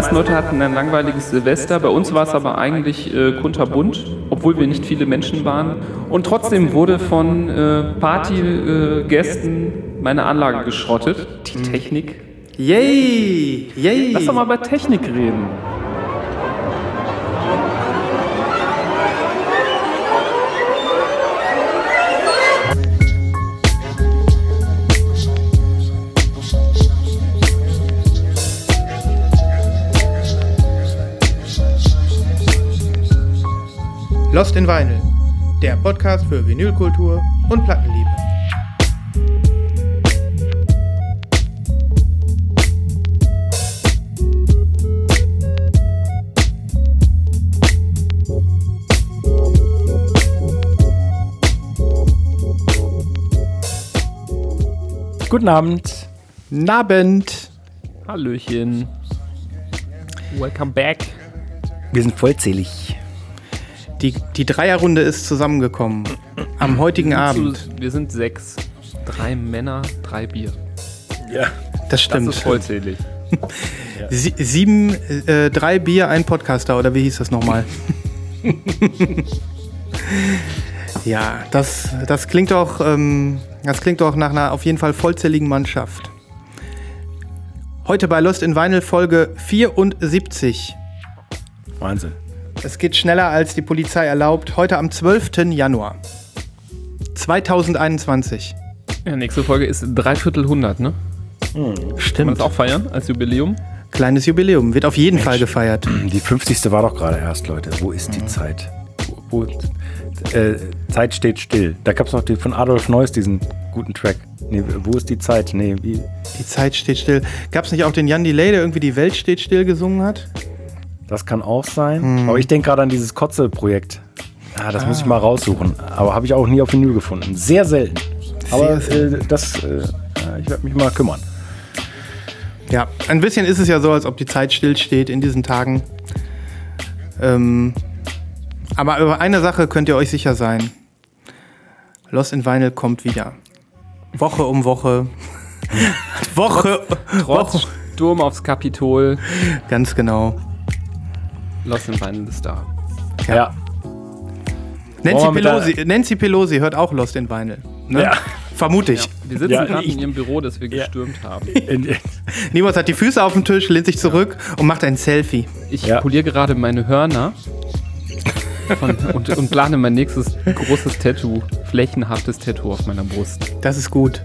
meisten Leute hatten ein langweiliges Silvester. Bei uns war es aber eigentlich äh, kunterbunt, obwohl wir nicht viele Menschen waren. Und trotzdem wurde von äh, Partygästen meine Anlage geschrottet. Die Technik. Yay! Yay! Lass doch mal über Technik reden. Lost in Vinyl, der Podcast für Vinylkultur und Plattenliebe. Guten Abend. Abend. Hallöchen. Welcome back. Wir sind vollzählig. Die, die Dreierrunde ist zusammengekommen. Am heutigen Abend. Zu, wir sind sechs. Drei Männer, drei Bier. Ja. Das Das stimmt. ist vollzählig. Sie, sieben, äh, drei Bier, ein Podcaster, oder wie hieß das nochmal? ja, das, das klingt doch, ähm, das klingt doch nach einer auf jeden Fall vollzähligen Mannschaft. Heute bei Lost in Vinyl Folge 74. Wahnsinn. Es geht schneller als die Polizei erlaubt. Heute am 12. Januar 2021. Ja, nächste Folge ist dreiviertel hundert, ne? Kann man Stimmt. das auch feiern als Jubiläum? Kleines Jubiläum. Wird auf jeden Fall gefeiert. Die 50. war doch gerade erst, Leute. Wo ist die Zeit? Wo, wo, äh, Zeit steht still. Da gab es noch die von Adolf Neuss, diesen guten Track. Nee, wo ist die Zeit? Nee, wie? Die Zeit steht still. Gab es nicht auch den Jan Delay, der irgendwie die Welt steht still gesungen hat? Das kann auch sein. Aber ich denke gerade an dieses Kotze-Projekt. Ah, das muss ich mal raussuchen. Aber habe ich auch nie auf Vinyl gefunden. Sehr selten. Aber Sehr äh, das, äh, ja, ich werde mich mal kümmern. Ja, ein bisschen ist es ja so, als ob die Zeit stillsteht in diesen Tagen. Ähm, aber über eine Sache könnt ihr euch sicher sein. Lost in Vinyl kommt wieder. Woche um Woche. Woche. Trotz Woche. Sturm aufs Kapitol. Ganz genau. Lost in Vinyl ist da. Ja. Nancy wir mit der- Pelosi, Nancy Pelosi hört auch Lost in Vinyl. Ne? Ja. Vermute ich. Wir sitzen Ja, gerade in ihrem Büro, das wir gestürmt haben. Niemals hat die Füße auf dem Tisch, lehnt sich zurück und macht ein Selfie. Ich Ja. poliere gerade meine Hörner von, und, und plane mein nächstes großes Tattoo, flächenhaftes Tattoo auf meiner Brust. Das ist gut.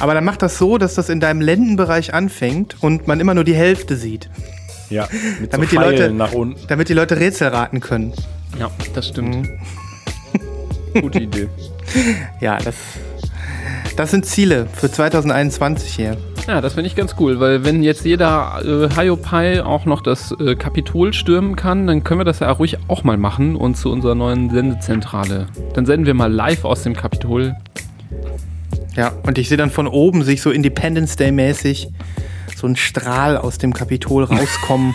Aber dann mach das so, dass das in deinem Lendenbereich anfängt und man immer nur die Hälfte sieht. Ja, mit Damit so die Leute- nach unten. Damit die Leute Rätsel raten können. Ja, das stimmt. Mhm. Gute Idee. Ja, das, das sind Ziele für 2021 hier. Ja, das finde ich ganz cool, weil wenn jetzt jeder äh, Hiopai auch noch das äh, Kapitol stürmen kann, dann können wir das ja ruhig auch mal machen und zu unserer neuen Sendezentrale. Dann senden wir mal live aus dem Kapitol. Ja, und ich sehe dann von oben sich so Independence Day mäßig so ein Strahl aus dem Kapitol rauskommen,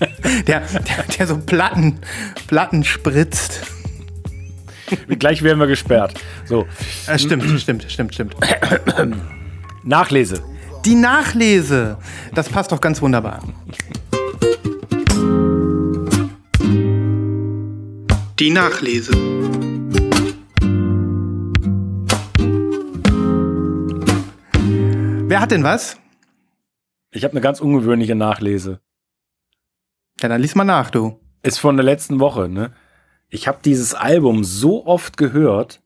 der, der, der so Platten, Platten spritzt. Gleich werden wir gesperrt. So, Äh, stimmt, stimmt, stimmt, stimmt. Nachlese. Die Nachlese, das passt doch ganz wunderbar. Die Nachlese. Wer hat denn was? Ich habe eine ganz ungewöhnliche Nachlese. Ja, dann lies mal nach, du. Ist von der letzten Woche, ne? Ich habe dieses Album so oft gehört.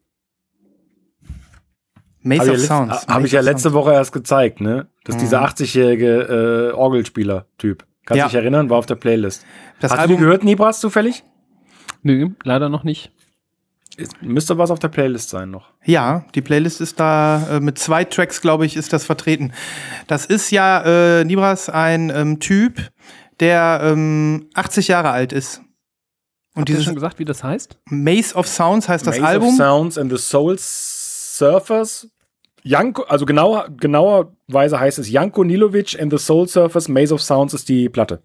Maze Habe of ich, ja Sounds. hab Maze ich ja letzte Sounds. Woche erst gezeigt, ne? Das ist dieser 80-jährige äh, Orgelspieler-Typ. Kannst Ja. dich erinnern? War auf der Playlist. Das Hast Album, du die gehört, Nibras, zufällig? Nö, leider noch nicht. Müsste was auf der Playlist sein noch. Ja, die Playlist ist da äh, mit zwei Tracks, glaube ich, ist das vertreten. Das ist ja, äh, Nibras, ein ähm, Typ, der ähm, 80 Jahre alt ist. Und Hast du dieses schon gesagt, wie das heißt? Maze of Sounds heißt das Maze Album. Of Sounds and the Soul Surfers. Janko, also genauer, genauerweise heißt es Janko Nilovic and the Soul Surfers. Maze of Sounds ist die Platte.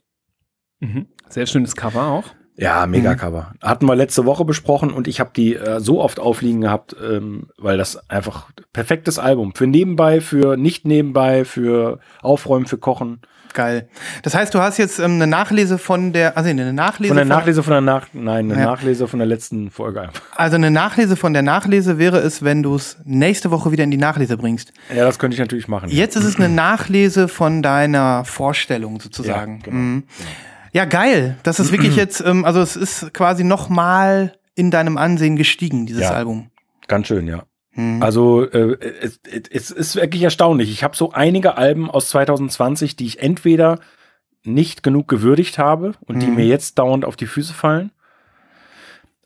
Mhm. Sehr schönes Cover auch. Ja, mega Cover. Hatten wir letzte Woche besprochen und ich habe die äh, so oft aufliegen gehabt, ähm, weil das einfach perfektes Album. Für nebenbei, für nicht nebenbei, für Aufräumen, für Kochen. Geil. Das heißt, du hast jetzt ähm, eine Nachlese von der, also eine Nachlese Von der Nachlese von der Nach nein, eine Ja. Nachlese von der letzten Folge. Also eine Nachlese von der Nachlese wäre es, wenn du es nächste Woche wieder in die Nachlese bringst. Ja, das könnte ich natürlich machen. Jetzt ist es eine Nachlese von deiner Vorstellung sozusagen. Ja, genau. Mhm. Ja geil. Das ist wirklich jetzt, ähm, also es ist quasi noch mal in deinem Ansehen gestiegen, dieses Ja. Album. Ganz schön, ja. Mhm. Also äh, es, es ist wirklich erstaunlich. Ich habe so einige Alben aus 2020, die ich entweder nicht genug gewürdigt habe und die Mhm. mir jetzt dauernd auf die Füße fallen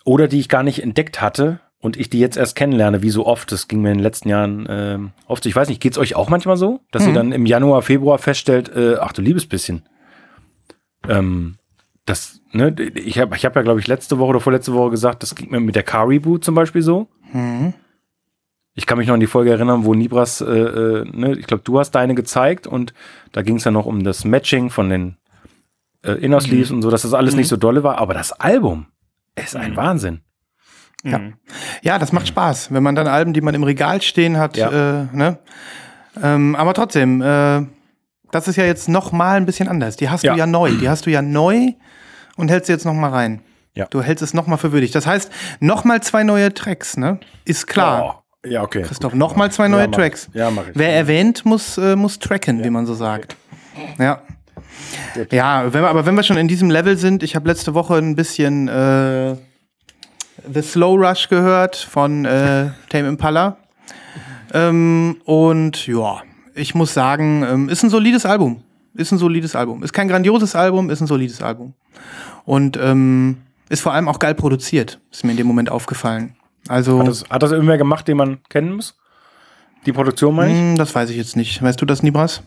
oder die ich gar nicht entdeckt hatte und ich die jetzt erst kennenlerne, wie so oft. Das ging mir in den letzten Jahren ähm, oft. Ich weiß nicht, geht's euch auch manchmal so, dass Mhm. ihr dann im Januar, Februar feststellt, äh, ach du liebes bisschen. Ähm, das, ne, ich habe ich hab ja, glaube ich, letzte Woche oder vorletzte Woche gesagt, das ging mir mit der Car Reboot zum Beispiel so. Mhm. Ich kann mich noch an die Folge erinnern, wo Nibras, äh, äh, ne, ich glaube, du hast deine gezeigt und da ging es ja noch um das Matching von den äh, Inner Sleeves und so, dass das alles nicht so dolle war. Aber das Album ist ein Wahnsinn. Ja. Ja, das macht Spaß, wenn man dann Alben, die man im Regal stehen hat, Ja. äh, ne? Ähm, aber trotzdem, äh, das ist ja jetzt noch mal ein bisschen anders. Die hast Ja. du ja neu, die hast du ja neu und hältst sie jetzt noch mal rein. Ja. Du hältst es noch mal für würdig. Das heißt, noch mal zwei neue Tracks, ne? Ist klar. Oh, ja, okay. Christoph, noch mal zwei neue ja, Tracks. Ja, mach ich. Wer erwähnt, muss, äh, muss tracken, wie man so sagt. Ja. Gut. Ja, wenn wir, aber wenn wir schon in diesem Level sind, ich habe letzte Woche ein bisschen äh, The Slow Rush gehört von äh, Tame Impala. Ähm, und ja, ich muss sagen, ähm, ist ein solides Album. Ist ein solides Album. Ist kein grandioses Album, ist ein solides Album. Und ähm, ist vor allem auch geil produziert. Ist mir in dem Moment aufgefallen. Also, Hat das, hat das irgendwer gemacht, den man kennen muss? Die Produktion meine ich? hm, das weiß ich jetzt nicht. Weißt du das, Nibras?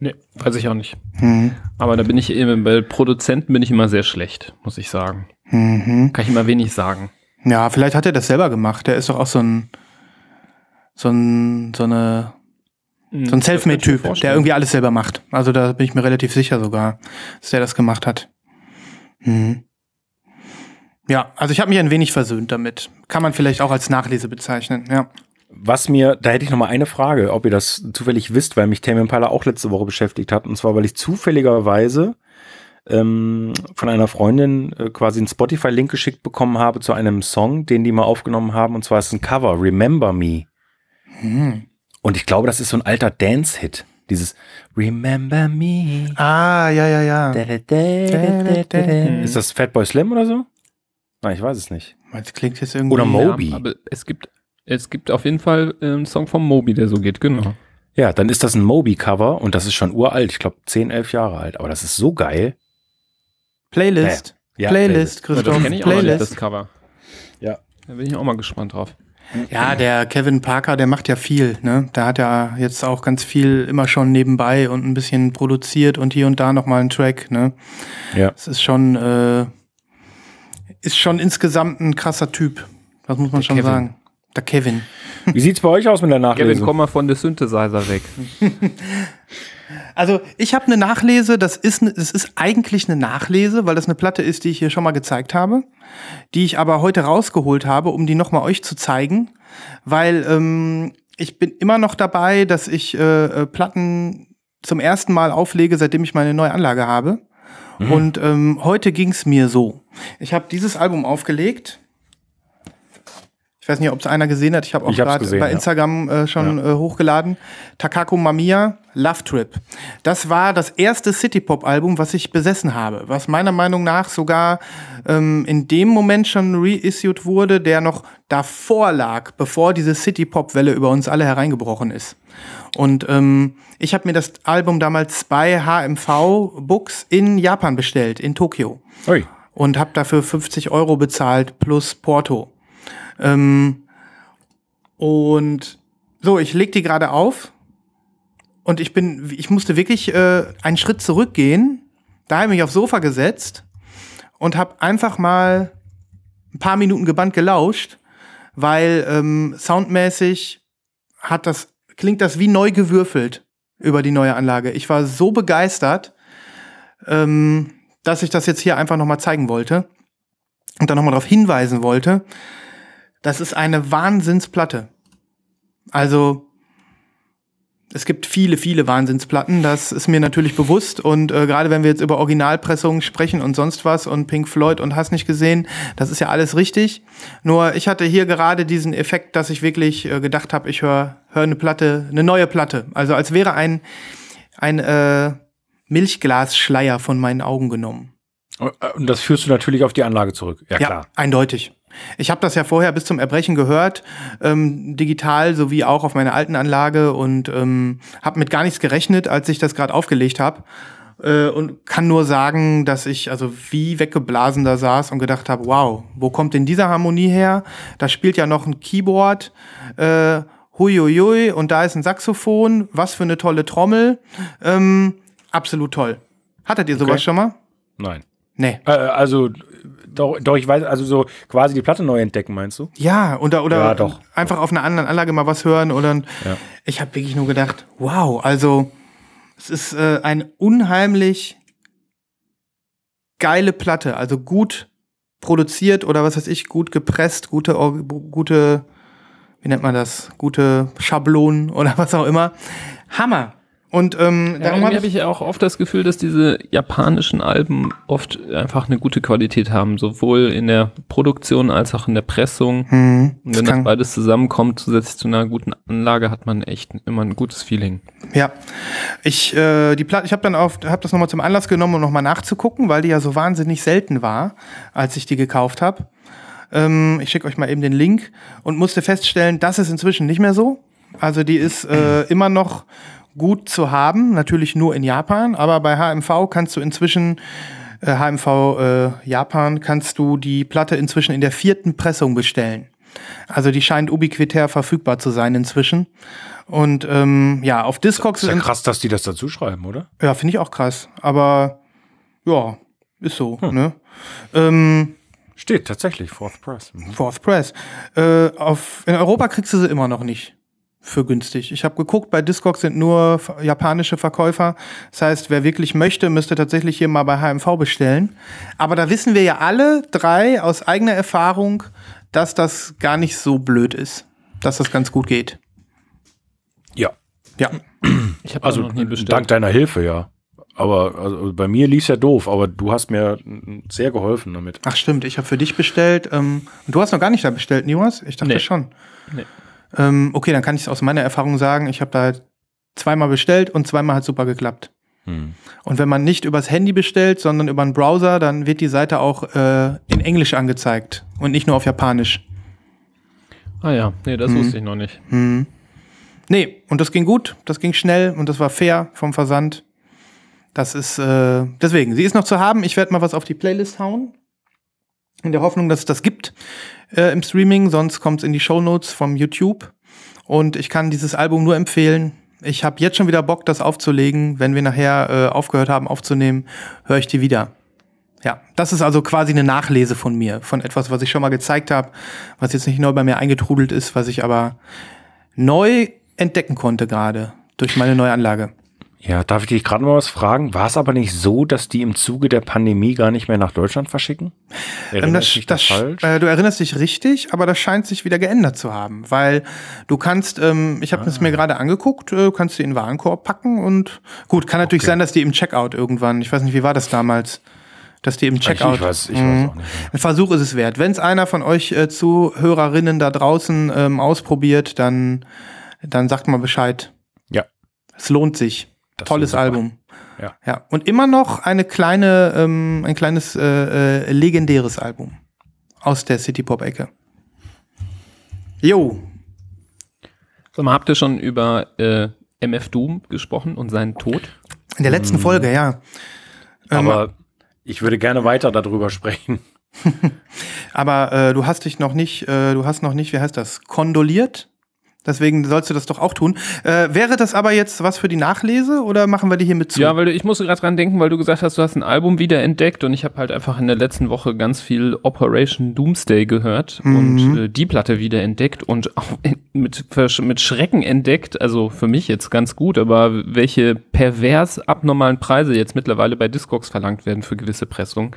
Nee, weiß ich auch nicht. Mhm. Aber da bin ich eben, bei Produzenten bin ich immer sehr schlecht, muss ich sagen. Mhm. Kann ich immer wenig sagen. Ja, vielleicht hat er das selber gemacht. Der ist doch auch so ein, so ein, so eine, so ein Selfmade-Typ, der irgendwie alles selber macht. Also da bin ich mir relativ sicher sogar, dass der das gemacht hat. Mhm. Ja, also ich habe mich ein wenig versöhnt damit. Kann man vielleicht auch als Nachlese bezeichnen, ja. Was mir, da hätte ich noch mal eine Frage, ob ihr das zufällig wisst, weil mich Tame Impala auch letzte Woche beschäftigt hat. Und zwar, weil ich zufälligerweise ähm, von einer Freundin äh, quasi einen Spotify-Link geschickt bekommen habe zu einem Song, den die mal aufgenommen haben. Und zwar ist es ein Cover, Remember Me. Und ich glaube, das ist so ein alter Dance-Hit. Dieses Remember Me. Ah, ja, ja, ja. Ist das Fatboy Slim oder so? Nein, ich weiß es nicht. Das klingt jetzt irgendwie. Oder Moby. Ja, aber es gibt, es gibt auf jeden Fall äh, einen Song vom Moby, der so geht, genau. Ja, dann ist das ein Moby-Cover und das ist schon uralt. Ich glaube, 10, 11 Jahre alt. Aber das ist so geil. Playlist. Ja, Playlist, Ja, das Christoph. kenne ich auch noch nicht, Playlist. das Cover. Ja. Da bin ich auch mal gespannt drauf. Ja, der Kevin Parker, der macht ja viel, ne? Der hat ja jetzt auch ganz viel immer schon nebenbei und ein bisschen produziert und hier und da nochmal einen Track, ne? Ja. Es ist schon, äh, ist schon insgesamt ein krasser Typ. Das muss man schon Kevin. sagen. Der Kevin. Wie sieht's bei euch aus mit der Kevin, Nachlese? komm mal von der Synthesizer weg. Also ich habe eine Nachlese, das ist, ne, das ist eigentlich eine Nachlese, weil das eine Platte ist, die ich hier schon mal gezeigt habe, die ich aber heute rausgeholt habe, um die nochmal euch zu zeigen, weil ähm, ich bin immer noch dabei, dass ich äh, äh, Platten zum ersten Mal auflege, seitdem ich meine neue Anlage habe. Und ähm, heute ging's mir so. Ich habe dieses Album aufgelegt. Ich weiß nicht, ob es einer gesehen hat. Ich habe auch gerade bei ja. Instagram äh, schon äh, hochgeladen. Takako Mamiya, Love Trip. Das war das erste City-Pop-Album, was ich besessen habe. Was meiner Meinung nach sogar ähm, in dem Moment schon reissued wurde, der noch davor lag, bevor diese City-Pop-Welle über uns alle hereingebrochen ist. Und ähm, ich habe mir das Album damals bei HMV Books in Japan bestellt, in Tokio Ui. und habe dafür 50 Euro bezahlt plus Porto. Ähm, und so, ich leg die gerade auf und ich bin, ich musste wirklich äh, einen Schritt zurückgehen. Da habe ich mich aufs Sofa gesetzt und habe einfach mal ein paar Minuten gebannt gelauscht, weil ähm, soundmäßig hat das klingt das wie neu gewürfelt über die neue Anlage. Ich war so begeistert, ähm, dass ich das jetzt hier einfach noch mal zeigen wollte. und da nochmal darauf hinweisen wollte, das ist eine Wahnsinnsplatte. Also es gibt viele, viele Wahnsinnsplatten, das ist mir natürlich bewusst. Und äh, gerade wenn wir jetzt über Originalpressungen sprechen und sonst was und Pink Floyd und hast nicht gesehen, das ist ja alles richtig. Nur ich hatte hier gerade diesen Effekt, dass ich wirklich äh, gedacht habe, ich höre hör eine Platte, eine neue Platte. Also als wäre ein, ein äh, Milchglasschleier von meinen Augen genommen. Und das führst du natürlich auf die Anlage zurück. Ja, Ja, klar. eindeutig. Ich habe das ja vorher bis zum Erbrechen gehört, ähm, digital sowie auch auf meiner alten Anlage und ähm, habe mit gar nichts gerechnet, als ich das gerade aufgelegt habe. Äh, und kann nur sagen, dass ich also wie weggeblasen da saß und gedacht habe, wow, wo kommt denn diese Harmonie her? Da spielt ja noch ein Keyboard, äh, huiuiui, und da ist ein Saxophon, was für eine tolle Trommel. Ähm, absolut toll. Hattet ihr sowas Okay. schon mal? Nein. Nee. Äh, also, doch, doch, ich weiß, also so quasi die Platte neu entdecken, meinst du? Ja, oder, oder Ja, doch. einfach auf einer anderen Anlage mal was hören. Oder Ja. ich habe wirklich nur gedacht, wow, also es ist äh, eine unheimlich geile Platte, also gut produziert oder was weiß ich, gut gepresst, gute, gute, wie nennt man das, gute Schablonen oder was auch immer. Hammer. Und ähm, Ja, darum habe ich, ich auch oft das Gefühl, dass diese japanischen Alben oft einfach eine gute Qualität haben, sowohl in der Produktion als auch in der Pressung. hm, Und das wenn das kann- beides zusammenkommt, zusätzlich zu einer guten Anlage, hat man echt immer ein gutes Feeling. Ja, ich äh, die Platte, ich habe dann auf, habe das nochmal zum Anlass genommen, um nochmal nachzugucken, weil die ja so wahnsinnig selten war, als ich die gekauft habe. Ähm, ich schicke euch mal eben den Link und musste feststellen, das ist inzwischen nicht mehr so. Also die ist äh, immer noch gut zu haben, natürlich nur in Japan, aber bei HMV kannst du inzwischen äh, HMV äh, Japan kannst du die Platte inzwischen in der vierten Pressung bestellen. Also die scheint ubiquitär verfügbar zu sein inzwischen. Und ähm, ja, auf Discogs Ist ja krass, dass die das dazu schreiben, oder? ja, finde ich auch krass. Aber ja, ist so. Ne? Ähm, Steht tatsächlich, Fourth Press. Mhm. Fourth Press. Äh, auf, in Europa kriegst du sie immer noch nicht für günstig. Ich habe geguckt, bei Discogs sind nur japanische Verkäufer. Das heißt, wer wirklich möchte, müsste tatsächlich hier mal bei HMV bestellen. Aber da wissen wir ja alle drei aus eigener Erfahrung, dass das gar nicht so blöd ist. Dass das ganz gut geht. Ja. Ja. Ich habe Also noch nie bestellt. dank deiner Hilfe, ja. Aber also, bei mir lief ja doof, aber du hast mir sehr geholfen damit. Ach stimmt, ich habe für dich bestellt. Ähm, und du hast noch gar nicht da bestellt, Niwas? Ich dachte Nee. schon. Nee. Ähm, okay, dann kann ich es aus meiner Erfahrung sagen. Ich habe da zweimal bestellt und zweimal hat super geklappt. Hm. Und wenn man nicht übers Handy bestellt, sondern über einen Browser, dann wird die Seite auch äh, in Englisch angezeigt und nicht nur auf Japanisch. Ah ja, nee, das Mhm. wusste ich noch nicht. Hm. Nee, und das ging gut, das ging schnell und das war fair vom Versand. Das ist, äh, deswegen, sie ist noch zu haben. Ich werde mal was auf die Playlist hauen. In der Hoffnung, dass es das gibt äh, im Streaming, sonst kommt es in die Shownotes vom YouTube. Und ich kann dieses Album nur empfehlen. Ich habe jetzt schon wieder Bock, das aufzulegen. Wenn wir nachher äh, aufgehört haben aufzunehmen, höre ich die wieder. Ja, das ist also quasi eine Nachlese von mir, von etwas, was ich schon mal gezeigt habe, was jetzt nicht neu bei mir eingetrudelt ist, was ich aber neu entdecken konnte gerade durch meine neue Anlage. Ja, darf ich dich gerade mal was fragen? War es aber nicht so, dass die im Zuge der Pandemie gar nicht mehr nach Deutschland verschicken? Ähm, das, das, falsch? äh, du erinnerst dich richtig, aber das scheint sich wieder geändert zu haben, weil du kannst, ähm, ich habe es Ah. mir gerade angeguckt, äh, kannst die in den Warenkorb packen und gut, kann natürlich Okay. sein, dass die im Checkout irgendwann, ich weiß nicht, wie war das damals, dass die im Checkout. ich weiß, ich Mhm. weiß auch nicht. mehr. Ein Versuch ist es wert. Wenn es einer von euch äh, Zuhörerinnen da draußen ähm, ausprobiert, dann, dann sagt mal Bescheid. Ja. Es lohnt sich. Das Tolles. Album. Ja. ja. Und immer noch eine kleine, ähm, ein kleines äh, äh, legendäres Album aus der City Pop Ecke. Jo, Sag mal, habt ihr schon über äh, MF Doom gesprochen und seinen Tod? in der letzten Folge, ja. Ähm, Aber ich würde gerne weiter darüber sprechen. Aber äh, du hast dich noch nicht, äh, du hast noch nicht, wie heißt das, kondoliert? Deswegen sollst du das doch auch tun. Äh, wäre das aber jetzt was für die Nachlese oder machen wir die hier mit zu? Ja, weil du- ich musste gerade dran denken, weil du gesagt hast, du hast ein Album wieder entdeckt und ich habe halt einfach in der letzten Woche ganz viel Operation Doomsday gehört Mhm. und äh, die Platte wieder entdeckt und auch mit, mit Schrecken entdeckt. Also für mich jetzt ganz gut, aber welche pervers abnormalen Preise jetzt mittlerweile bei Discogs verlangt werden für gewisse Pressungen.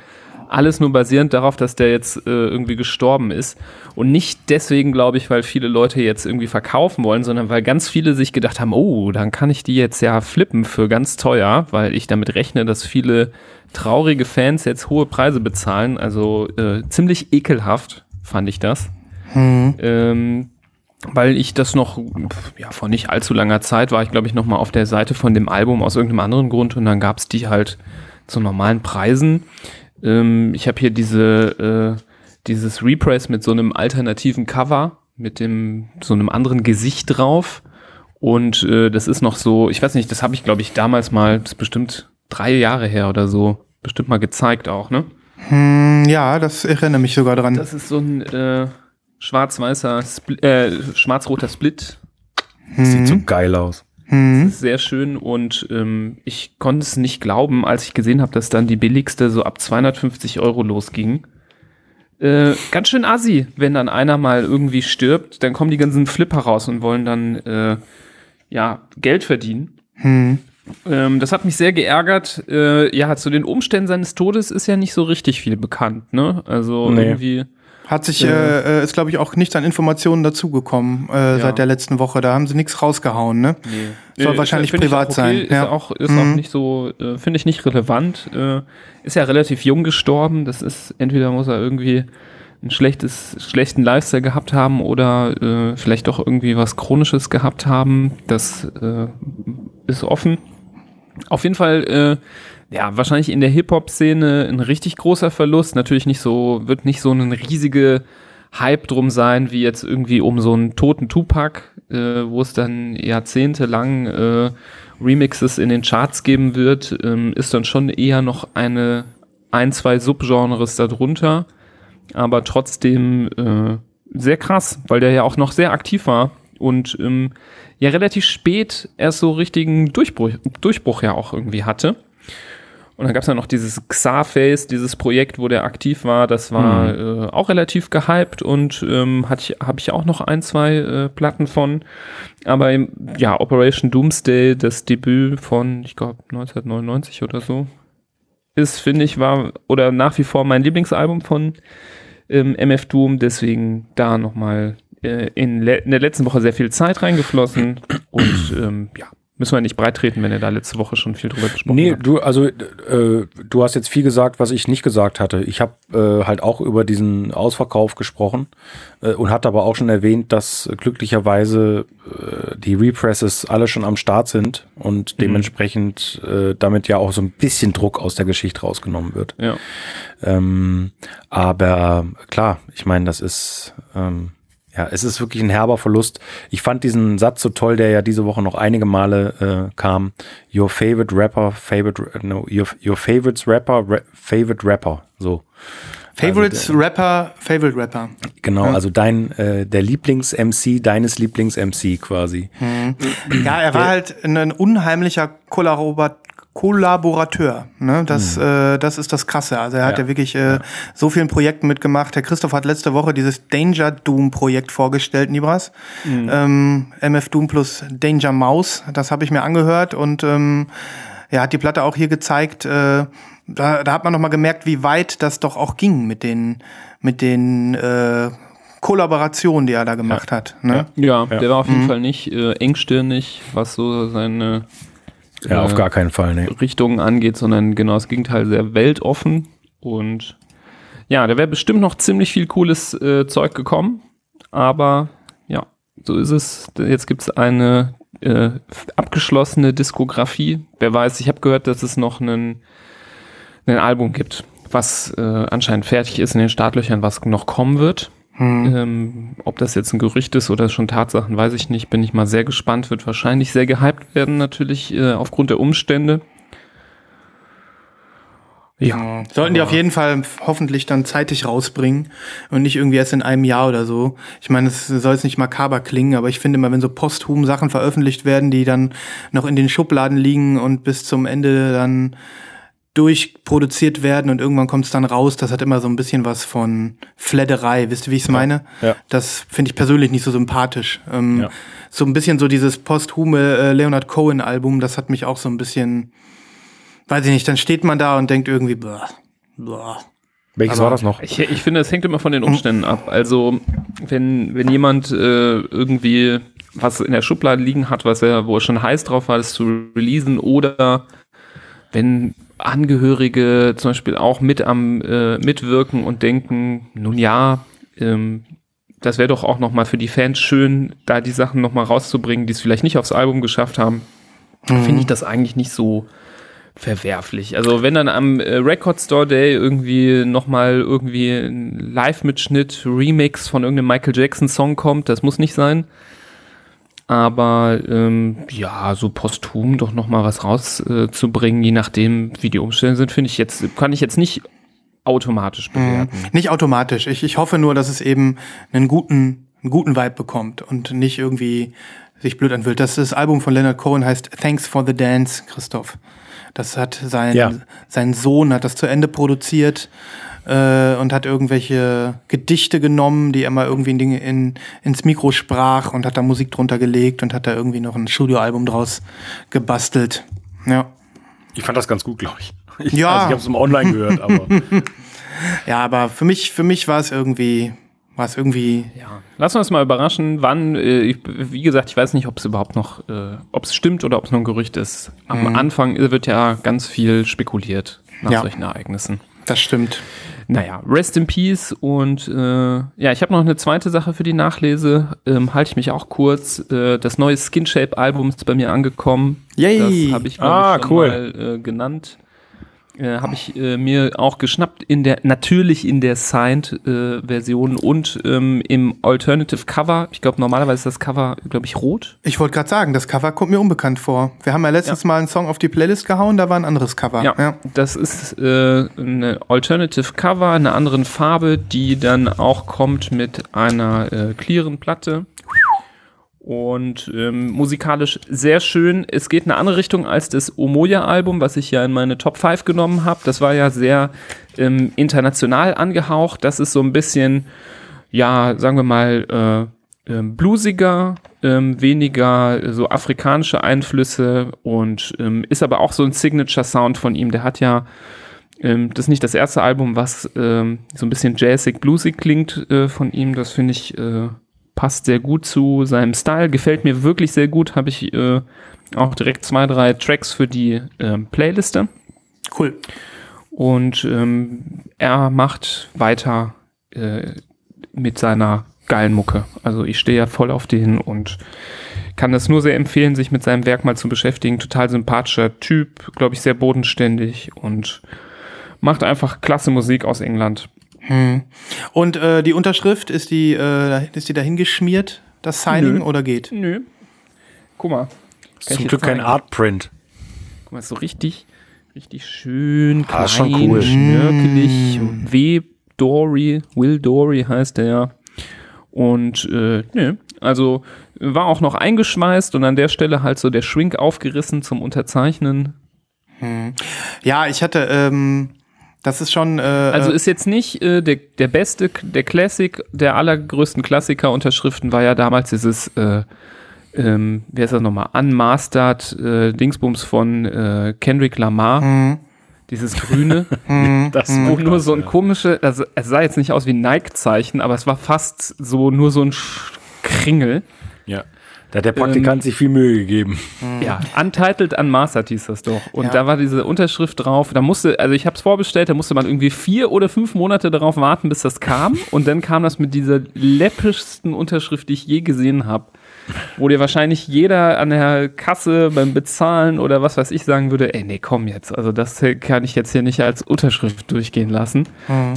Alles nur basierend darauf, dass der jetzt äh, irgendwie gestorben ist. Und nicht deswegen, glaube ich, weil viele Leute jetzt irgendwie verkaufen wollen, sondern weil ganz viele sich gedacht haben, oh, dann kann ich die jetzt ja flippen für ganz teuer, weil ich damit rechne, dass viele traurige Fans jetzt hohe Preise bezahlen. Also äh, ziemlich ekelhaft fand ich das. Hm. Ähm, weil ich das noch, ja, vor nicht allzu langer Zeit war ich, glaube ich, noch mal auf der Seite von dem Album aus irgendeinem anderen Grund und dann gab es die halt zu normalen Preisen. Ähm, ich habe hier diese, äh, dieses Repress mit so einem alternativen Cover, mit dem, so einem anderen Gesicht drauf. Und äh, das ist noch so, ich weiß nicht, das habe ich, glaube ich, damals mal, das ist bestimmt drei Jahre her oder so, bestimmt mal gezeigt auch, ne? Hm, ja, das erinnere mich sogar dran. Das ist so ein äh, schwarz-weißer, Spl äh, schwarz-roter Split. Sieht so geil aus. Hm. Das ist sehr schön und ähm, ich konnte es nicht glauben, als ich gesehen habe, dass dann die billigste so ab 250 Euro losging. Äh, ganz schön assi, wenn dann einer mal irgendwie stirbt, dann kommen die ganzen Flipper raus und wollen dann äh, ja Geld verdienen. Hm. Ähm, das hat mich sehr geärgert. Äh, ja, zu den Umständen seines Todes ist ja nicht so richtig viel bekannt, ne? Also Nee. irgendwie. Hat sich, äh, äh, ist glaube ich auch nichts an Informationen dazugekommen äh, seit der letzten Woche. Da haben sie nichts rausgehauen, ne? Nee. Soll Äh, wahrscheinlich privat okay. sein, Ist ja. auch, ist Mhm. auch nicht so, äh, finde ich nicht relevant. Äh, ist ja relativ jung gestorben. Das ist, entweder muss er irgendwie ein schlechtes, schlechten Lifestyle gehabt haben oder äh, vielleicht doch irgendwie was Chronisches gehabt haben. Das äh, ist offen. Auf jeden Fall, äh, ja, wahrscheinlich in der Hip-Hop-Szene ein richtig großer Verlust. Natürlich nicht so, wird nicht so ein riesige Hype drum sein, wie jetzt irgendwie um so einen toten Tupac, äh, wo es dann jahrzehntelang äh, Remixes in den Charts geben wird, ähm, ist dann schon eher noch eine, ein, zwei Subgenres darunter. Aber trotzdem äh, sehr krass, weil der ja auch noch sehr aktiv war und ähm, ja relativ spät erst so richtigen Durchbruch, Durchbruch ja auch irgendwie hatte. Und dann gab es ja noch dieses Xarface, dieses Projekt, wo der aktiv war. Das war äh, auch relativ gehypt und ähm, habe ich auch noch ein, zwei äh, Platten von. Aber ja, Operation Doomsday, das Debüt von, ich glaube, 1999 oder so, ist, finde ich, war oder nach wie vor mein Lieblingsalbum von ähm, MF Doom. Deswegen da nochmal äh, in, in der letzten Woche sehr viel Zeit reingeflossen. Und ähm, ja, müssen wir nicht breit treten, wenn ihr da letzte Woche schon viel drüber gesprochen Nee, habt. du, also äh, du hast jetzt viel gesagt, was ich nicht gesagt hatte. Ich habe äh, halt auch über diesen Ausverkauf gesprochen äh, und hatte aber auch schon erwähnt, dass glücklicherweise äh, die Represses alle schon am Start sind und dementsprechend äh, damit ja auch so ein bisschen Druck aus der Geschichte rausgenommen wird. Ja. Ähm, aber klar, ich meine, das ist ähm, ja, es ist wirklich ein herber Verlust. Ich fand diesen Satz so toll, der ja diese Woche noch einige Male äh, kam. Your favorite rapper, favorite, no, your, your favorites rapper, ra favorite rapper. So. Favorites Rapper, Favorite Rapper. Genau, also dein, äh, der Lieblings-MC, deines Lieblings-MC quasi. Ja, er war halt ein unheimlicher Kollaborat Kollaborateur. Ne? Das, äh, das ist das Krasse. Also er hat ja, Ja. wirklich äh, so vielen Projekten mitgemacht. Herr Christoph hat letzte Woche dieses Danger Doom Projekt vorgestellt, Nibras. Ähm, MF Doom plus Danger Mouse. Das habe ich mir angehört und ähm, er hat die Platte auch hier gezeigt. Äh, da, da hat man noch mal gemerkt, wie weit das doch auch ging mit den mit den äh, Kollaborationen, die er da gemacht hat. Ne? Ja, der war auf jeden Fall nicht äh, engstirnig, was so seine Ja, auf Äh, gar keinen Fall, ne. Richtungen angeht, sondern genau das Gegenteil, sehr weltoffen. Und ja, da wäre bestimmt noch ziemlich viel cooles äh, Zeug gekommen. Aber ja, so ist es. Jetzt gibt es eine äh, abgeschlossene Diskografie. Wer weiß, ich habe gehört, dass es noch einen, ein Album gibt, was äh, anscheinend fertig ist in den Startlöchern, was noch kommen wird. Ähm, ob das jetzt ein Gerücht ist oder schon Tatsachen, weiß ich nicht. Bin ich mal sehr gespannt. Wird wahrscheinlich sehr gehypt werden, natürlich äh, aufgrund der Umstände. Ja, Sollten die auf jeden Fall hoffentlich dann zeitig rausbringen und nicht irgendwie erst in einem Jahr oder so. Ich meine, es soll jetzt nicht makaber klingen, aber ich finde immer, wenn so posthum Sachen veröffentlicht werden, die dann noch in den Schubladen liegen und bis zum Ende dann durchproduziert werden und irgendwann kommt es dann raus, das hat immer so ein bisschen was von Fledderei. Wisst ihr, wie ich es meine? ja. Das finde ich persönlich nicht so sympathisch. Ähm, Ja. So ein bisschen so dieses posthume äh, Leonard Cohen-Album, das hat mich auch so ein bisschen weiß ich nicht, dann steht man da und denkt irgendwie, boah, boah. Welches Aber war das noch? Ich, ich finde, es hängt immer von den Umständen ab. Also, wenn, wenn jemand äh, irgendwie was in der Schublade liegen hat, was er, wo er schon heiß drauf war, das zu releasen, oder wenn Angehörige zum Beispiel auch mit am äh, mitwirken und denken, nun ja, ähm, das wäre doch auch noch mal für die Fans schön, da die Sachen noch mal rauszubringen, die es vielleicht nicht aufs Album geschafft haben, finde ich das eigentlich nicht so verwerflich. Also wenn dann am äh, Record Store Day irgendwie noch mal irgendwie ein Live-Mitschnitt, Remix von irgendeinem Michael Jackson Song kommt, das muss nicht sein. Aber ähm, ja, so posthum doch noch mal was rauszubringen, je nachdem, wie die Umstände sind, finde ich jetzt, kann ich jetzt nicht automatisch bewerten. Nicht automatisch. Ich, ich hoffe nur, dass es eben einen guten, einen guten Vibe bekommt und nicht irgendwie sich blöd anfühlt. Das, das Album von Leonard Cohen heißt Thanks for the Dance, Christoph. Das hat sein, Ja. sein Sohn hat das zu Ende produziert äh, und hat irgendwelche Gedichte genommen, die er mal irgendwie in, Dinge in, ins Mikro sprach und hat da Musik drunter gelegt und hat da irgendwie noch ein Studioalbum draus gebastelt. Ja. Ich fand das ganz gut, glaube ich. ich. Ja. Also ich habe es im Online gehört, aber Ja, aber für mich, für mich war es irgendwie, war es irgendwie Ja. Wir uns mal überraschen, wann, äh, ich, wie gesagt, ich weiß nicht, ob es überhaupt noch, äh, ob es stimmt oder ob es nur ein Gerücht ist. Am Anfang wird ja ganz viel spekuliert nach Ja. solchen Ereignissen. Das stimmt. Naja, rest in peace und äh, ja, ich habe noch eine zweite Sache für die Nachlese, ähm, halte ich mich auch kurz. Äh, das neue Skin Shape Album ist bei mir angekommen. Yay. Das habe ich, Ah, ich schon cool. mal äh, genannt. Äh, habe ich äh, mir auch geschnappt in der natürlich in der Signed äh, Version und ähm, im Alternative Cover. Ich glaube normalerweise ist das Cover glaube ich rot. Ich wollte gerade sagen, das Cover kommt mir unbekannt vor. Wir haben ja letztens mal einen Song auf die Playlist gehauen, da war ein anderes Cover. Ja, das ist äh, eine Alternative Cover, einer anderen Farbe, die dann auch kommt mit einer äh, clearen Platte. Und ähm, musikalisch sehr schön. Es geht in eine andere Richtung als das Omoya-Album, was ich ja in meine Top 5 genommen habe. Das war ja sehr ähm, international angehaucht. Das ist so ein bisschen, ja, sagen wir mal, äh, ähm, bluesiger, ähm, weniger so afrikanische Einflüsse und ähm, ist aber auch so ein Signature-Sound von ihm. Der hat ja, ähm, das ist nicht das erste Album, was ähm, so ein bisschen jazzig, bluesig klingt äh, von ihm. Das finde ich äh, passt sehr gut zu seinem Style, gefällt mir wirklich sehr gut. Habe ich äh, auch direkt zwei, drei Tracks für die ähm, Playliste. Cool. Und ähm, er macht weiter äh, mit seiner geilen Mucke. Also ich stehe ja voll auf den und kann das nur sehr empfehlen, sich mit seinem Werk mal zu beschäftigen. Total sympathischer Typ, glaube ich, sehr bodenständig und macht einfach klasse Musik aus England. Und äh, die Unterschrift, ist die, äh, ist die dahin geschmiert, das Signing, Nö. oder geht? Nö. Guck mal. Kann ich zum Glück kein. Artprint. Guck mal, so richtig, richtig schön, klein, Ah, ist schon cool. schnörkelig. W. Dory, Will Dory heißt der ja. Und äh, nö, also war auch noch eingeschweißt und an der Stelle halt so der Shrink aufgerissen zum Unterzeichnen. Ja, ich hatte, ähm, das ist schon. Äh, Also ist jetzt nicht äh, der, der beste, der Classic, der allergrößten Klassiker-Unterschriften war ja damals dieses, äh, ähm, wie heißt das nochmal, Unmastered äh, Dingsbums von äh, Kendrick Lamar. Dieses grüne. Das wo war nur so ein komische, also es sah jetzt nicht aus wie ein Nike-Zeichen, aber es war fast so nur so ein Sch- Kringel. Da hat der Praktikant sich viel Mühe gegeben. Ja, Untitled Unmastered hieß das doch. Und Ja. da war diese Unterschrift drauf. Da musste, also ich habe es vorbestellt, da musste man irgendwie vier oder fünf Monate darauf warten, bis das kam. Und dann kam das mit dieser läppischsten Unterschrift, die ich je gesehen habe. Wo dir wahrscheinlich jeder an der Kasse beim Bezahlen oder was weiß ich sagen würde, ey, nee, komm jetzt. Also das kann ich jetzt hier nicht als Unterschrift durchgehen lassen.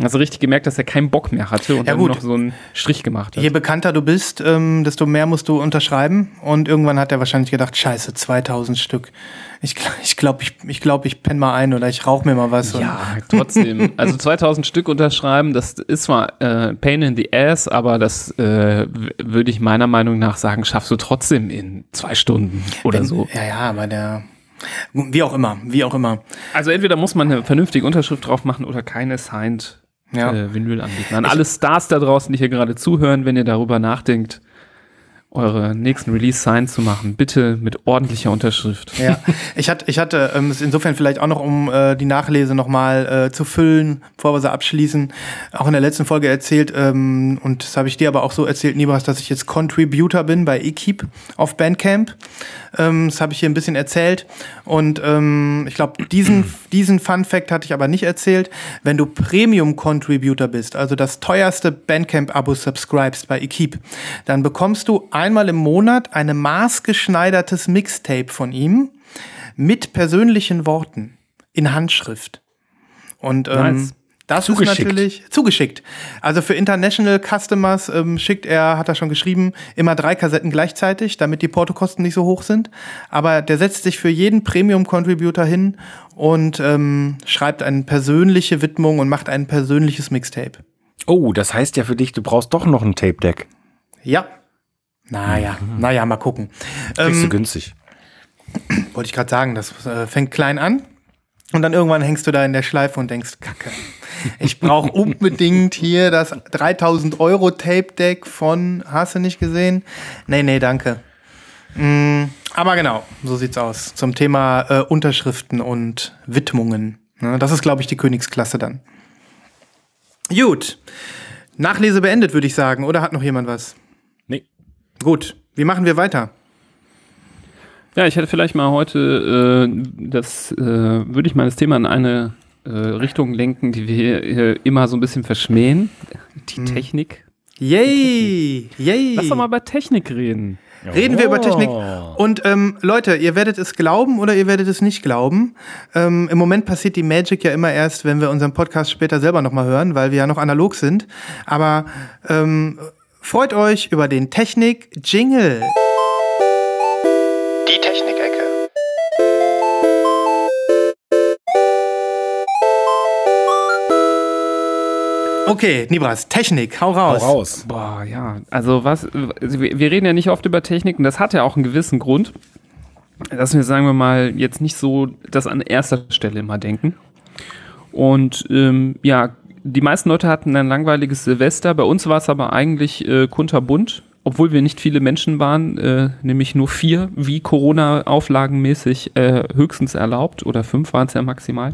Also richtig gemerkt, dass er keinen Bock mehr hatte und Ja, dann noch so einen Strich gemacht hat. Je bekannter du bist, ähm, desto mehr musst du unterschreiben. Und irgendwann hat er wahrscheinlich gedacht, scheiße, 2000 Stück. Ich, ich glaube, ich, ich, glaub, ich penne mal ein oder ich rauche mir mal was. Ja, trotzdem. Also 2000 Stück unterschreiben, das ist zwar äh, Pain in the Ass, aber das äh, würde ich meiner Meinung nach sagen, schaffst du trotzdem in zwei Stunden oder Und, so. Ja, ja, aber der. Wie auch immer, wie auch immer. Also entweder muss man eine vernünftige Unterschrift drauf machen oder keine signed Ja. äh, Vinyl anbieten. An alle Stars da draußen, die hier gerade zuhören, wenn ihr darüber nachdenkt, eure nächsten Release-Sign zu machen. Bitte mit ordentlicher Unterschrift. Ja, ich hatte, ich hatte ähm, es insofern vielleicht auch noch, um äh, die Nachlese nochmal äh, zu füllen, bevor wir sie abschließen, auch in der letzten Folge erzählt, ähm, und das habe ich dir aber auch so erzählt, Nibras, dass ich jetzt Contributor bin bei eKeep auf Bandcamp. Ähm, das habe ich hier ein bisschen erzählt. Und ähm, ich glaube, diesen, diesen Fun Fact hatte ich aber nicht erzählt. Wenn du Premium-Contributor bist, also das teuerste Bandcamp-Abo subscribest bei eKeep, dann bekommst du einmal im Monat ein maßgeschneidertes Mixtape von ihm mit persönlichen Worten in Handschrift. Und ähm, Nice. Das Zugeschickt. ist natürlich zugeschickt. Also für International Customers ähm, schickt er, hat er schon geschrieben, immer drei Kassetten gleichzeitig, damit die Portokosten nicht so hoch sind. Aber der setzt sich für jeden Premium-Contributor hin und ähm, schreibt eine persönliche Widmung und macht ein persönliches Mixtape. Oh, das heißt ja für dich, du brauchst doch noch ein Tape Deck. Ja. Naja, naja, mal gucken. Kriegst du Ähm, günstig. wollte ich gerade sagen, das äh, fängt klein an und dann irgendwann hängst du da in der Schleife und denkst, Kacke, ich brauche unbedingt hier das 3000 Euro Tape Deck von, hast du nicht gesehen? Nee, nee, danke. Mm, aber genau, so sieht's aus. Zum Thema äh, Unterschriften und Widmungen. Ne, das ist, glaube ich, die Königsklasse dann. Gut. Nachlese beendet, würde ich sagen. Oder hat noch jemand was? Nee. Gut. Wie machen wir weiter? Ja, ich hätte vielleicht mal heute äh, das, äh, würde ich mal das Thema in eine äh, Richtung lenken, die wir immer so ein bisschen verschmähen. Die Hm. Technik. Yay! Yay! Lass doch mal über Technik reden. Reden wir über Technik. Oh. Und ähm, Leute, ihr werdet es glauben oder ihr werdet es nicht glauben. Ähm, Im Moment passiert die Magic ja immer erst, wenn wir unseren Podcast später selber nochmal hören, weil wir ja noch analog sind. Aber ähm, freut euch über den Technik-Jingle. Okay, Nibras, Technik, hau Hau raus. raus. Boah, ja. Also was, wir wir reden ja nicht oft über Technik und das hat ja auch einen gewissen Grund, dass wir, sagen wir mal, jetzt nicht so das an erster Stelle immer denken. Und ähm, ja, die meisten Leute hatten ein langweiliges Silvester. Bei uns war es aber eigentlich äh, kunterbunt, obwohl wir nicht viele Menschen waren, äh, nämlich nur vier, wie Corona-auflagenmäßig äh, höchstens erlaubt, oder fünf waren es ja maximal.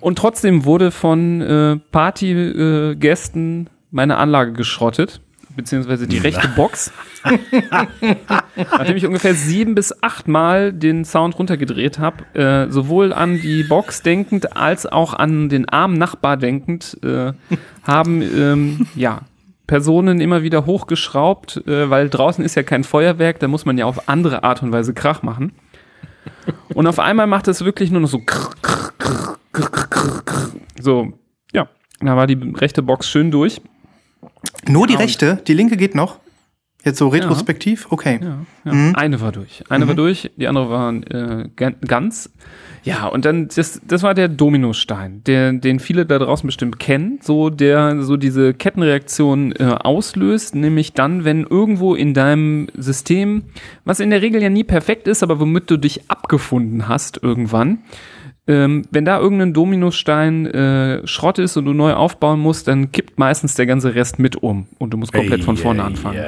Und trotzdem wurde von äh, Partygästen meine Anlage geschrottet, beziehungsweise die rechte Box. Nachdem ich ungefähr sieben bis acht Mal den Sound runtergedreht habe, äh, sowohl an die Box denkend als auch an den armen Nachbar denkend, äh, haben ähm, ja Personen immer wieder hochgeschraubt, äh, weil draußen ist ja kein Feuerwerk, da muss man ja auf andere Art und Weise Krach machen. Und auf einmal macht es wirklich nur noch so krr, krr, krr, krr, krr, krr. So, ja, da war die rechte Box schön durch. Nur die Ja, und- rechte, die linke geht noch. Jetzt so retrospektiv? Okay. Ja, ja. Mhm. Eine war durch. Eine war durch, die andere war äh, gan- ganz. Ja, und dann, das, das war der Dominostein, der, den viele da draußen bestimmt kennen, so der so diese Kettenreaktion äh, auslöst, nämlich dann, wenn irgendwo in deinem System, was in der Regel ja nie perfekt ist, aber womit du dich abgefunden hast irgendwann, ähm, wenn da irgendein Dominostein äh, Schrott ist und du neu aufbauen musst, dann kippt meistens der ganze Rest mit um und du musst komplett von vorne anfangen.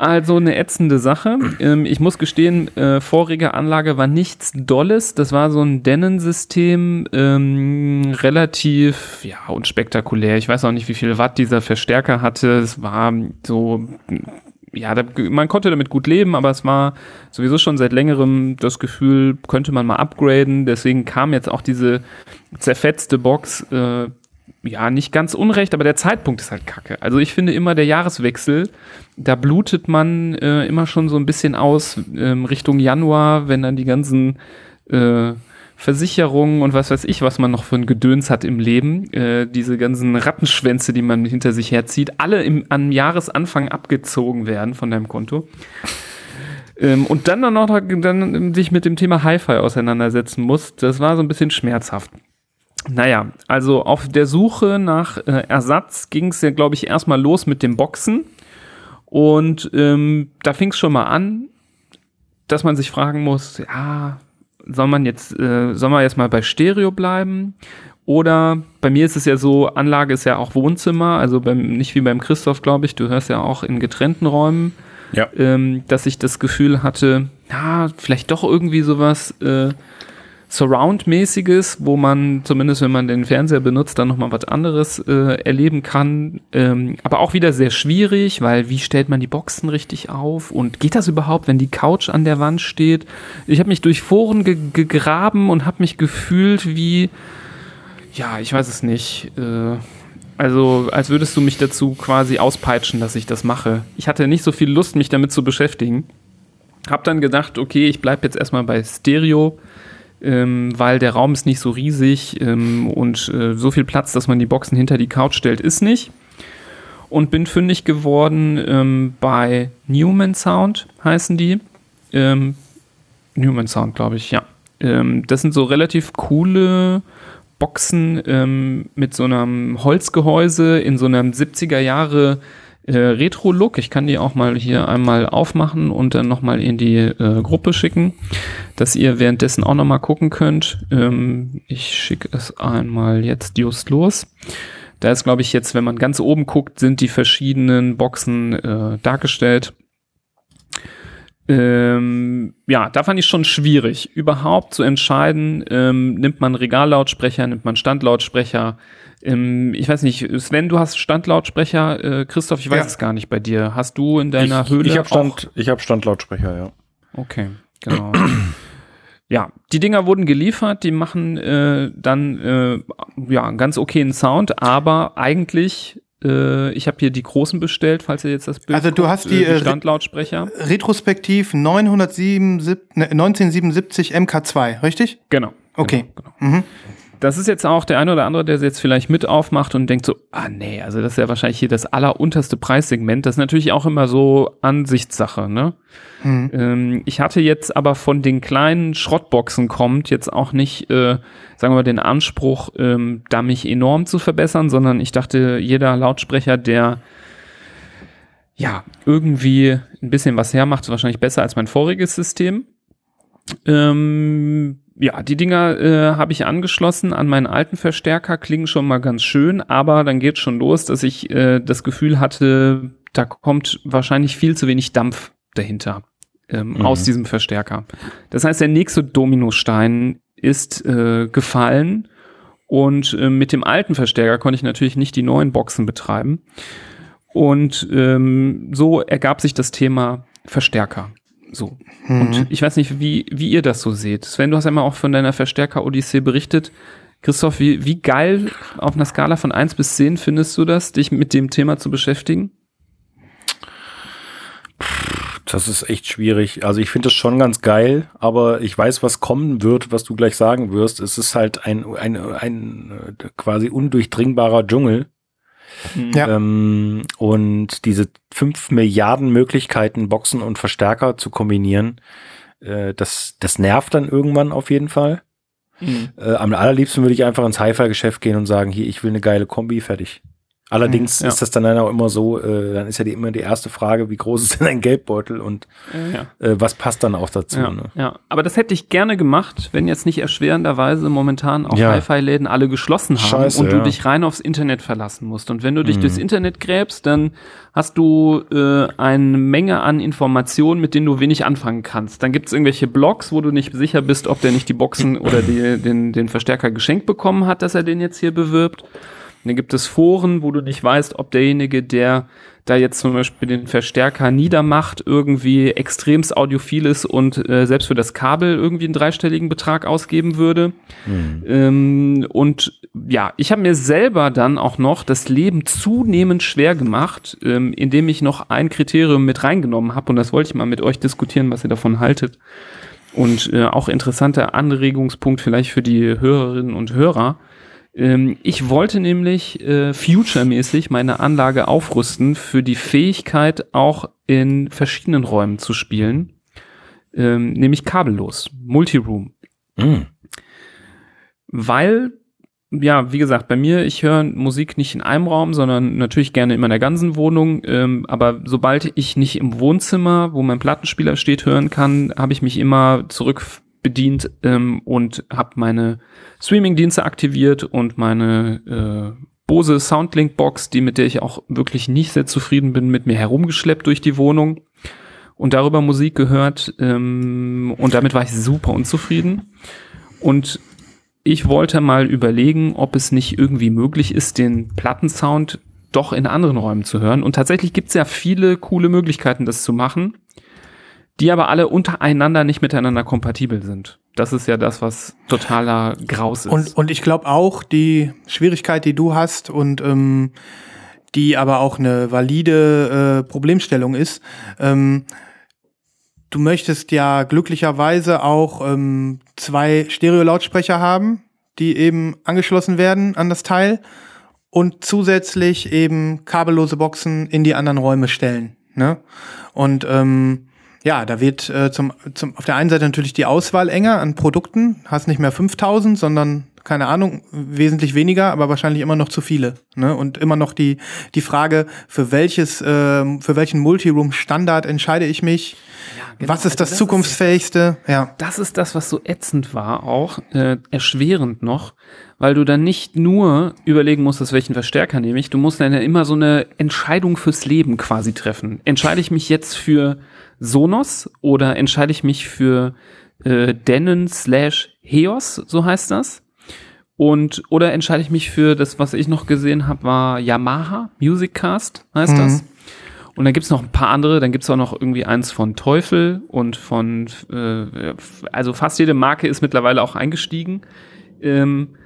Also eine ätzende Sache. Ähm, ich muss gestehen, äh, vorige Anlage war nichts Dolles. Das war so ein Dennen-System, ähm, relativ ja unspektakulär. Ich weiß auch nicht, wie viel Watt dieser Verstärker hatte. Es war so, ja, da, man konnte damit gut leben, aber es war sowieso schon seit längerem das Gefühl, könnte man mal upgraden. Deswegen kam jetzt auch diese zerfetzte Box. Äh, ja, nicht ganz unrecht, aber der Zeitpunkt ist halt kacke. Also ich finde immer der Jahreswechsel, da blutet man äh, immer schon so ein bisschen aus ähm, Richtung Januar, wenn dann die ganzen äh, Versicherungen und was weiß ich, was man noch für ein Gedöns hat im Leben, äh, diese ganzen Rattenschwänze, die man hinter sich herzieht, alle im, am Jahresanfang abgezogen werden von deinem Konto. Ähm, und dann dann noch dann sich mit dem Thema Hi-Fi auseinandersetzen muss, das war so ein bisschen schmerzhaft. Naja, also auf der Suche nach äh, Ersatz ging es ja, glaube ich, erstmal los mit dem Boxen. Und ähm, da fing es schon mal an, dass man sich fragen muss, ja, soll man jetzt, äh, soll man jetzt mal bei Stereo bleiben? Oder bei mir ist es ja so, Anlage ist ja auch Wohnzimmer, also beim, nicht wie beim Christoph, glaube ich, du hörst ja auch in getrennten Räumen. Ja. ähm, dass ich das Gefühl hatte, ja, vielleicht doch irgendwie sowas äh, Surround-mäßiges, wo man zumindest, wenn man den Fernseher benutzt, dann nochmal was anderes äh, erleben kann. Ähm, aber auch wieder sehr schwierig, weil wie stellt man die Boxen richtig auf und geht das überhaupt, wenn die Couch an der Wand steht? Ich habe mich durch Foren ge gegraben und habe mich gefühlt wie, ja, ich weiß es nicht. Äh, also, als würdest du mich dazu quasi auspeitschen, dass ich das mache. Ich hatte nicht so viel Lust, mich damit zu beschäftigen. Hab dann gedacht, okay, ich bleibe jetzt erstmal bei Stereo, ähm, weil der Raum ist nicht so riesig ähm, und äh, so viel Platz, dass man die Boxen hinter die Couch stellt, ist nicht. Und bin fündig geworden ähm, bei Newman Sound, heißen die. Ähm, Newman Sound, glaube ich, ja. Ähm, das sind so relativ coole Boxen ähm, mit so einem Holzgehäuse in so einem 70er Jahre äh, Retro-Look. Ich kann die auch mal hier einmal aufmachen und dann nochmal in die äh, Gruppe schicken, dass ihr währenddessen auch nochmal gucken könnt. Ähm, ich schicke es einmal jetzt just los. Da ist, glaube ich, jetzt, wenn man ganz oben guckt, sind die verschiedenen Boxen äh, dargestellt. Ähm, ja, da fand ich schon schwierig, überhaupt zu entscheiden, ähm, nimmt man Regallautsprecher, nimmt man Standlautsprecher. Ähm, ich weiß nicht, Sven, du hast Standlautsprecher, äh, Christoph, ich weiß Ja. es gar nicht bei dir. Hast du in deiner ich Höhle ich habe auch- Stand, ich hab Standlautsprecher, ja. Okay, genau. ja, die Dinger wurden geliefert, die machen äh, dann äh, ja einen ganz okayen Sound, aber eigentlich, äh, ich habe hier die großen bestellt, falls ihr jetzt das Bild Also du hast die, äh, äh, die Standlautsprecher. Retrospektiv 977, ne, 1977 MK2, richtig? Genau. Okay. Genau, genau. Das ist jetzt auch der eine oder andere, der jetzt vielleicht mit aufmacht und denkt so, ah nee, also das ist ja wahrscheinlich hier das allerunterste Preissegment. Das ist natürlich auch immer so Ansichtssache, ne? Ähm, ich hatte jetzt aber von den kleinen Schrottboxen kommt jetzt auch nicht, äh, sagen wir mal, den Anspruch, ähm, da mich enorm zu verbessern, sondern ich dachte, jeder Lautsprecher, der ja irgendwie ein bisschen was hermacht, ist wahrscheinlich besser als mein voriges System. Ähm, ja, die Dinger äh, habe ich angeschlossen an meinen alten Verstärker, klingen schon mal ganz schön, aber dann geht schon los, dass ich äh, das Gefühl hatte, da kommt wahrscheinlich viel zu wenig Dampf dahinter ähm, Mhm. aus diesem Verstärker. Das heißt, der nächste Dominostein ist äh, gefallen und äh, mit dem alten Verstärker konnte ich natürlich nicht die neuen Boxen betreiben. Und ähm, so ergab sich das Thema Verstärker. So. Und ich weiß nicht, wie, wie ihr das so seht. Sven, du hast ja immer auch von deiner Verstärker-Odyssee berichtet. Christoph, wie, wie geil auf einer Skala von 1 bis 10 findest du das, dich mit dem Thema zu beschäftigen? Das ist echt schwierig. Also ich finde das schon ganz geil, aber ich weiß, was kommen wird, was du gleich sagen wirst. Es ist halt ein, ein, ein äh, quasi undurchdringbarer Dschungel. Ja. Ähm, und diese fünf Milliarden Möglichkeiten, Boxen und Verstärker zu kombinieren, äh, das, das nervt dann irgendwann auf jeden Fall. Äh, am allerliebsten würde ich einfach ins Hi-Fi-Geschäft gehen und sagen, hier, ich will eine geile Kombi, fertig. Allerdings Mhm, ja. ist das dann auch immer so, äh, dann ist ja die, immer die erste Frage, wie groß ist denn ein Geldbeutel und Ja. äh, was passt dann auch dazu. Ja, Ne? ja, aber das hätte ich gerne gemacht, wenn jetzt nicht erschwerenderweise momentan auch. Hi-Fi-Läden alle geschlossen haben Scheiße, und du dich rein aufs Internet verlassen musst. Und wenn du dich Mhm. durchs Internet gräbst, dann hast du äh, eine Menge an Informationen, mit denen du wenig anfangen kannst. Dann gibt es irgendwelche Blogs, wo du nicht sicher bist, ob der nicht die Boxen oder die, den, den Verstärker geschenkt bekommen hat, dass er den jetzt hier bewirbt. Dann gibt es Foren, wo du nicht weißt, ob derjenige, der da jetzt zum Beispiel den Verstärker niedermacht, irgendwie extremst audiophil ist und äh, selbst für das Kabel irgendwie einen dreistelligen Betrag ausgeben würde. Ähm, und ja, ich habe mir selber dann auch noch das Leben zunehmend schwer gemacht, ähm, indem ich noch ein Kriterium mit reingenommen habe und das wollte ich mal mit euch diskutieren, was ihr davon haltet. Und äh, auch interessanter Anregungspunkt vielleicht für die Hörerinnen und Hörer. Ähm, ich wollte nämlich äh, future-mäßig meine Anlage aufrüsten für die Fähigkeit, auch in verschiedenen Räumen zu spielen. Ähm, nämlich kabellos, Multiroom. Mhm. Weil, ja, wie gesagt, bei mir, ich höre Musik nicht in einem Raum, sondern natürlich gerne immer in der ganzen Wohnung. Ähm, aber sobald ich nicht im Wohnzimmer, wo mein Plattenspieler steht, hören kann, habe ich mich immer zurückbedient ähm, und habe meine Streaming-Dienste aktiviert und meine äh, Bose Soundlink-Box, die mit der ich auch wirklich nicht sehr zufrieden bin, mit mir herumgeschleppt durch die Wohnung. und darüber Musik gehört ähm, und damit war ich super unzufrieden. Und ich wollte mal überlegen, ob es nicht irgendwie möglich ist, den Plattensound doch in anderen Räumen zu hören. Und tatsächlich gibt es ja viele coole Möglichkeiten, das zu machen, die aber alle untereinander nicht miteinander kompatibel sind. Das ist ja das, was totaler Graus ist. Und, und ich glaube auch, die Schwierigkeit, die du hast und ähm, die aber auch eine valide äh, Problemstellung ist, ähm, du möchtest ja glücklicherweise auch ähm, zwei Stereo-Lautsprecher haben, die eben angeschlossen werden an das Teil und zusätzlich eben kabellose Boxen in die anderen Räume stellen. Ne? Und ähm, ja, da wird äh, zum, zum, auf der einen Seite natürlich die Auswahl enger an Produkten. Hast nicht mehr 5000, sondern keine Ahnung, wesentlich weniger, aber wahrscheinlich immer noch zu viele. Ne? Und immer noch die, die Frage, für welches, äh, für welchen Multiroom-Standard entscheide ich mich? Ja, genau. Was ist also das, das zukunftsfähigste? Ist, ja. Das ist das, was so ätzend war, auch äh, erschwerend noch, weil du dann nicht nur überlegen musstest, welchen Verstärker nehme ich, du musst dann ja immer so eine Entscheidung fürs Leben quasi treffen. Entscheide ich mich jetzt für Sonos oder entscheide ich mich für äh, Denon slash Heos, so heißt das? Und oder entscheide ich mich für das, was ich noch gesehen habe, war Yamaha Music Cast, heißt mhm. das. Und dann gibt's noch ein paar andere, dann gibt's auch noch irgendwie eins von Teufel und von, äh, also fast jede Marke ist mittlerweile auch eingestiegen. Ähm,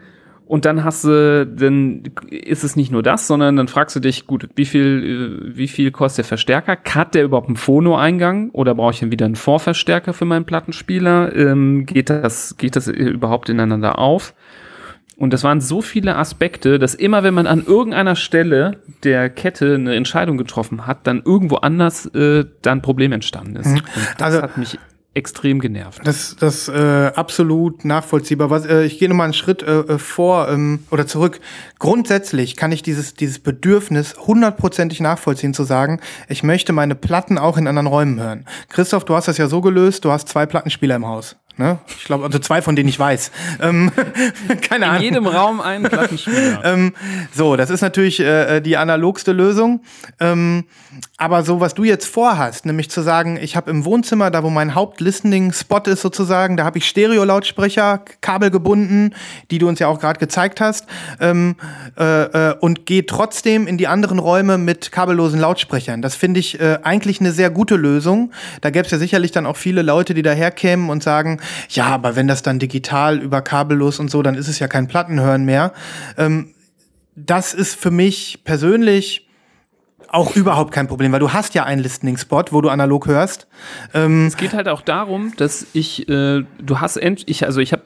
und dann hast du, dann ist es nicht nur das, sondern dann fragst du dich, gut, wie viel, äh, wie viel kostet der Verstärker? Hat der überhaupt einen Phono-Eingang oder brauche ich dann wieder einen Vorverstärker für meinen Plattenspieler? Ähm, geht das, geht das überhaupt ineinander auf? Und das waren so viele Aspekte, dass immer, wenn man an irgendeiner Stelle der Kette eine Entscheidung getroffen hat, dann irgendwo anders äh, dann ein Problem entstanden ist. Mhm. Und das also, hat mich extrem genervt. Das, das äh, absolut nachvollziehbar. Was, äh, ich gehe nochmal einen Schritt äh, äh, vor ähm, oder zurück. Grundsätzlich kann ich dieses, dieses Bedürfnis hundertprozentig nachvollziehen, zu sagen, ich möchte meine Platten auch in anderen Räumen hören. Christoph, du hast das ja so gelöst, du hast zwei Plattenspieler im Haus. Ne? Ich glaube, also zwei, von denen ich weiß. Ähm, keine Ahnung. In jedem Raum einen Plattenspieler. ähm, so, das ist natürlich äh, die analogste Lösung. Ähm, aber so, was du jetzt vorhast, nämlich zu sagen, ich habe im Wohnzimmer, da wo mein Haupt-Listening-Spot ist sozusagen, da habe ich Stereo-Lautsprecher, Kabel gebunden, die du uns ja auch gerade gezeigt hast, ähm, äh, äh, und gehe trotzdem in die anderen Räume mit kabellosen Lautsprechern. Das finde ich äh, eigentlich eine sehr gute Lösung. Da gäbe es ja sicherlich dann auch viele Leute, die daherkämen und sagen, ja, aber wenn das dann digital über kabellos und so, dann ist es ja kein Plattenhören mehr. Ähm, das ist für mich persönlich auch überhaupt kein Problem, weil du hast ja einen Listening-Spot, wo du analog hörst. Ähm es geht halt auch darum, dass ich, äh, du hast endlich, also ich habe,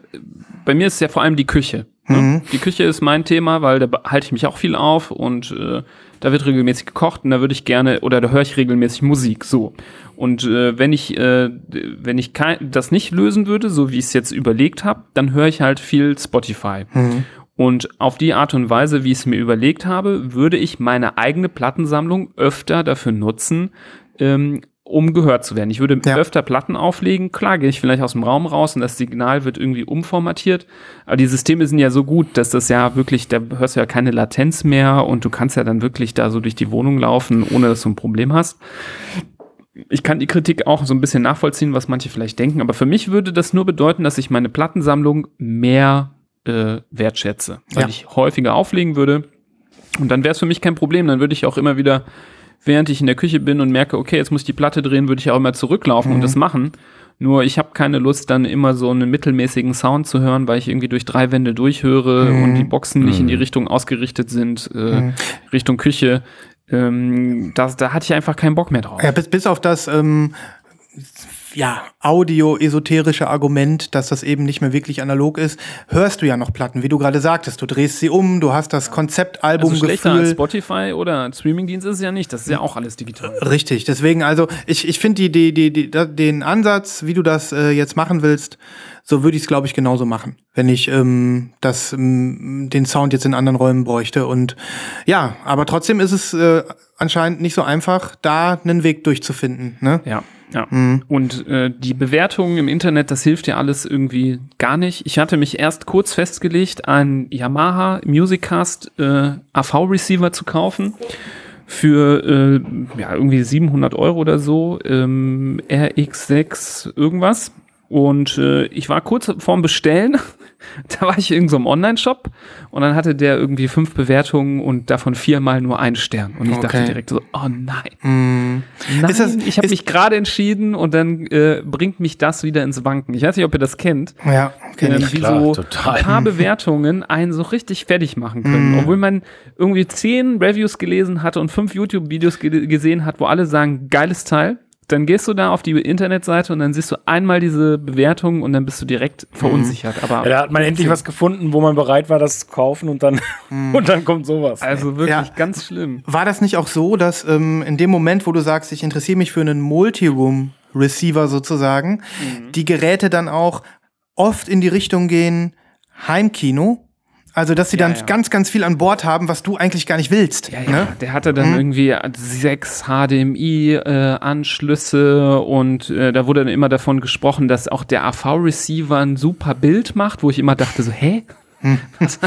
bei mir ist es ja vor allem die Küche. Ne? Mhm. Die Küche ist mein Thema, weil da halte ich mich auch viel auf und äh, da wird regelmäßig gekocht und da würde ich gerne oder da höre ich regelmäßig Musik. So. Und äh, wenn ich, äh, wenn ich kein, das nicht lösen würde, so wie ich es jetzt überlegt habe, dann höre ich halt viel Spotify. Mhm. Und auf die Art und Weise, wie ich es mir überlegt habe, würde ich meine eigene Plattensammlung öfter dafür nutzen, ähm, um gehört zu werden. Ich würde ja. öfter Platten auflegen. Klar gehe ich vielleicht aus dem Raum raus und das Signal wird irgendwie umformatiert. Aber die Systeme sind ja so gut, dass das ja wirklich, da hörst du ja keine Latenz mehr und du kannst ja dann wirklich da so durch die Wohnung laufen, ohne dass du ein Problem hast. Ich kann die Kritik auch so ein bisschen nachvollziehen, was manche vielleicht denken, aber für mich würde das nur bedeuten, dass ich meine Plattensammlung mehr äh, wertschätze, weil ja. ich häufiger auflegen würde. Und dann wäre es für mich kein Problem. Dann würde ich auch immer wieder während ich in der Küche bin und merke, okay, jetzt muss ich die Platte drehen, würde ich auch immer zurücklaufen mhm. und das machen. Nur ich habe keine Lust, dann immer so einen mittelmäßigen Sound zu hören, weil ich irgendwie durch drei Wände durchhöre mhm. und die Boxen nicht mhm. in die mhm. Richtung ausgerichtet sind, äh, mhm. Richtung Küche. Ähm, das, da hatte ich einfach keinen Bock mehr drauf. Ja, bis, bis auf das ähm, ja, audio-esoterische Argument, dass das eben nicht mehr wirklich analog ist, hörst du ja noch Platten, wie du gerade sagtest. Du drehst sie um, du hast das Konzeptalbum also schlechter als Spotify oder Streamingdienst ist es ja nicht. Das ist ja auch alles digital. Richtig. Deswegen, also ich, ich finde die, die, die, die, den Ansatz, wie du das äh, jetzt machen willst, so würde ich es, glaube ich, genauso machen, wenn ich ähm, das, ähm, den Sound jetzt in anderen Räumen bräuchte. Und ja, aber trotzdem ist es äh, anscheinend nicht so einfach, da einen Weg durchzufinden. Ne? Ja. Ja. Mhm. Und äh, die Bewertungen im Internet, das hilft ja alles irgendwie gar nicht. Ich hatte mich erst kurz festgelegt, einen Yamaha Musiccast äh, AV-Receiver zu kaufen. für äh, ja, irgendwie 700 Euro oder so, ähm, RX6 irgendwas. Und äh, ich war kurz vorm Bestellen da war ich in irgendeinem so Online-Shop und dann hatte der irgendwie fünf Bewertungen und davon viermal nur ein Stern. Und ich Okay. dachte direkt so, oh nein. Mm. Nein, Ist das- ich habe mich gerade entschieden und dann äh, bringt mich das wieder ins Wanken. Ich weiß nicht, ob ihr das kennt. Ja, kenn Ähm, ich. wie Klar, so total. ein paar Bewertungen einen so richtig fertig machen können. Mhm. Obwohl man irgendwie zehn Reviews gelesen hatte und fünf YouTube-Videos ge gesehen hat, wo alle sagen, geiles Teil. Dann gehst du da auf die Internetseite und dann siehst du einmal diese Bewertung und dann bist du direkt verunsichert. Aber Ja, da hat man endlich was gefunden, wo man bereit war, das zu kaufen und dann, und dann kommt sowas. also wirklich Ja. ganz schlimm. War das nicht auch so, dass ähm, in dem Moment, wo du sagst, ich interessiere mich für einen Multiroom-Receiver sozusagen, die Geräte dann auch oft in die Richtung gehen, Heimkino? Also, dass sie Ja, dann ja. ganz, ganz viel an Bord haben, was du eigentlich gar nicht willst. Ja, ja, Ne? der hatte dann irgendwie sechs HDMI-Anschlüsse und äh, da wurde dann immer davon gesprochen, dass auch der AV-Receiver ein super Bild macht, wo ich immer dachte so, hä? Was?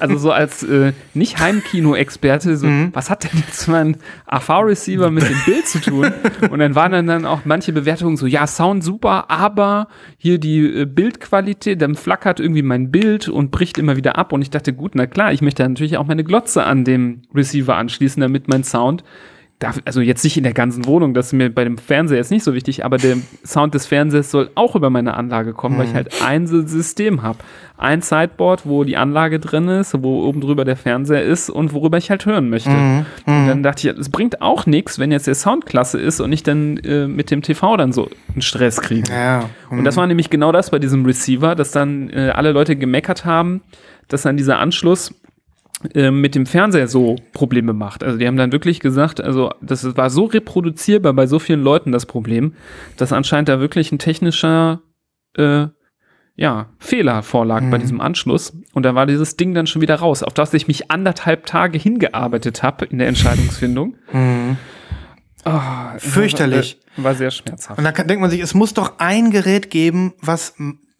Also so als äh, nicht Heimkino-Experte, so, was hat denn jetzt mein AV-Receiver mit dem Bild zu tun? Und dann waren dann, dann auch manche Bewertungen so, ja, Sound super, aber hier die äh, Bildqualität, dann flackert irgendwie mein Bild und bricht immer wieder ab. Und ich dachte, gut, na klar, ich möchte natürlich auch meine Glotze an dem Receiver anschließen, damit mein Sound darf, also jetzt nicht in der ganzen Wohnung, das ist mir bei dem Fernseher jetzt nicht so wichtig, aber der Sound des Fernsehers soll auch über meine Anlage kommen, weil ich halt ein System habe. Ein Sideboard, wo die Anlage drin ist, wo oben drüber der Fernseher ist und worüber ich halt hören möchte. Und dann dachte ich, es bringt auch nichts, wenn jetzt der Sound klasse ist und ich dann äh, mit dem TV dann so einen Stress kriege. Ja. Und das war nämlich genau das bei diesem Receiver, dass dann äh, alle Leute gemeckert haben, dass dann dieser Anschluss mit dem Fernseher so Probleme macht. Also die haben dann wirklich gesagt, also das war so reproduzierbar bei so vielen Leuten das Problem, dass anscheinend da wirklich ein technischer äh, ja, Fehler vorlag bei diesem Anschluss. Und da war dieses Ding dann schon wieder raus, auf das ich mich anderthalb Tage hingearbeitet habe in der Entscheidungsfindung. Mhm. Ah, Fürchterlich. War, war sehr schmerzhaft. Und da denkt man sich, es muss doch ein Gerät geben, was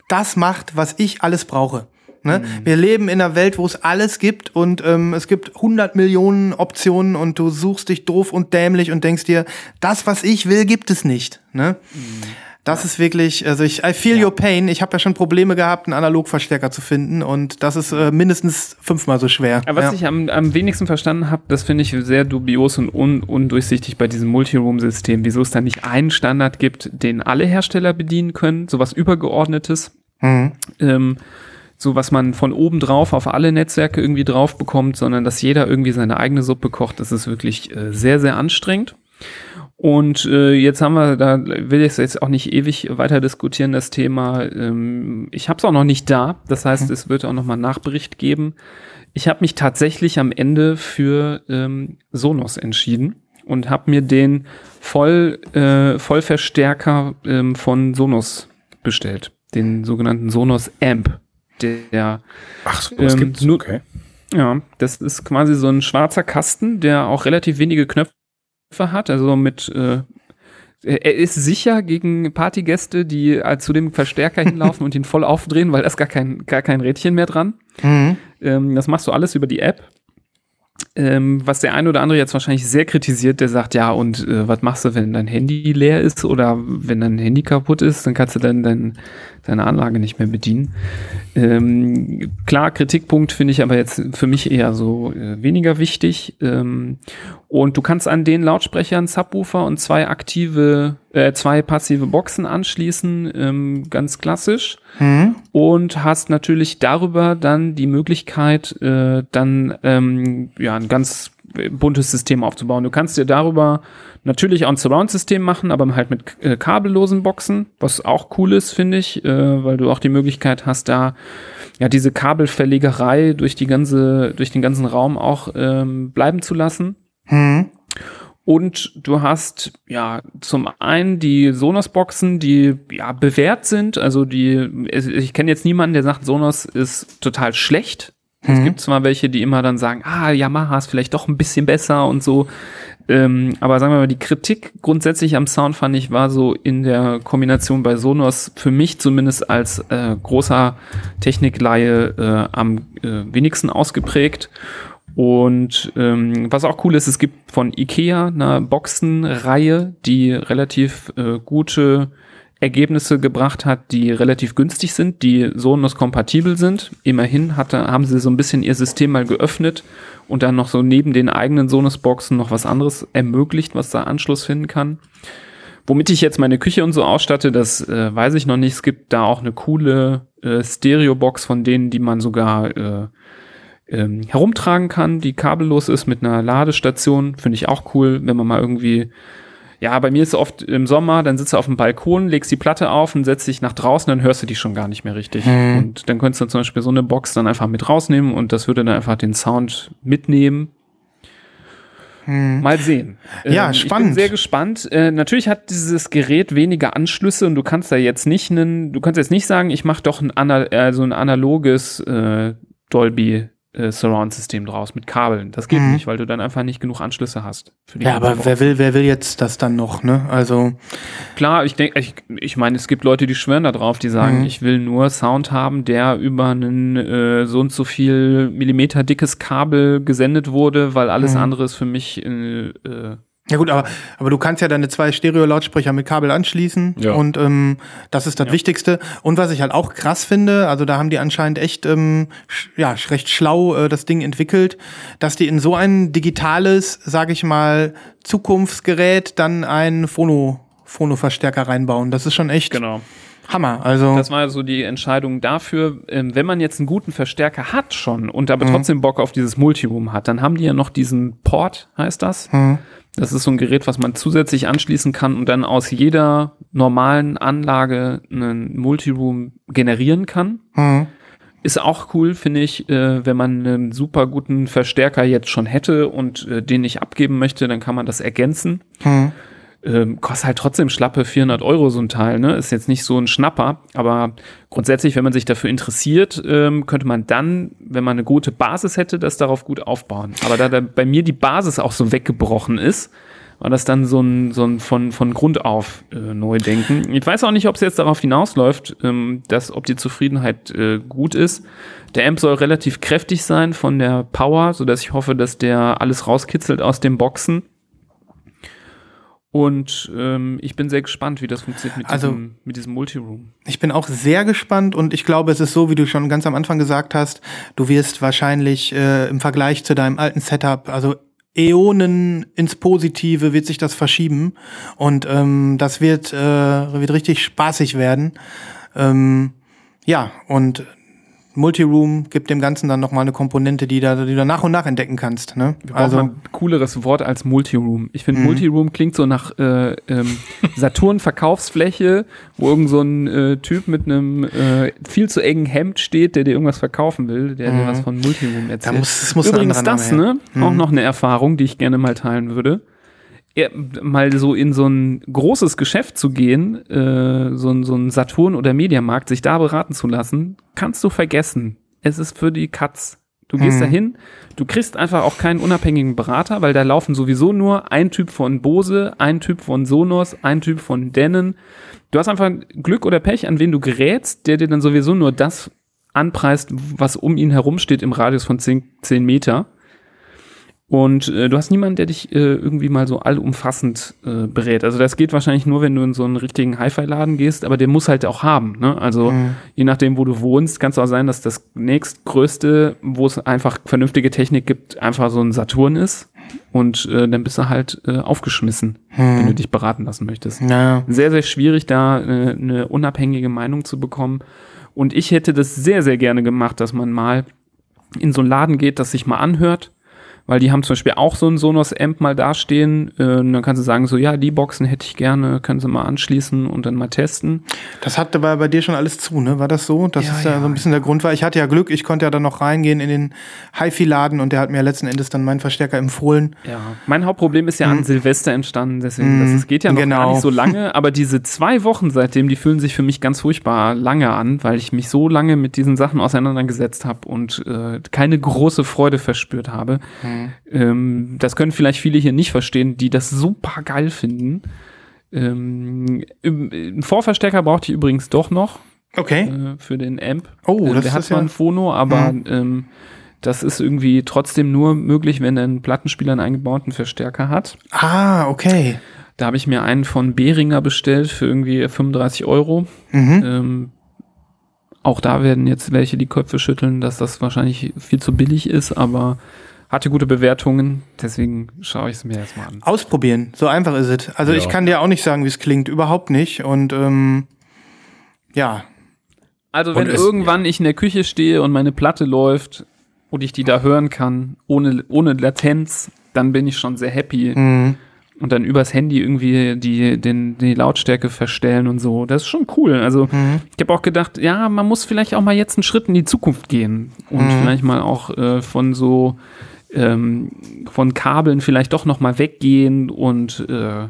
das macht, was ich alles brauche. Ne? Mhm. Wir leben in einer Welt, wo es alles gibt und ähm, es gibt 100 Millionen Optionen und du suchst dich doof und dämlich und denkst dir, das, was ich will, gibt es nicht. Ne? Mhm. Das ist wirklich, also ich, I feel your pain. Ich habe ja schon Probleme gehabt, einen Analogverstärker zu finden und das ist äh, mindestens fünfmal so schwer. Aber was ja. ich am, am wenigsten verstanden habe, das finde ich sehr dubios und un, undurchsichtig bei diesem Multiroom-System, wieso es da nicht einen Standard gibt, den alle Hersteller bedienen können, sowas übergeordnetes, Mhm. ähm, so was man von oben drauf auf alle Netzwerke irgendwie drauf bekommt, sondern dass jeder irgendwie seine eigene Suppe kocht, das ist wirklich äh, sehr, sehr anstrengend. Und äh, jetzt haben wir, da will ich es jetzt auch nicht ewig weiter diskutieren, das Thema. Ähm, ich habe es auch noch nicht da, das heißt, es wird auch noch mal einen Nachbericht geben. Ich habe mich tatsächlich am Ende für ähm, Sonos entschieden und habe mir den Voll, äh, Vollverstärker ähm, von Sonos bestellt, den sogenannten Sonos Amp. Der, Ach, so, was Ähm, gibt's? nur- Okay. ja, das ist quasi so ein schwarzer Kasten, der auch relativ wenige Knöpfe hat, also mit äh, er ist sicher gegen Partygäste, die äh, zu dem Verstärker hinlaufen und ihn voll aufdrehen, weil da ist gar kein, gar kein Rädchen mehr dran. Mhm. Ähm, das machst du alles über die App. Ähm, was der eine oder andere jetzt wahrscheinlich sehr kritisiert, der sagt, ja, und äh, was machst du, wenn dein Handy leer ist oder wenn dein Handy kaputt ist, dann kannst du dann dein, deine Anlage nicht mehr bedienen. Ähm, klar, Kritikpunkt finde ich aber jetzt für mich eher so äh, weniger wichtig. Ähm, und du kannst an den Lautsprechern Subwoofer und zwei aktive, äh, zwei passive Boxen anschließen, ähm, ganz klassisch Mhm. Und hast natürlich darüber dann die Möglichkeit, äh, dann ähm, ja ein ganz buntes System aufzubauen. Du kannst dir darüber natürlich auch ein Surround-System machen, aber halt mit äh, kabellosen Boxen, was auch cool ist, finde ich, äh, weil du auch die Möglichkeit hast, da ja diese Kabelverlegerei durch die ganze, durch den ganzen Raum auch ähm, bleiben zu lassen. Mhm. Und du hast ja zum einen die Sonos-Boxen, die ja bewährt sind. Also die, ich kenne jetzt niemanden, der sagt, Sonos ist total schlecht. Es Mhm. gibt zwar welche, die immer dann sagen, ah, Yamaha ist vielleicht doch ein bisschen besser und so. Ähm, aber sagen wir mal, die Kritik grundsätzlich am Sound fand ich war so in der Kombination bei Sonos für mich zumindest als äh, großer Technikleihe äh, am äh, wenigsten ausgeprägt. Und ähm, was auch cool ist, es gibt von Ikea eine Boxenreihe, die relativ äh, gute Ergebnisse gebracht hat, die relativ günstig sind, die Sonos-kompatibel sind. Immerhin hatte, haben sie so ein bisschen ihr System mal geöffnet und dann noch so neben den eigenen Sonos-Boxen noch was anderes ermöglicht, was da Anschluss finden kann. Womit ich jetzt meine Küche und so ausstatte, das äh, weiß ich noch nicht. Es gibt da auch eine coole äh, Stereo-Box von denen, die man sogar äh, ähm, herumtragen kann, die kabellos ist mit einer Ladestation. Finde ich auch cool, wenn man mal irgendwie ja, bei mir ist es oft im Sommer, dann sitzt du auf dem Balkon, legst die Platte auf und setzt dich nach draußen, dann hörst du die schon gar nicht mehr richtig. Mhm. Und dann könntest du zum Beispiel so eine Box dann einfach mit rausnehmen und das würde dann einfach den Sound mitnehmen. Mal sehen. Ja, Ähm, Ich spannend. bin sehr gespannt. Äh, natürlich hat dieses Gerät weniger Anschlüsse und du kannst da jetzt nicht einen, du kannst jetzt nicht sagen, ich mache doch ein, ana äh, so ein analoges äh, Dolby äh, Surround-System draus mit Kabeln. Das geht Mhm. nicht, weil du dann einfach nicht genug Anschlüsse hast. Ja, aber Box. wer will, wer will jetzt das dann noch, ne? Also, Klar, ich denke, ich, ich meine, es gibt Leute, die schwören da drauf, die sagen, Mhm. ich will nur Sound haben, der über einen äh, so und so viel Millimeter dickes Kabel gesendet wurde, weil alles Mhm. andere ist für mich äh, äh, ja gut, aber, aber du kannst ja deine zwei Stereo-Lautsprecher mit Kabel anschließen Ja. und ähm, das ist das Ja. Wichtigste. Und was ich halt auch krass finde, also da haben die anscheinend echt ähm, sch ja, recht schlau äh, das Ding entwickelt, dass die in so ein digitales, sag ich mal, Zukunftsgerät dann einen Phono, Phono-Verstärker reinbauen. Das ist schon echt genau. Hammer. Also Das war so die Entscheidung dafür, ähm, wenn man jetzt einen guten Verstärker hat schon und aber trotzdem Bock auf dieses Multiroom hat, dann haben die ja noch diesen Port, heißt das. hm, Das ist so ein Gerät, was man zusätzlich anschließen kann und dann aus jeder normalen Anlage einen Multiroom generieren kann. hm, Ist auch cool, finde ich, äh, wenn man einen super guten Verstärker jetzt schon hätte und äh, den nicht abgeben möchte, dann kann man das ergänzen. hm. Ähm, kostet halt trotzdem schlappe 400 Euro so ein Teil, ne? Ist jetzt nicht so ein Schnapper, aber grundsätzlich, wenn man sich dafür interessiert, ähm, könnte man dann, wenn man eine gute Basis hätte, das darauf gut aufbauen. Aber da, da bei mir die Basis auch so weggebrochen ist, war das dann so ein, so ein von, von Grund auf äh, neu denken. Ich weiß auch nicht, ob es jetzt darauf hinausläuft, ähm, dass, ob die Zufriedenheit äh, gut ist. Der Amp soll relativ kräftig sein von der Power, so dass ich hoffe, dass der alles rauskitzelt aus dem Boxen. Und ähm, ich bin sehr gespannt, wie das funktioniert mit, Also- diesem, mit diesem Multiroom. Ich bin auch sehr gespannt und ich glaube, es ist so, wie du schon ganz am Anfang gesagt hast, du wirst wahrscheinlich äh, im Vergleich zu deinem alten Setup, also Äonen ins Positive wird sich das verschieben und ähm, das wird, äh, wird richtig spaßig werden. Ähm, ja, und Multiroom gibt dem Ganzen dann nochmal eine Komponente, die, da, die du nach und nach entdecken kannst. Ne? Wir mal ein cooleres Wort als Multiroom. Ich finde, Mhm. Multiroom klingt so nach äh, ähm, Saturn-Verkaufsfläche, wo irgend so ein äh, Typ mit einem äh, viel zu engen Hemd steht, der dir irgendwas verkaufen will, der dir Mhm. was von Multiroom da erzählt. muss, es muss Übrigens das, Name her. ne? Auch noch eine Erfahrung, die ich gerne mal teilen würde. Mal so in so ein großes Geschäft zu gehen, äh, so, ein- so ein Saturn oder Mediamarkt, sich da beraten zu lassen, kannst du vergessen. Es ist für die Katz. Du gehst Mhm. dahin, du kriegst einfach auch keinen unabhängigen Berater, weil da laufen sowieso nur ein Typ von Bose, ein Typ von Sonos, ein Typ von Denon. Du hast einfach Glück oder Pech, an wen du gerätst, der dir dann sowieso nur das anpreist, was um ihn herum steht im Radius von 10, 10 Meter. Und äh, du hast niemanden, der dich äh, irgendwie mal so allumfassend äh, berät. Also das geht wahrscheinlich nur, wenn du in so einen richtigen Hi-Fi-Laden gehst, aber der muss halt auch haben. Ne? Also Mhm. je nachdem, wo du wohnst, kann es auch sein, dass das nächstgrößte, wo es einfach vernünftige Technik gibt, einfach so ein Saturn ist. Und äh, dann bist du halt äh, aufgeschmissen, wenn du dich beraten lassen möchtest Ja. sehr, sehr schwierig, da äh, eine unabhängige Meinung zu bekommen. Und ich hätte das sehr, sehr gerne gemacht, dass man mal in so einen Laden geht, das sich mal anhört. Weil die haben zum Beispiel auch so ein Sonos-Amp mal dastehen. Äh, und dann kannst du sagen, so, ja, die Boxen hätte ich gerne, können sie mal anschließen und dann mal testen. Das hatte bei, bei dir schon alles zu, ne? War das so? Das Ja, ist ja, ja. so ein bisschen der Grund war. Ich hatte ja Glück, ich konnte ja dann noch reingehen in den HiFi-Laden und der hat mir letzten Endes dann meinen Verstärker empfohlen. Ja. Mein Hauptproblem ist ja an Silvester entstanden, deswegen, das, es geht ja noch gar Genau. nicht so lange, aber diese zwei Wochen seitdem, die fühlen sich für mich ganz furchtbar lange an, weil ich mich so lange mit diesen Sachen auseinandergesetzt habe und äh, keine große Freude verspürt habe. Ähm, das können vielleicht viele hier nicht verstehen, die das super geil finden. Ähm, einen Vorverstärker brauchte ich übrigens doch noch Okay. äh, für den Amp. Oh, Äh, das der hat zwar ja- ein Phono, aber ähm, Das ist irgendwie trotzdem nur möglich, wenn ein Plattenspieler einen eingebauten Verstärker hat. Ah, okay. Da habe ich mir einen von Behringer bestellt für irgendwie 35 Euro. Mhm. Ähm, auch da werden jetzt welche die Köpfe schütteln, dass das wahrscheinlich viel zu billig ist, aber hatte gute Bewertungen, deswegen schaue ich es mir erstmal an. Ausprobieren, so einfach ist es. Also Ja. ich kann dir auch nicht sagen, wie es klingt, überhaupt nicht. Und ähm, ja, Also wenn es- irgendwann ich in der Küche stehe und meine Platte läuft und ich die da hören kann, ohne, ohne Latenz, dann bin ich schon sehr happy. mhm. Und dann übers Handy irgendwie die, den, die Lautstärke verstellen und so. Das ist schon cool. Also Mhm. ich habe auch gedacht, ja, man muss vielleicht auch mal jetzt einen Schritt in die Zukunft gehen und Mhm. vielleicht mal auch äh, von so ähm, von Kabeln vielleicht doch noch mal weggehen und äh,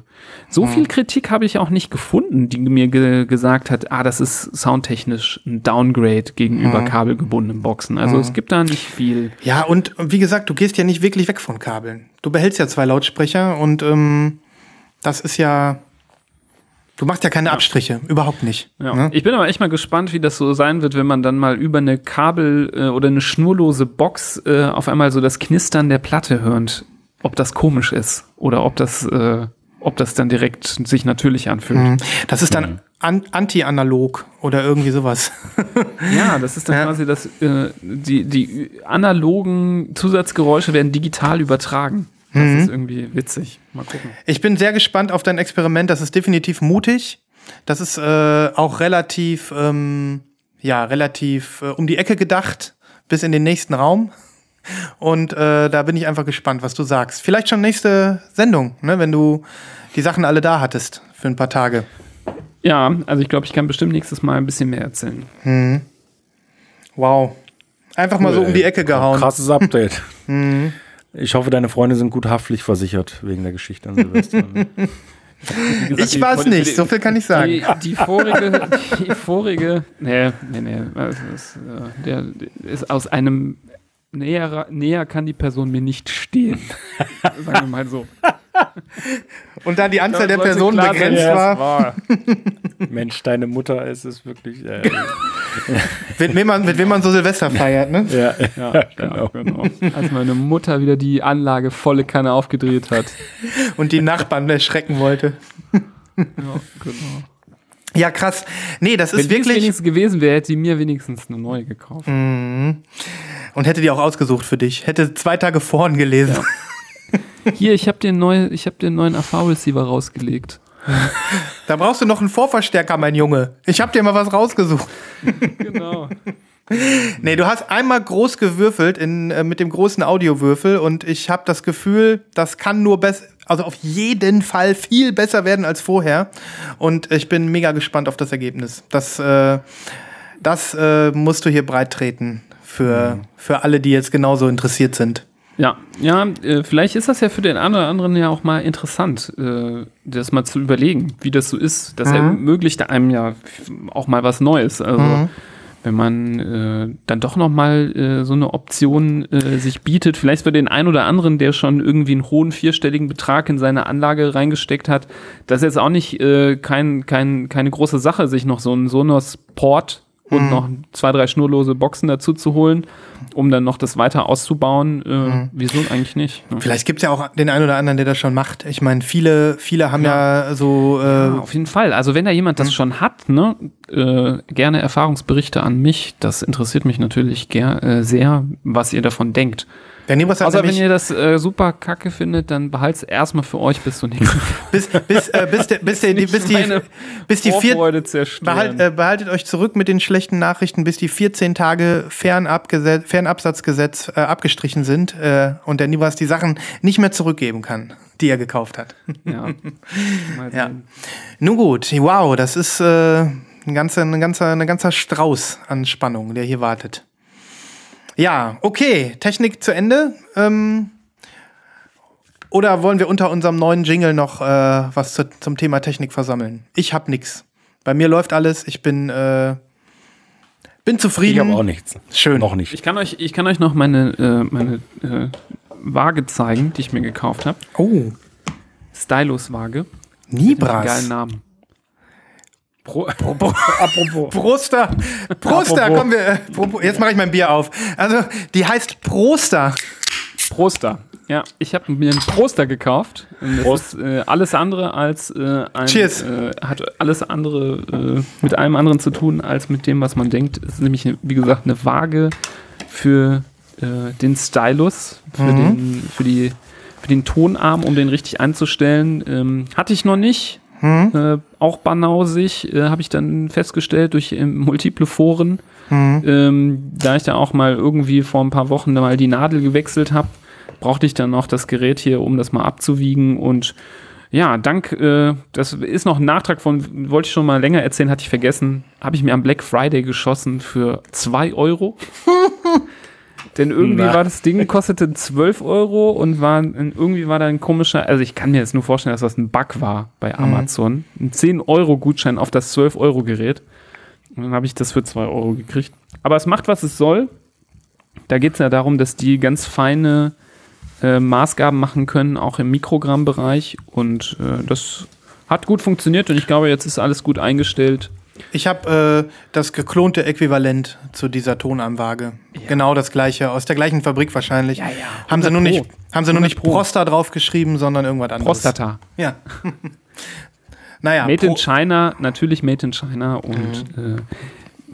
so viel Kritik habe ich auch nicht gefunden, die mir ge gesagt hat, ah, das ist soundtechnisch ein Downgrade gegenüber kabelgebundenen Boxen. Also es gibt da nicht viel. Ja, und wie gesagt, du gehst ja nicht wirklich weg von Kabeln. Du behältst ja zwei Lautsprecher und ähm, das ist ja. Du machst ja keine Abstriche, überhaupt nicht. Ja. Ne? Ich bin aber echt mal gespannt, wie das so sein wird, wenn man dann mal über eine Kabel äh, oder eine schnurlose Box äh, auf einmal so das Knistern der Platte hört. Ob das komisch ist oder ob das, äh, ob das dann direkt sich natürlich anfühlt. Mhm. Das ist dann an anti-analog oder irgendwie sowas. Ja, das ist dann Ja. quasi das, äh, die, die analogen Zusatzgeräusche werden digital übertragen. Das Mhm. ist irgendwie witzig. Mal gucken. Ich bin sehr gespannt auf dein Experiment. Das ist definitiv mutig. Das ist äh, auch relativ, ähm, ja, relativ äh, um die Ecke gedacht bis in den nächsten Raum. Und äh, da bin ich einfach gespannt, was du sagst. Vielleicht schon nächste Sendung, ne, wenn du die Sachen alle da hattest für ein paar Tage. Ja, also ich glaube, ich kann bestimmt nächstes Mal ein bisschen mehr erzählen. Wow. Einfach mal so um die Ecke gehauen. Krasses Update. Ich hoffe, deine Freunde sind gut haftpflichtversichert wegen der Geschichte an Silvester. Gesagt, Ich die- weiß die- nicht, so viel kann ich sagen. Die, die vorige, die vorige, nee, nee, nee, also das, äh, der ist aus einem näher, näher kann die Person mir nicht stehen. Sagen wir mal so. Und da die Anzahl der Personen klar begrenzt war, war. Mensch, deine Mutter ist es wirklich. Äh, mit wem, man, mit wem man so Silvester feiert, ne? ja, Ja, genau. genau. Als meine Mutter wieder die Anlage volle Kanne aufgedreht hat. Und die Nachbarn erschrecken wollte. Ja, genau. Ja, krass. Nee, das Wenn ist wirklich. wenigstens gewesen wäre, hätte sie mir wenigstens eine neue gekauft. Und hätte die auch ausgesucht für dich. Hätte zwei Tage vorhin gelesen. Hier, ich habe den, neu, ich hab den neuen AV-Receiver rausgelegt. Da brauchst du noch einen Vorverstärker, mein Junge. Ich hab dir mal was rausgesucht. Genau. Nee, du hast einmal groß gewürfelt in, äh, mit dem großen Audiowürfel und ich habe das Gefühl, das kann nur besser, also auf jeden Fall viel besser werden als vorher. Und ich bin mega gespannt auf das Ergebnis. Das, äh, das äh, musst du hier breit treten für, für alle, die jetzt genauso interessiert sind. Ja, ja, äh, vielleicht ist das ja für den einen oder anderen ja auch mal interessant, äh, das mal zu überlegen, wie das so ist. Das ermöglicht einem ja auch mal was Neues. Also wenn man äh, dann doch noch mal so eine Option sich bietet, vielleicht für den einen oder anderen, der schon irgendwie einen hohen vierstelligen Betrag in seine Anlage reingesteckt hat, das ist jetzt auch nicht kein, kein, keine große Sache, sich noch so einen Sonos Port und noch zwei, drei schnurlose Boxen dazu zu holen, um dann noch das weiter auszubauen. Äh, Wieso eigentlich nicht? Ne? Vielleicht gibt es ja auch den einen oder anderen, der das schon macht. Ich meine, viele, viele haben ja, so. Äh, Ja, auf jeden Fall. Also wenn da jemand das schon hat, ne, äh, gerne Erfahrungsberichte an mich. Das interessiert mich natürlich äh, sehr, was ihr davon denkt. Der Nibras hat Außer wenn ihr das äh, super kacke findet, dann behalt's erstmal für euch bis zur nächsten bis, bis, äh, bis, der, bis, die, bis die, bis die vier. Behalt, äh, behaltet euch zurück mit den schlechten Nachrichten, bis die 14 Tage Fernabgesetz, Fernabsatzgesetz äh, abgestrichen sind äh, und der Nibras die Sachen nicht mehr zurückgeben kann, die er gekauft hat. ja. Ja. Nun gut, wow, das ist äh, ein, ganzer, ein, ganzer, ein ganzer Strauß an Spannung, der hier wartet. Ja, okay, Technik zu Ende. Ähm, oder wollen wir unter unserem neuen Jingle noch äh, was zu, zum Thema Technik versammeln? Ich hab nix. Bei mir läuft alles. Ich bin, äh, bin ich zufrieden. habe auch nichts. Schön. Noch nicht. Ich kann euch, ich kann euch noch meine, äh, meine äh, Waage zeigen, die ich mir gekauft habe. Oh, Stylus-Waage. Einem Geilen Nibras. Namen. Pro, apropos. Proster. Proster, Apropos. kommen wir. Propo- Jetzt mache ich mein Bier auf. Also, die heißt Proster. Proster. Ja, ich habe mir einen Proster gekauft. Prost. ist äh, alles andere als äh, ein. Cheers. Äh, hat alles andere äh, mit allem anderen zu tun als mit dem, was man denkt. Es ist nämlich, wie gesagt, eine Waage für äh, den Stylus, für, den, für, die, für den Tonarm, um den richtig einzustellen. Ähm, hatte ich noch nicht. Äh, auch banausig, äh, habe ich dann festgestellt durch ähm, multiple Foren. Ähm, da ich da auch mal irgendwie vor ein paar Wochen mal die Nadel gewechselt habe, brauchte ich dann noch das Gerät hier, um das mal abzuwiegen. Und ja, dank, äh, das ist noch ein Nachtrag von, wollte ich schon mal länger erzählen, hatte ich vergessen, habe ich mir am Black Friday geschossen für 2 Euro. Denn irgendwie Na. war das Ding, kostete 12 Euro und war ein, irgendwie war da ein komischer, also ich kann mir jetzt nur vorstellen, dass das ein Bug war bei Amazon. Ein 10 Euro Gutschein auf das 12 Euro Gerät. Und dann habe ich das für 2 Euro gekriegt. Aber es macht, was es soll. Da geht es ja darum, dass die ganz feine äh, Maßgaben machen können, auch im Mikrogrammbereich. Und äh, das hat gut funktioniert und ich glaube, jetzt ist alles gut eingestellt. Ich habe äh, das geklonte Äquivalent zu dieser Tonarmwaage. Genau das gleiche, aus der gleichen Fabrik wahrscheinlich. ja. Haben sie nur 100 nicht, Pro. haben sie nur 100 nicht Pro. Prosta draufgeschrieben, sondern irgendwas anderes. Prostata. Ja. naja. Made in Pro- China, natürlich Made in China und Mhm.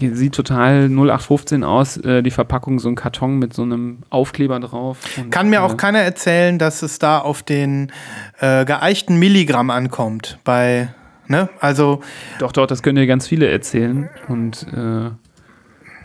äh, sieht total 0815 aus. Äh, die Verpackung, so ein Karton mit so einem Aufkleber drauf. Kann mir auch äh, keiner erzählen, dass es da auf den äh, geeichten Milligramm ankommt. Bei, ne? Also, Doch, doch, das können dir ganz viele erzählen. Und äh,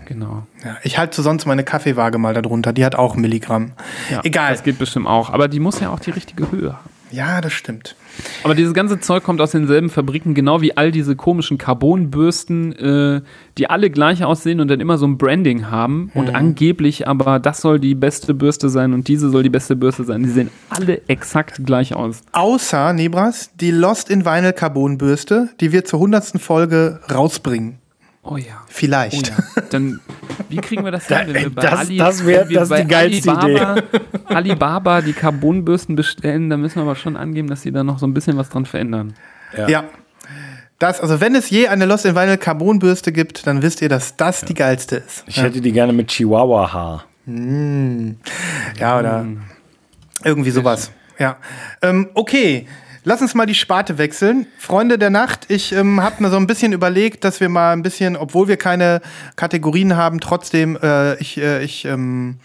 genau. ja, ich halte sonst meine Kaffeewaage mal darunter. Die hat auch Milligramm. Ja, Egal. Das geht bestimmt auch. Aber die muss ja auch die richtige Höhe haben. Ja, das stimmt. Aber dieses ganze Zeug kommt aus denselben Fabriken, genau wie all diese komischen Carbonbürsten, äh, die alle gleich aussehen und dann immer so ein Branding haben. Und angeblich aber, das soll die beste Bürste sein und diese soll die beste Bürste sein. Die sehen alle exakt gleich aus. Außer, Nebras, die Lost in Vinyl Carbonbürste, die wir zur hundertsten Folge rausbringen. Oh ja. Oh Vielleicht. ja. Dann, wie kriegen wir das hin, wenn wir bei das- Ali, das wär- wenn wir das die geilste Alibaba, Alibaba die Carbonbürsten bestellen, dann müssen wir aber schon angeben, dass sie da noch so ein bisschen was dran verändern. Ja. Das, also wenn es je eine Lost in Vinyl Carbonbürste gibt, dann wisst ihr, dass das die geilste ist. Ich hätte die gerne mit Chihuahua-Haar. Ja, oder irgendwie sowas. Ja. Ähm, okay. Lass uns mal die Sparte wechseln. Freunde der Nacht, ich ähm, habe mir so ein bisschen überlegt, dass wir mal ein bisschen, obwohl wir keine Kategorien haben, trotzdem äh, ich, äh, ich ähm,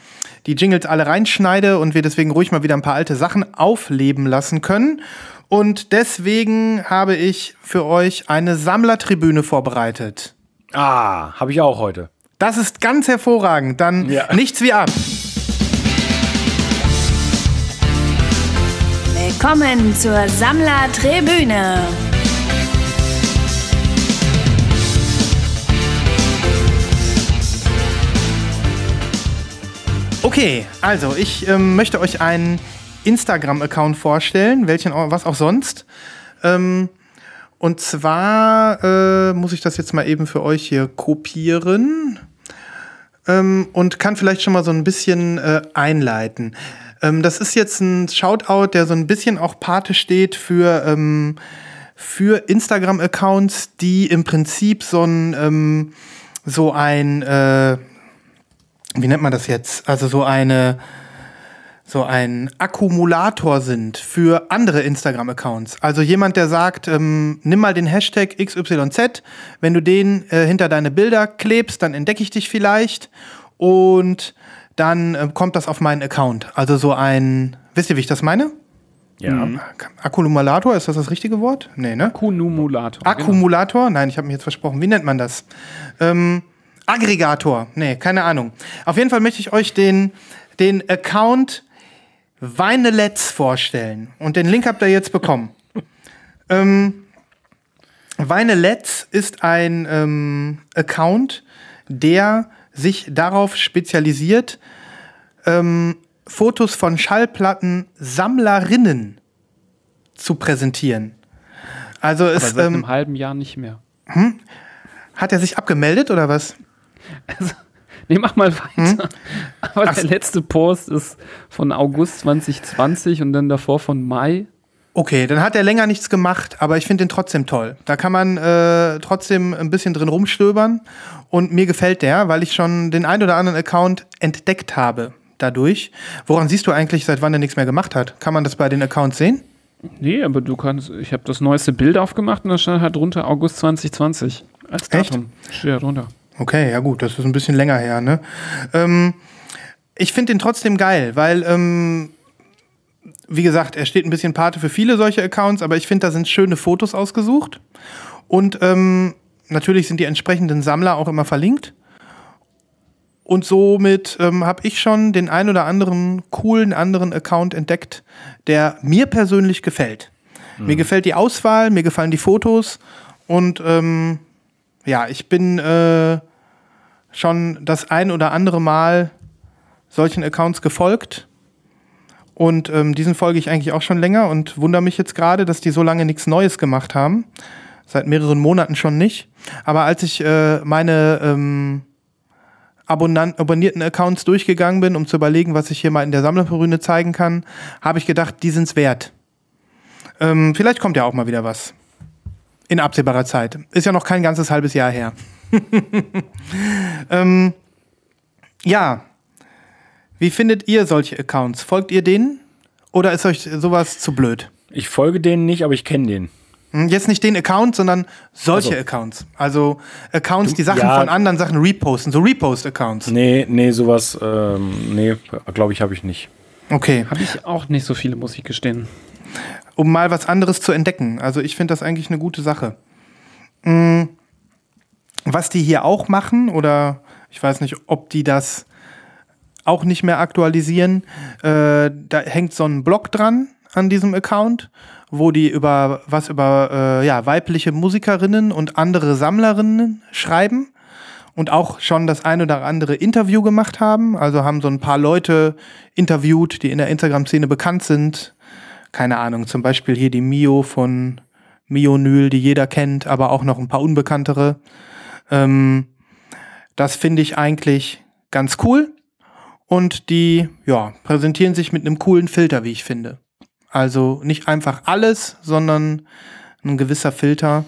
die Jingles alle reinschneide und wir deswegen ruhig mal wieder ein paar alte Sachen aufleben lassen können. Und deswegen habe ich für euch eine Sammlertribüne vorbereitet. Ah, habe ich auch heute. Das ist ganz hervorragend. Dann Ja. nichts wie ab. Willkommen zur Sammlertribüne. Okay, also ich ähm, möchte euch einen Instagram-Account vorstellen, welchen was auch sonst. Ähm, und zwar äh, muss ich das jetzt mal eben für euch hier kopieren ähm, und kann vielleicht schon mal so ein bisschen äh, einleiten. Ähm, das ist jetzt ein Shoutout, der so ein bisschen auch Pate steht für, ähm, für Instagram-Accounts, die im Prinzip so ein, ähm, so ein, äh, wie nennt man das jetzt? Also so eine, so ein Akkumulator sind für andere Instagram-Accounts. Also jemand, der sagt, ähm, nimm mal den Hashtag XYZ, wenn du den äh, hinter deine Bilder klebst, dann entdecke ich dich vielleicht und dann äh, kommt das auf meinen Account. Also so ein, wisst ihr, wie ich das meine? Ja. Akkumulator, ist das das richtige Wort? Nee, ne? Akkumulator. Akkumulator? Nein, ich habe mich jetzt versprochen. Wie nennt man das? Ähm, Aggregator. Nee, keine Ahnung. Auf jeden Fall möchte ich euch den, den Account Weineletz vorstellen. Und den Link habt ihr jetzt bekommen. ähm, Weineletz ist ein ähm, Account, der sich darauf spezialisiert, ähm, Fotos von Schallplatten-Sammlerinnen zu präsentieren. Also Aber es, seit ähm, einem halben Jahr nicht mehr. hat er sich abgemeldet oder was? Nee, mach mal weiter. Hm? Aber der letzte Post ist von August 2020 und dann davor von Mai. Okay, dann hat er länger nichts gemacht, aber ich finde den trotzdem toll. Da kann man äh, trotzdem ein bisschen drin rumstöbern und mir gefällt der, weil ich schon den ein oder anderen Account entdeckt habe dadurch. Woran siehst du eigentlich, seit wann er nichts mehr gemacht hat? Kann man das bei den Accounts sehen? Nee, aber du kannst, ich habe das neueste Bild aufgemacht und da stand halt drunter August 2020 als Datum. Steht da drunter. Okay, ja gut, das ist ein bisschen länger her, ne? Ähm, ich finde den trotzdem geil, weil, ähm, wie gesagt, er steht ein bisschen Pate für viele solche Accounts, aber ich finde, da sind schöne Fotos ausgesucht. Und ähm, natürlich sind die entsprechenden Sammler auch immer verlinkt. Und somit ähm, habe ich schon den ein oder anderen coolen anderen Account entdeckt, der mir persönlich gefällt. Mhm. Mir gefällt die Auswahl, mir gefallen die Fotos und ähm, ja, ich bin äh, schon das ein oder andere Mal solchen Accounts gefolgt. Und ähm, diesen folge ich eigentlich auch schon länger und wundere mich jetzt gerade, dass die so lange nichts Neues gemacht haben. Seit mehreren Monaten schon nicht. Aber als ich äh, meine ähm, abonnierten Accounts durchgegangen bin, um zu überlegen, was ich hier mal in der Sammlerperüne zeigen kann, habe ich gedacht, die sind's wert. Ähm, vielleicht kommt ja auch mal wieder was. In absehbarer Zeit. Ist ja noch kein ganzes halbes Jahr her. ähm, ja. Wie findet ihr solche Accounts? Folgt ihr denen? Oder ist euch sowas zu blöd? Ich folge denen nicht, aber ich kenne den. Hm, jetzt nicht den Account, sondern solche also, Accounts. Also Accounts, die Sachen ja, von anderen Sachen reposten, so Repost-Accounts. Nee, nee, sowas, ähm, nee, glaube ich, habe ich nicht. Okay. Habe ich auch nicht so viele, muss ich gestehen. Um mal was anderes zu entdecken. Also ich finde das eigentlich eine gute Sache. Mhm. Was die hier auch machen, oder ich weiß nicht, ob die das auch nicht mehr aktualisieren, äh, da hängt so ein Blog dran an diesem Account wo die über was über äh, ja, weibliche Musikerinnen und andere Sammlerinnen schreiben und auch schon das ein oder andere Interview gemacht haben. Also haben so ein paar Leute interviewt, die in der Instagram-Szene bekannt sind. Keine Ahnung, zum Beispiel hier die Mio von Mionül, die jeder kennt, aber auch noch ein paar unbekanntere. Ähm, das finde ich eigentlich ganz cool. Und die, ja, präsentieren sich mit einem coolen Filter, wie ich finde. Also nicht einfach alles, sondern ein gewisser Filter.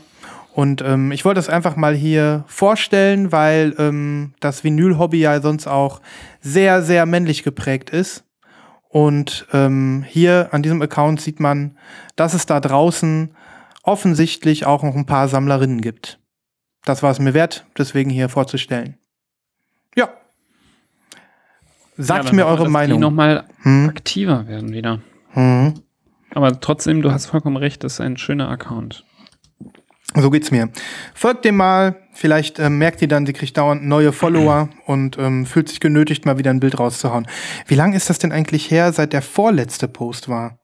Und ähm, ich wollte das einfach mal hier vorstellen, weil ähm, das Vinyl-Hobby ja sonst auch sehr, sehr männlich geprägt ist. Und ähm, hier an diesem Account sieht man, dass es da draußen offensichtlich auch noch ein paar Sammlerinnen gibt. Das war es mir wert, deswegen hier vorzustellen. Ja. Sagt ja, mir eure Meinung. Die nochmal hm? aktiver werden wieder. Hm. Aber trotzdem, du hast vollkommen recht, das ist ein schöner Account. So geht's mir. Folgt dem mal, vielleicht ähm, merkt ihr dann, sie kriegt dauernd neue Follower und ähm, fühlt sich genötigt, mal wieder ein Bild rauszuhauen. Wie lange ist das denn eigentlich her, seit der vorletzte Post war?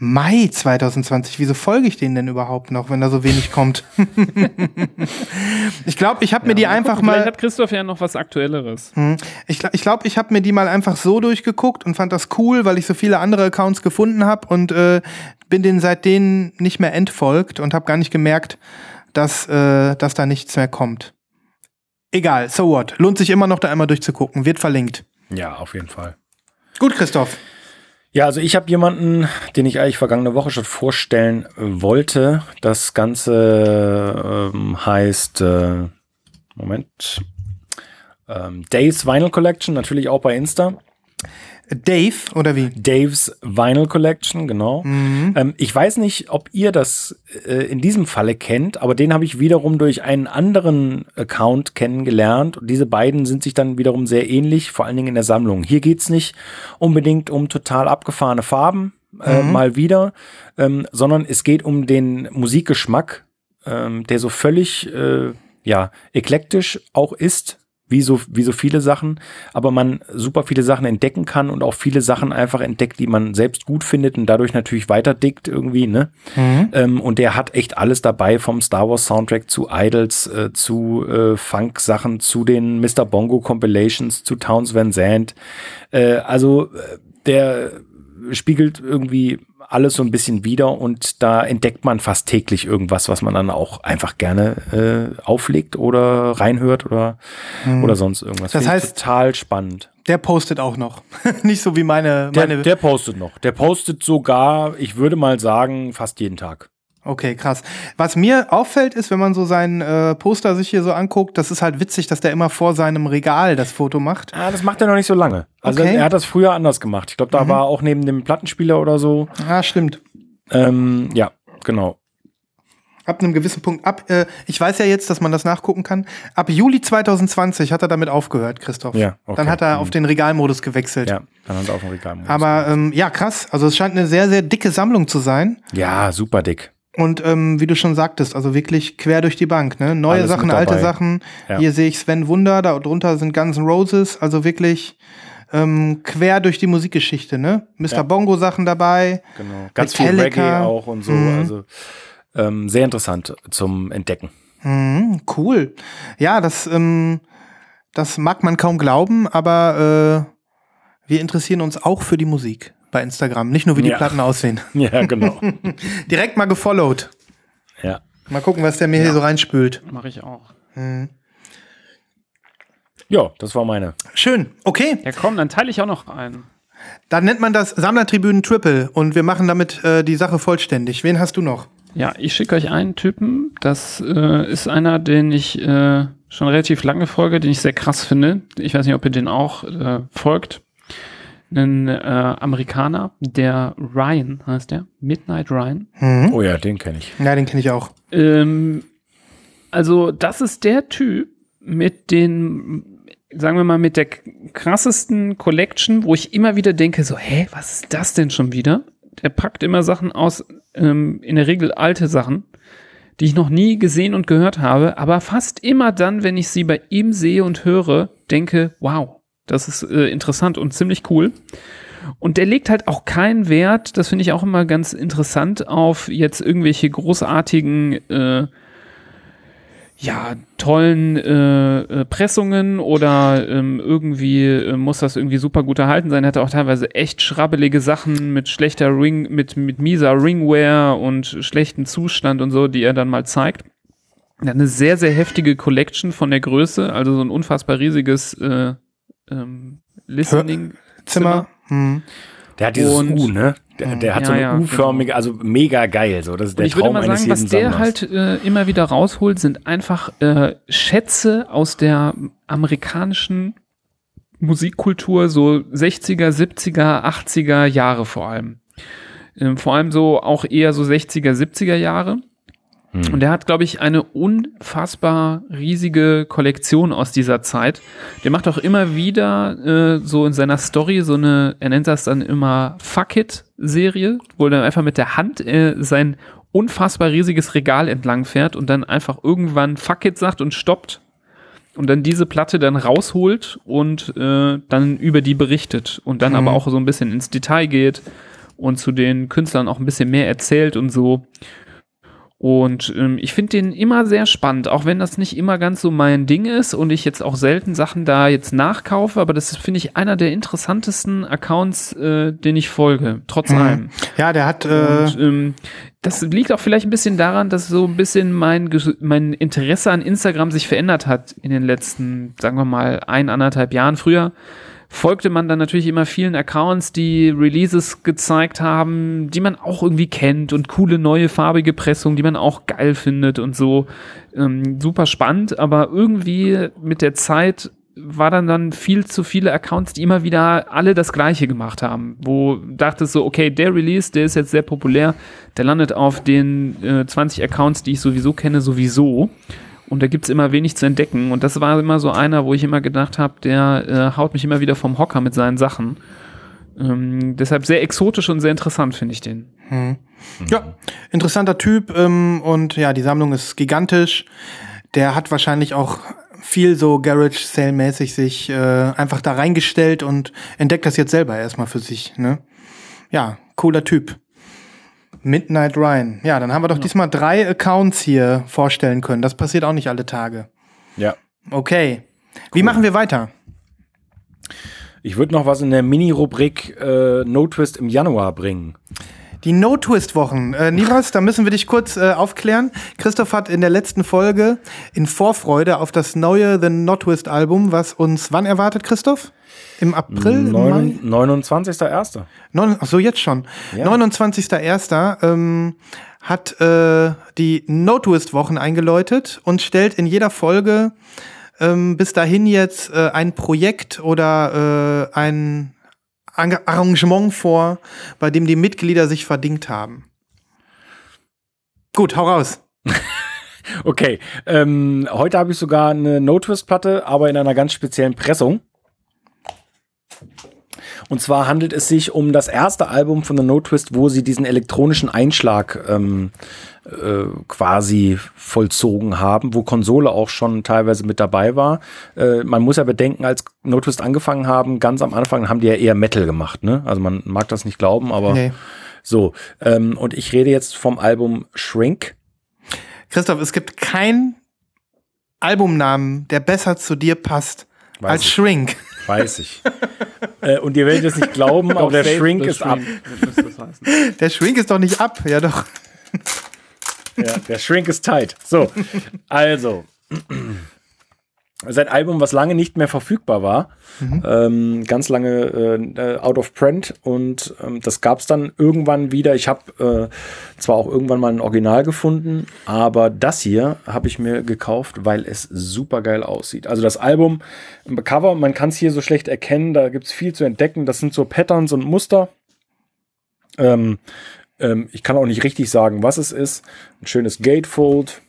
Mai 2020. Wieso folge ich denen denn überhaupt noch, wenn da so wenig kommt? ich glaube, ich habe ja, mir die einfach gucken, mal. Vielleicht hat Christoph ja noch was Aktuelleres. Hm. Ich glaube, ich, glaub, ich habe mir die mal einfach so durchgeguckt und fand das cool, weil ich so viele andere Accounts gefunden habe und äh, bin denen seitdem nicht mehr entfolgt und habe gar nicht gemerkt, dass, äh, dass da nichts mehr kommt. Egal, so what. Lohnt sich immer noch da einmal durchzugucken. Wird verlinkt. Ja, auf jeden Fall. Gut, Christoph. Ja, also ich habe jemanden, den ich eigentlich vergangene Woche schon vorstellen wollte. Das Ganze ähm, heißt, äh, Moment, ähm, Days Vinyl Collection, natürlich auch bei Insta. Dave oder wie? Daves Vinyl Collection, genau. Mhm. Ähm, ich weiß nicht, ob ihr das äh, in diesem Falle kennt, aber den habe ich wiederum durch einen anderen Account kennengelernt. Und diese beiden sind sich dann wiederum sehr ähnlich, vor allen Dingen in der Sammlung. Hier geht's nicht unbedingt um total abgefahrene Farben, äh, mhm. mal wieder, ähm, sondern es geht um den Musikgeschmack, ähm, der so völlig äh, ja, eklektisch auch ist wie so, wie so viele Sachen, aber man super viele Sachen entdecken kann und auch viele Sachen einfach entdeckt, die man selbst gut findet und dadurch natürlich weiter dickt irgendwie, ne? Mhm. Ähm, und der hat echt alles dabei, vom Star Wars Soundtrack zu Idols, äh, zu äh, Funk-Sachen, zu den Mr. Bongo Compilations, zu Towns Van Zandt. Äh, also äh, der spiegelt irgendwie alles so ein bisschen wider und da entdeckt man fast täglich irgendwas, was man dann auch einfach gerne äh, auflegt oder reinhört oder, oder sonst irgendwas. Das Finde ich heißt- total spannend. Der postet auch noch. Nicht so wie meine. Der, meine der postet noch. Der postet sogar, ich würde mal sagen, fast jeden Tag. Okay, krass. Was mir auffällt, ist, wenn man so seinen äh, Poster sich hier so anguckt, das ist halt witzig, dass der immer vor seinem Regal das Foto macht. Ah, das macht er noch nicht so lange. Also Okay. er hat das früher anders gemacht. Ich glaube, da war auch neben dem Plattenspieler oder so. Ah, stimmt. Ähm, ja, genau. Ab einem gewissen Punkt, ab, äh, ich weiß ja jetzt, dass man das nachgucken kann. Ab Juli 2020 hat er damit aufgehört, Christoph. Ja, okay. Dann hat er Mhm. auf den Regalmodus gewechselt. Ja, dann hat er auf dem Regal. Aber ähm, ja, krass. Also es scheint eine sehr, sehr dicke Sammlung zu sein. ja, super dick. Und ähm, wie du schon sagtest, also wirklich quer durch die Bank. Ne? Neue Alles Sachen, alte. Sachen. Ja. Hier sehe ich Sven Wunder, da drunter sind Guns N' Roses. Also wirklich ähm, quer durch die Musikgeschichte. Ne? Mr. Ja. Bongo Sachen dabei. Genau. Ganz viel Metallica. Reggae auch und so. Mhm. Also ähm, sehr interessant zum Entdecken. Mhm, cool. Ja, das, ähm, das mag man kaum glauben, aber äh, wir interessieren uns auch für die Musik bei Instagram. Nicht nur, wie die Ja. Platten aussehen. Ja, genau. Direkt mal gefollowt. ja. Mal gucken, was der mir hier so reinspült. Mache ich auch. ja, das war meine. Schön. Okay. Ja, komm, dann teile ich auch noch ein. Dann nennt man das Sammlertribünen Triple und wir machen damit äh, die Sache vollständig. Wen hast du noch? Ja, ich schicke euch einen Typen. Das äh, ist einer, den ich äh, schon relativ lange folge, den ich sehr krass finde. Ich weiß nicht, ob ihr den auch äh, folgt. Ein äh, Amerikaner, der Ryan heißt der, Midnight Ryan. Oh ja, den kenne ich. Ja, den kenne ich auch. Ähm, also, das ist der Typ mit den, sagen wir mal, mit der krassesten Collection, wo ich immer wieder denke, so, hä, was ist das denn schon wieder? Der packt immer Sachen aus, ähm, in der Regel alte Sachen, die ich noch nie gesehen und gehört habe, aber fast immer dann, wenn ich sie bei ihm sehe und höre, denke, wow, das ist äh, interessant und ziemlich cool. Und der legt halt auch keinen Wert, das finde ich auch immer ganz interessant, auf jetzt irgendwelche großartigen, äh, ja, tollen äh, äh, Pressungen oder ähm, irgendwie äh, muss das irgendwie super gut erhalten sein. Er hatte auch teilweise echt schrabbelige Sachen mit schlechter Ring, mit, mit mieser Ringware und schlechtem Zustand und so, die er dann mal zeigt. Eine sehr, sehr heftige Collection von der Größe, also so ein unfassbar riesiges äh, ähm, Listening. Zimmer. Hm. Der hat dieses Und- U, ne? Der, der hat Ja, so eine ja, genau. U-förmige, also mega geil. So. Das ist der Und ich würde Traum mal eines sagen, was der Sammlers. halt äh, immer wieder rausholt, sind einfach äh, Schätze aus der amerikanischen Musikkultur, so 60er, 70er, 80er Jahre vor allem. Ähm, vor allem so auch eher so 60er, 70er Jahre. Hm. Und er hat, glaube ich, eine unfassbar riesige Kollektion aus dieser Zeit. Der macht auch immer wieder äh, so in seiner Story so eine, er nennt das dann immer Fuck It-Serie, wo er dann einfach mit der Hand äh, sein unfassbar riesiges Regal entlang fährt und dann einfach irgendwann Fuck It sagt und stoppt und dann diese Platte dann rausholt und äh, dann über die berichtet und dann aber auch so ein bisschen ins Detail geht und zu den Künstlern auch ein bisschen mehr erzählt und so. Und ähm, ich finde den immer sehr spannend, auch wenn das nicht immer ganz so mein Ding ist und ich jetzt auch selten Sachen da jetzt nachkaufe, aber das ist, finde ich, einer der interessantesten Accounts, äh, den ich folge, trotz allem. Ja, der hat. Äh, Und ähm, das liegt auch vielleicht ein bisschen daran, dass so ein bisschen mein, mein Interesse an Instagram sich verändert hat in den letzten, sagen wir mal, ein, anderthalb Jahren. Früher folgte man dann natürlich immer vielen Accounts, die Releases gezeigt haben, die man auch irgendwie kennt und coole neue farbige Pressungen, die man auch geil findet und so. Ähm, super spannend, aber irgendwie mit der Zeit war dann dann viel zu viele Accounts, die immer wieder alle das Gleiche gemacht haben, wo dachtest so, okay, der Release, der ist jetzt sehr populär, der landet auf den äh, 20 Accounts, die ich sowieso kenne, sowieso. Und da gibt's immer wenig zu entdecken. Und das war immer so einer, wo ich immer gedacht habe, der äh, haut mich immer wieder vom Hocker mit seinen Sachen. Ähm, deshalb sehr exotisch und sehr interessant finde ich den. Ja, interessanter Typ ähm, und ja, die Sammlung ist gigantisch. Der hat wahrscheinlich auch viel so Garage Sale mäßig sich äh, einfach da reingestellt und entdeckt das jetzt selber erstmal für sich. Ne? Ja, cooler Typ. Midnight Ryan. Ja, dann haben wir doch diesmal drei Accounts hier vorstellen können. Das passiert auch nicht alle Tage. Ja. Okay. Wie machen wir weiter? Ich würde noch was in der Mini-Rubrik äh, No Twist im Januar bringen. Die No-Twist-Wochen. Äh, Nivas, da müssen wir dich kurz äh, aufklären. Christoph hat in der letzten Folge in Vorfreude auf das neue The No-Twist-Album, was uns wann erwartet, Christoph? Im April? Im Mai? 29.01. Neun, ach so, jetzt schon. Ja. 29.01. Ähm, hat äh, die No-Twist-Wochen eingeläutet und stellt in jeder Folge ähm, bis dahin jetzt äh, ein Projekt oder äh, ein Arra- Arrangement vor, bei dem die Mitglieder sich verdingt haben. Gut, hau raus. Okay, ähm, heute habe ich sogar eine No-Twist-Platte, aber in einer ganz speziellen Pressung. Und zwar handelt es sich um das erste Album von The No Twist, wo sie diesen elektronischen Einschlag ähm, äh, quasi vollzogen haben, wo Konsole auch schon teilweise mit dabei war. Äh, man muss ja bedenken, als No Twist angefangen haben, ganz am Anfang haben die ja eher Metal gemacht. Ne? Also man mag das nicht glauben, aber Nee. so. Ähm, und ich rede jetzt vom Album Shrink. Christoph, es gibt keinen Albumnamen, der besser zu dir passt Weiß als ich. Shrink. Weiß ich. äh, und ihr werdet es nicht glauben, aber der Shrink ist ab. Der Shrink ist doch nicht ab. Ja, doch. Ja, der Shrink ist tight. So, also. Sein Album, was lange nicht mehr verfügbar war, ähm, ganz lange äh, out of print und ähm, das gab es dann irgendwann wieder. Ich habe äh, zwar auch irgendwann mal ein Original gefunden, aber das hier habe ich mir gekauft, weil es super geil aussieht. Also das Album im Cover, man kann es hier so schlecht erkennen, da gibt es viel zu entdecken. Das sind so Patterns und Muster. Ähm, ähm, ich kann auch nicht richtig sagen, was es ist. Ein schönes Gatefold.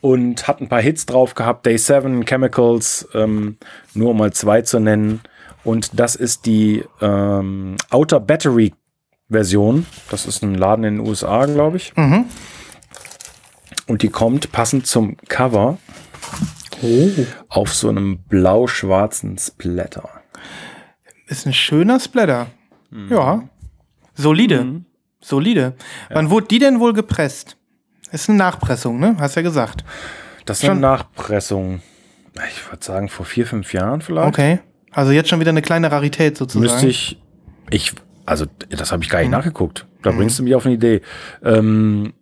Und hat ein paar Hits drauf gehabt. Day 7, Chemicals, ähm, nur um mal zwei zu nennen. Und das ist die ähm, Outer Battery Version. Das ist ein Laden in den USA, glaube ich. Und die kommt passend zum Cover auf so einem blau-schwarzen Splatter. Ist ein schöner Splatter. Ja. Solide. Solide. Wann wurde die denn wohl gepresst? Ist eine Nachpressung, ne? Hast ja gesagt. Das ist eine Schon- Nachpressung. Ich würde sagen, vor vier, fünf Jahren vielleicht. Okay. Also jetzt schon wieder eine kleine Rarität sozusagen. Müsste ich, ich, also das habe ich gar nicht nachgeguckt. Da bringst du mich auf eine Idee. Ähm,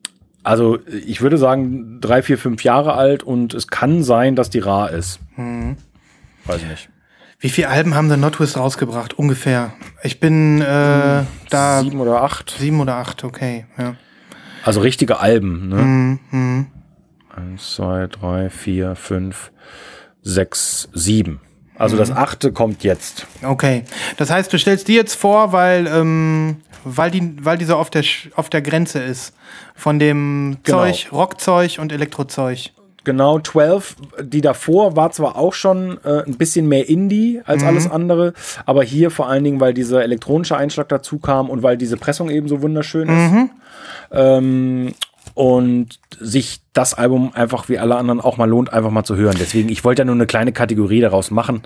also ich würde sagen, drei, vier, fünf Jahre alt und es kann sein, dass die rar ist. Weiß ich nicht. Wie viele Alben haben The Not Twist rausgebracht? Ungefähr. Ich bin äh, da sieben. Sieben oder acht. oder acht, okay. Ja. Also richtige Alben. Ne? Mhm. Eins, zwei, drei, vier, fünf, sechs, sieben. Also das achte kommt jetzt. Okay. Das heißt, du stellst die jetzt vor, weil, ähm, weil, die, weil die so auf der, auf der Grenze ist. Von dem Genau. Zeug, Rockzeug und Elektrozeug. Genau, 12, die davor war zwar auch schon äh, ein bisschen mehr Indie als alles andere, aber hier vor allen Dingen, weil dieser elektronische Einschlag dazu kam und weil diese Pressung eben so wunderschön ist. Ähm, und sich das Album einfach wie alle anderen auch mal lohnt, einfach mal zu hören. Deswegen, ich wollte ja nur eine kleine Kategorie daraus machen.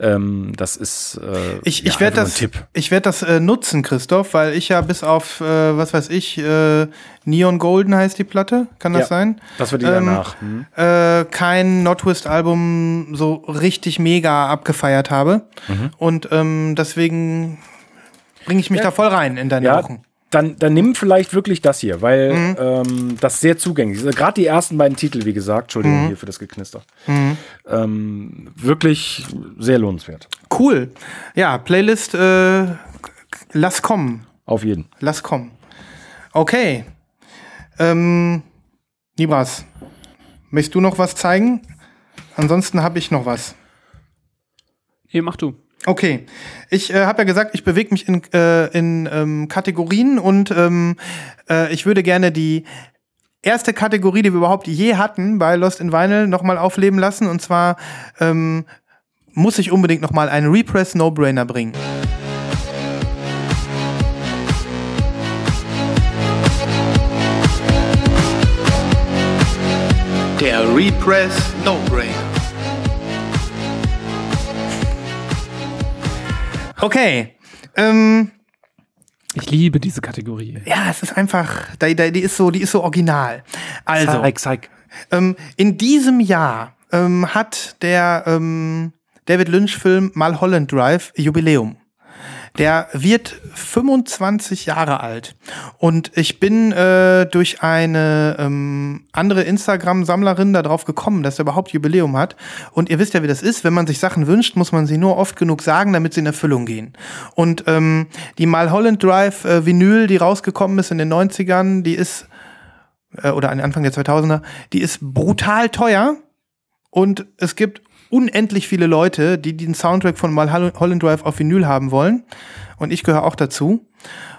Ähm, das ist äh, Ich, ja, ich werde einfach das, ein Tipp. ich werd das äh, nutzen, Christoph, weil ich ja bis auf, äh, was weiß ich, äh, Neon Golden heißt die Platte, kann das Ja, sein? Das wird die Ähm, danach. Hm. Äh, kein Not Twist Album so richtig mega abgefeiert habe. Mhm. Und ähm, deswegen bringe ich mich da voll rein in deine Ja, Wochen. Dann, dann nimm vielleicht wirklich das hier, weil Mhm. ähm, das sehr zugänglich ist. Gerade die ersten beiden Titel, wie gesagt, Entschuldigung Mhm. hier für das Geknister. Ähm, wirklich sehr lohnenswert. Cool. Ja, Playlist, äh, lass kommen. Auf jeden. Lass kommen. Okay. Ähm, Nibras, möchtest du noch was zeigen? Ansonsten habe ich noch was. Hier, mach du. Okay, ich äh, habe ja gesagt, ich bewege mich in, äh, in ähm, Kategorien und ähm, äh, ich würde gerne die erste Kategorie, die wir überhaupt je hatten bei Lost in Vinyl, nochmal aufleben lassen. Und zwar ähm, muss ich unbedingt nochmal einen Repress No-Brainer bringen. Der Repress No-Brainer. Okay. Ähm, Ich liebe diese Kategorie. ja, es ist einfach, die, die, die ist so, die ist so original. Also, Zeig, zeig. ähm, in diesem Jahr ähm, hat der ähm, David Lynch-Film Mulholland Drive Jubiläum. Der wird 25 Jahre alt. Und ich bin äh, durch eine ähm, andere Instagram-Sammlerin darauf gekommen, dass er überhaupt Jubiläum hat. Und ihr wisst ja, wie das ist. Wenn man sich Sachen wünscht, muss man sie nur oft genug sagen, damit sie in Erfüllung gehen. Und ähm, die Mulholland Drive äh, Vinyl, die rausgekommen ist in den 90ern, die ist, äh, oder an Anfang der 2000er, die ist brutal teuer. Und es gibt unendlich viele Leute, die den Soundtrack von Mulholland Drive auf Vinyl haben wollen. Und ich gehöre auch dazu.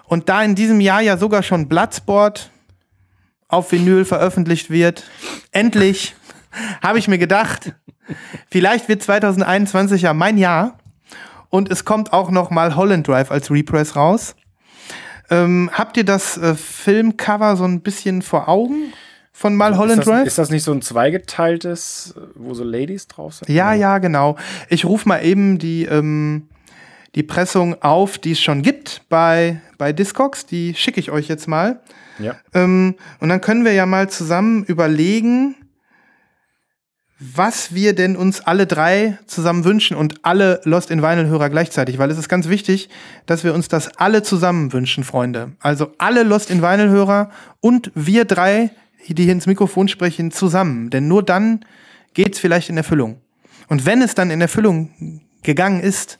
Und da in diesem Jahr ja sogar schon Bloodsport auf Vinyl veröffentlicht wird, endlich habe ich mir gedacht, vielleicht wird 2021 ja mein Jahr. Und es kommt auch noch mal Holland Drive als Repress raus. Ähm, habt ihr das äh, Filmcover so ein bisschen vor Augen? Von Mulholland ist das, Drive? Ist das nicht so ein zweigeteiltes, wo so Ladies drauf sind? Ja, ja, genau. Ich rufe mal eben die, ähm, die Pressung auf, die es schon gibt bei, bei Discogs. Die schicke ich euch jetzt mal. Ja. Ähm, und dann können wir ja mal zusammen überlegen, was wir denn uns alle drei zusammen wünschen und alle Lost in Vinyl-Hörer gleichzeitig, weil es ist ganz wichtig, dass wir uns das alle zusammen wünschen, Freunde. Also alle Lost in Vinyl-Hörer und wir drei die hier ins Mikrofon sprechen, zusammen. Denn nur dann geht's vielleicht in Erfüllung. Und wenn es dann in Erfüllung gegangen ist,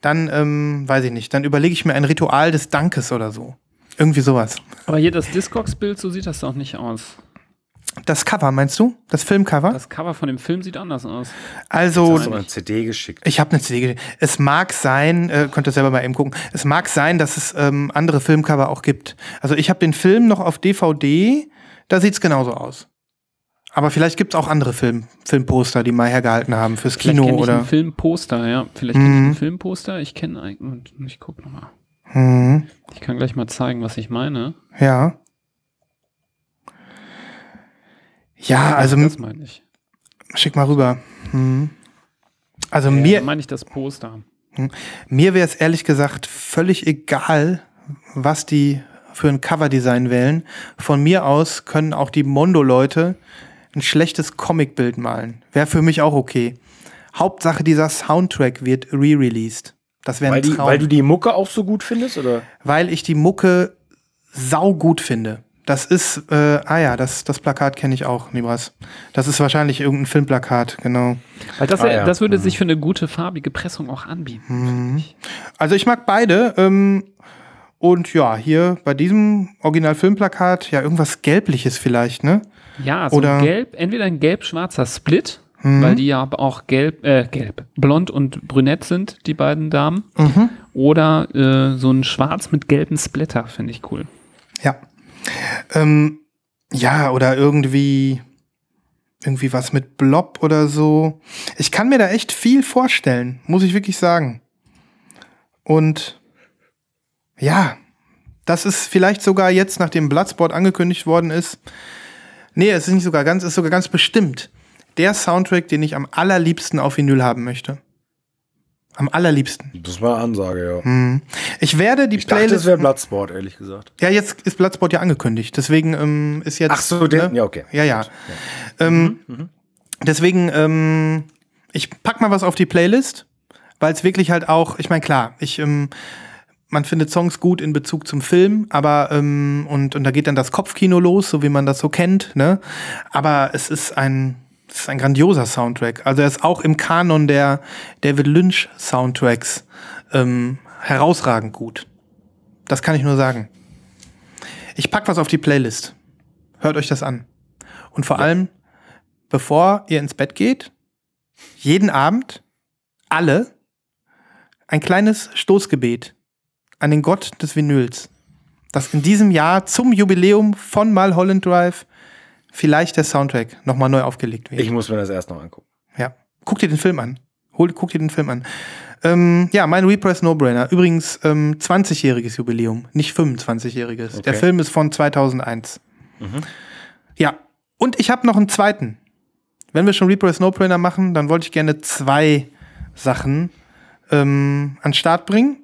dann, ähm, weiß ich nicht, dann überlege ich mir ein Ritual des Dankes oder so. Irgendwie sowas. Aber hier das Discogs-Bild, so sieht das doch nicht aus. Das Cover, meinst du? Das Filmcover? Das Cover von dem Film sieht anders aus. Also, Hast du eine CD geschickt? ich habe eine CD. geschickt. Es mag sein, äh, könnt ihr selber mal eben gucken. Es mag sein, dass es ähm, andere Filmcover auch gibt. Also ich habe den Film noch auf DVD. Da sieht's genauso aus. Aber vielleicht gibt's auch andere Film, Filmposter, die mal hergehalten haben fürs Vielleicht Kino oder. ein Filmposter, ja. Vielleicht kenne ich ein Filmposter. Ich kenne eigentlich. Ich guck nochmal. Mhm. Ich kann gleich mal zeigen, was ich meine. Ja. Ja, also das meine ich. schick mal rüber. Mhm. Also Ja, mir, meine ich das Poster. mir wäre es ehrlich gesagt völlig egal, was die für ein Coverdesign wählen. Von mir aus können auch die Mondo-Leute ein schlechtes Comicbild malen. Wäre für mich auch okay. Hauptsache, dieser Soundtrack wird re-released. Das wäre Weil, ein die, Traum. weil du die Mucke auch so gut findest, oder? weil ich die Mucke sau gut finde. Das ist, äh, ah ja, das, das Plakat kenne ich auch, Nibras. Das ist wahrscheinlich irgendein Filmplakat, genau. Weil das, Ah, ja. das würde sich für eine gute farbige Pressung auch anbieten. ich. Also ich mag beide. Ähm, und ja, hier bei diesem Original-Filmplakat, ja, irgendwas Gelbliches vielleicht, ne? Ja, so Oder- ein gelb, entweder ein gelb-schwarzer Split, Mhm. weil die ja auch gelb, äh, gelb, blond und brünett sind, die beiden Damen. Mhm. Oder äh, so ein schwarz mit gelben Splitter, finde ich cool. Ja. Ähm, ja, oder irgendwie, irgendwie was mit Blob oder so. Ich kann mir da echt viel vorstellen, muss ich wirklich sagen. Und ja, das ist vielleicht sogar jetzt, nachdem Bloodsport angekündigt worden ist. Nee, es ist nicht sogar ganz, es ist sogar ganz bestimmt der Soundtrack, den ich am allerliebsten auf Vinyl haben möchte. Am allerliebsten. Das war eine Ansage, ja. Ich werde die Ich dachte, Playlist. es wäre Bloodsport, ehrlich gesagt. Ja, jetzt ist Bloodsport ja angekündigt. Deswegen ähm, ist jetzt. Ach so, der- ne? ja, okay. Ja, ja. Ähm, Deswegen, ähm, ich pack mal was auf die Playlist, weil es wirklich halt auch, ich meine, klar, ich, ähm, man findet Songs gut in Bezug zum Film, aber ähm, und, und da geht dann das Kopfkino los, so wie man das so kennt, ne? Aber es ist ein, es ist ein grandioser Soundtrack. Also er ist auch im Kanon der David Lynch Soundtracks ähm, herausragend gut. Das kann ich nur sagen. Ich pack was auf die Playlist. Hört euch das an. Und vor allem, bevor ihr ins Bett geht, jeden Abend, alle, ein kleines Stoßgebet an den Gott des Vinyls, dass in diesem Jahr zum Jubiläum von Mulholland Drive vielleicht der Soundtrack nochmal neu aufgelegt wird. Ich muss mir das erst noch angucken. Ja. Guck dir den Film an. Hol, guck dir den Film an. Ähm, ja, mein Repress No-Brainer. Übrigens ähm, 20-jähriges Jubiläum, nicht 25-jähriges. Der Okay. Film ist von 2001. Ja, und ich habe noch einen zweiten. Wenn wir schon Repress No-Brainer machen, dann wollte ich gerne zwei Sachen ähm, an den Start bringen.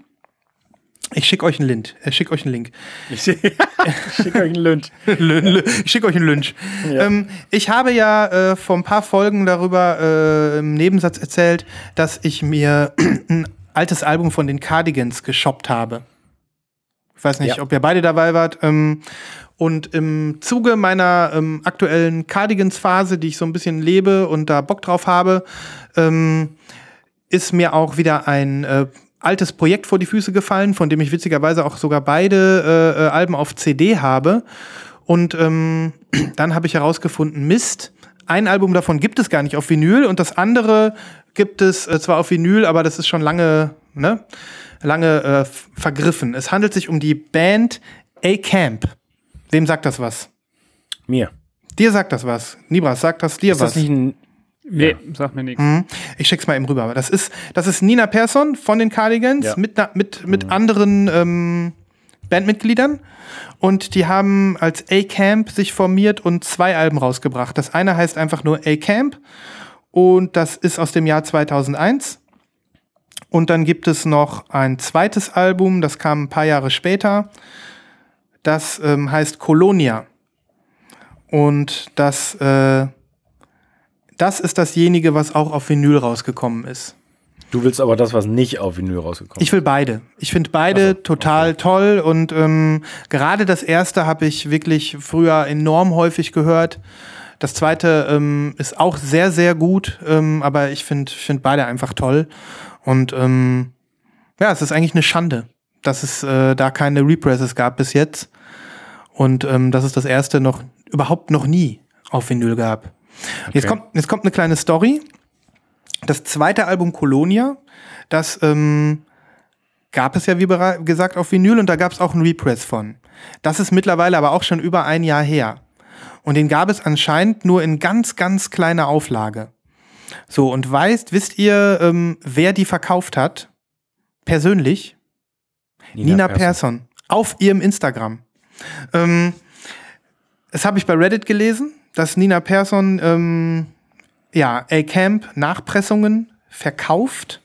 Ich schicke euch einen Link. Ich schicke euch einen Link. Ich schicke euch einen Lynch. ich schicke euch einen Lynch. Ja. Ähm, ich habe ja äh, vor ein paar Folgen darüber äh, im Nebensatz erzählt, dass ich mir ein altes Album von den Cardigans geshoppt habe. Ich weiß nicht, Ja. ob ihr beide dabei wart. Ähm, und im Zuge meiner ähm, aktuellen Cardigans-Phase, die ich so ein bisschen lebe und da Bock drauf habe, ähm, ist mir auch wieder ein äh, altes Projekt vor die Füße gefallen, von dem ich witzigerweise auch sogar beide äh, äh, Alben auf CD habe. Und ähm, dann habe ich herausgefunden, Mist, ein Album davon gibt es gar nicht auf Vinyl und das andere gibt es äh, zwar auf Vinyl, aber das ist schon lange, ne, lange äh, vergriffen. Es handelt sich um die Band A-Camp. Wem sagt das was? Mir. Dir sagt das was. Nibras, sagt das dir Ist was? das nicht ein. Nee, sag mir nichts. Mhm. Ich schick's mal eben rüber. Aber das ist, das ist Nina Persson von den Cardigans Ja. mit, mit, mit anderen ähm, Bandmitgliedern. Und die haben als A-Camp sich formiert und zwei Alben rausgebracht. Das eine heißt einfach nur A-Camp und das ist aus dem Jahr 2001. Und dann gibt es noch ein zweites Album, das kam ein paar Jahre später. Das ähm, heißt Colonia. Und das, äh, das ist dasjenige, was auch auf Vinyl rausgekommen ist. Du willst aber das, was nicht auf Vinyl rausgekommen Ich will beide. Ich finde beide Ach so, total toll und ähm, gerade das erste habe ich wirklich früher enorm häufig gehört. Das zweite ähm, ist auch sehr, sehr gut, ähm, aber ich finde find beide einfach toll. Und ähm, ja, es ist eigentlich eine Schande, dass es äh, da keine Represses gab bis jetzt. Und ähm, dass es das erste noch überhaupt noch nie auf Vinyl gab. Jetzt, Okay. kommt, jetzt kommt eine kleine Story. Das zweite Album Colonia, das ähm, gab es ja, wie gesagt, auf Vinyl und da gab es auch einen Repress von. Das ist mittlerweile aber auch schon über ein Jahr her. Und den gab es anscheinend nur in ganz, ganz kleiner Auflage. So, und weißt, wisst ihr, ähm, wer die verkauft hat? Persönlich? Nina, Persson. Auf ihrem Instagram. Ähm, das habe ich bei Reddit gelesen, dass Nina Persson ähm, ja, A-Camp Nachpressungen verkauft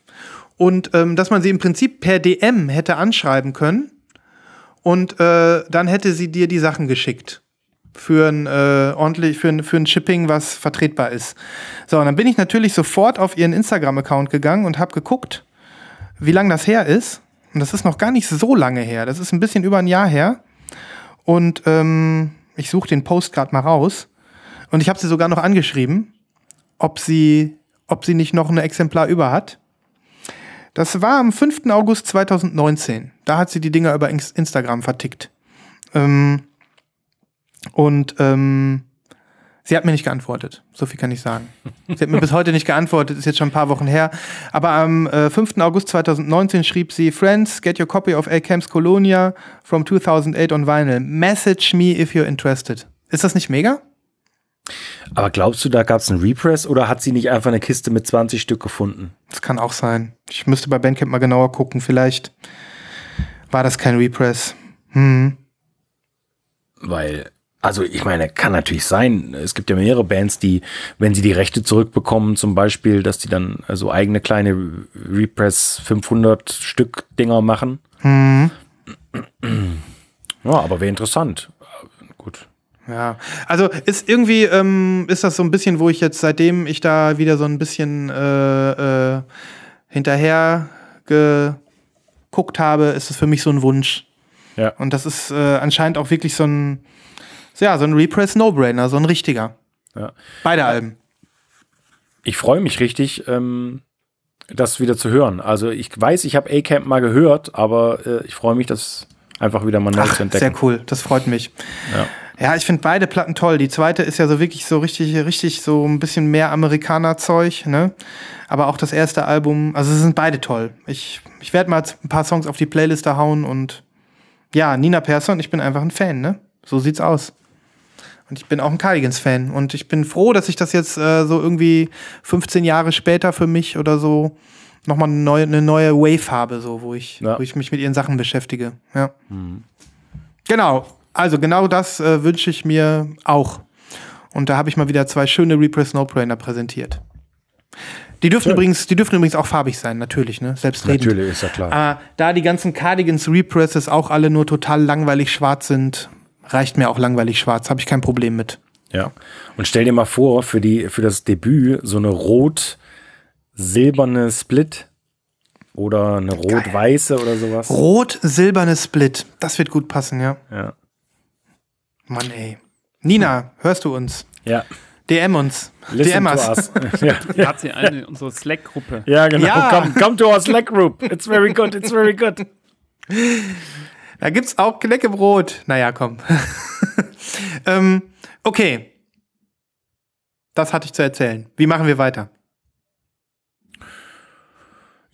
und ähm, dass man sie im Prinzip per DM hätte anschreiben können und äh, dann hätte sie dir die Sachen geschickt für ein äh, ordentlich für ein, für ein Shipping, was vertretbar ist. So, und dann bin ich natürlich sofort auf ihren Instagram-Account gegangen und habe geguckt, wie lange das her ist. Und das ist noch gar nicht so lange her. Das ist ein bisschen über ein Jahr her. Und ähm, ich suche den Post gerade mal raus. Und ich habe sie sogar noch angeschrieben, ob sie, ob sie nicht noch ein Exemplar über hat. Das war am 5. August 2019. Da hat sie die Dinger über Ins- Instagram vertickt. Ähm, und ähm, sie hat mir nicht geantwortet. So viel kann ich sagen. Sie hat mir bis heute nicht geantwortet, ist jetzt schon ein paar Wochen her. Aber am äh, 5. August 2019 schrieb sie: Friends, get your copy of A-Camps Colonia from 2008 on vinyl. Message me if you're interested. Ist das nicht mega? Aber glaubst du, da gab es einen Repress oder hat sie nicht einfach eine Kiste mit 20 Stück gefunden? Das kann auch sein. Ich müsste bei Bandcamp mal genauer gucken. Vielleicht war das kein Repress. Hm. Weil, also ich meine, kann natürlich sein. Es gibt ja mehrere Bands, die, wenn sie die Rechte zurückbekommen, zum Beispiel, dass die dann so also eigene kleine Repress 500 Stück Dinger machen. Hm. Ja, aber wäre interessant. Ja, also ist irgendwie ähm, ist das so ein bisschen, wo ich jetzt seitdem ich da wieder so ein bisschen äh, äh, hinterher geguckt habe, ist es für mich so ein Wunsch. Ja. Und das ist äh, anscheinend auch wirklich so ein, ja, so ein Repress No-Brainer, so ein richtiger. Ja. Beide Alben. Ich freue mich richtig, ähm, das wieder zu hören. Also ich weiß, ich habe A-Camp mal gehört, aber äh, ich freue mich, das einfach wieder mal neu Ach, zu entdecken. sehr cool, das freut mich. Ja. Ja, ich finde beide Platten toll. Die zweite ist ja so wirklich so richtig, richtig so ein bisschen mehr Amerikaner-Zeug, ne? Aber auch das erste Album, also sie sind beide toll. Ich, ich werde mal ein paar Songs auf die Playliste hauen und ja, Nina Persson, ich bin einfach ein Fan, ne? So sieht's aus. Und ich bin auch ein Cardigans-Fan. Und ich bin froh, dass ich das jetzt äh, so irgendwie 15 Jahre später für mich oder so nochmal eine neue, eine neue Wave habe, so, wo ich, Ja. wo ich mich mit ihren Sachen beschäftige. Ja. Genau. Also genau das äh, wünsche ich mir auch. Und da habe ich mal wieder zwei schöne Repress No-Brainer präsentiert. Die dürfen, übrigens, die dürfen übrigens auch farbig sein, natürlich, ne? Selbstredend. Natürlich, ist ja klar. Aber da die ganzen Cardigans Represses auch alle nur total langweilig schwarz sind, reicht mir auch langweilig schwarz. Habe ich kein Problem mit. Ja. Und stell dir mal vor, für, die, für das Debüt so eine rot-silberne Split oder eine rot-weiße oder sowas. Rot-silberne Split. Das wird gut passen, ja. Ja. Mann, ey. Nina, hörst du uns? Ja. DM uns. Listen DM us. ja. Hat sie eine in unserer Slack-Gruppe. ja, genau. Ja. Come, come to our Slack group. It's very good. It's very good. Da gibt's auch Knäckebrot. Naja, komm. ähm, okay. Das hatte ich zu erzählen. Wie machen wir weiter?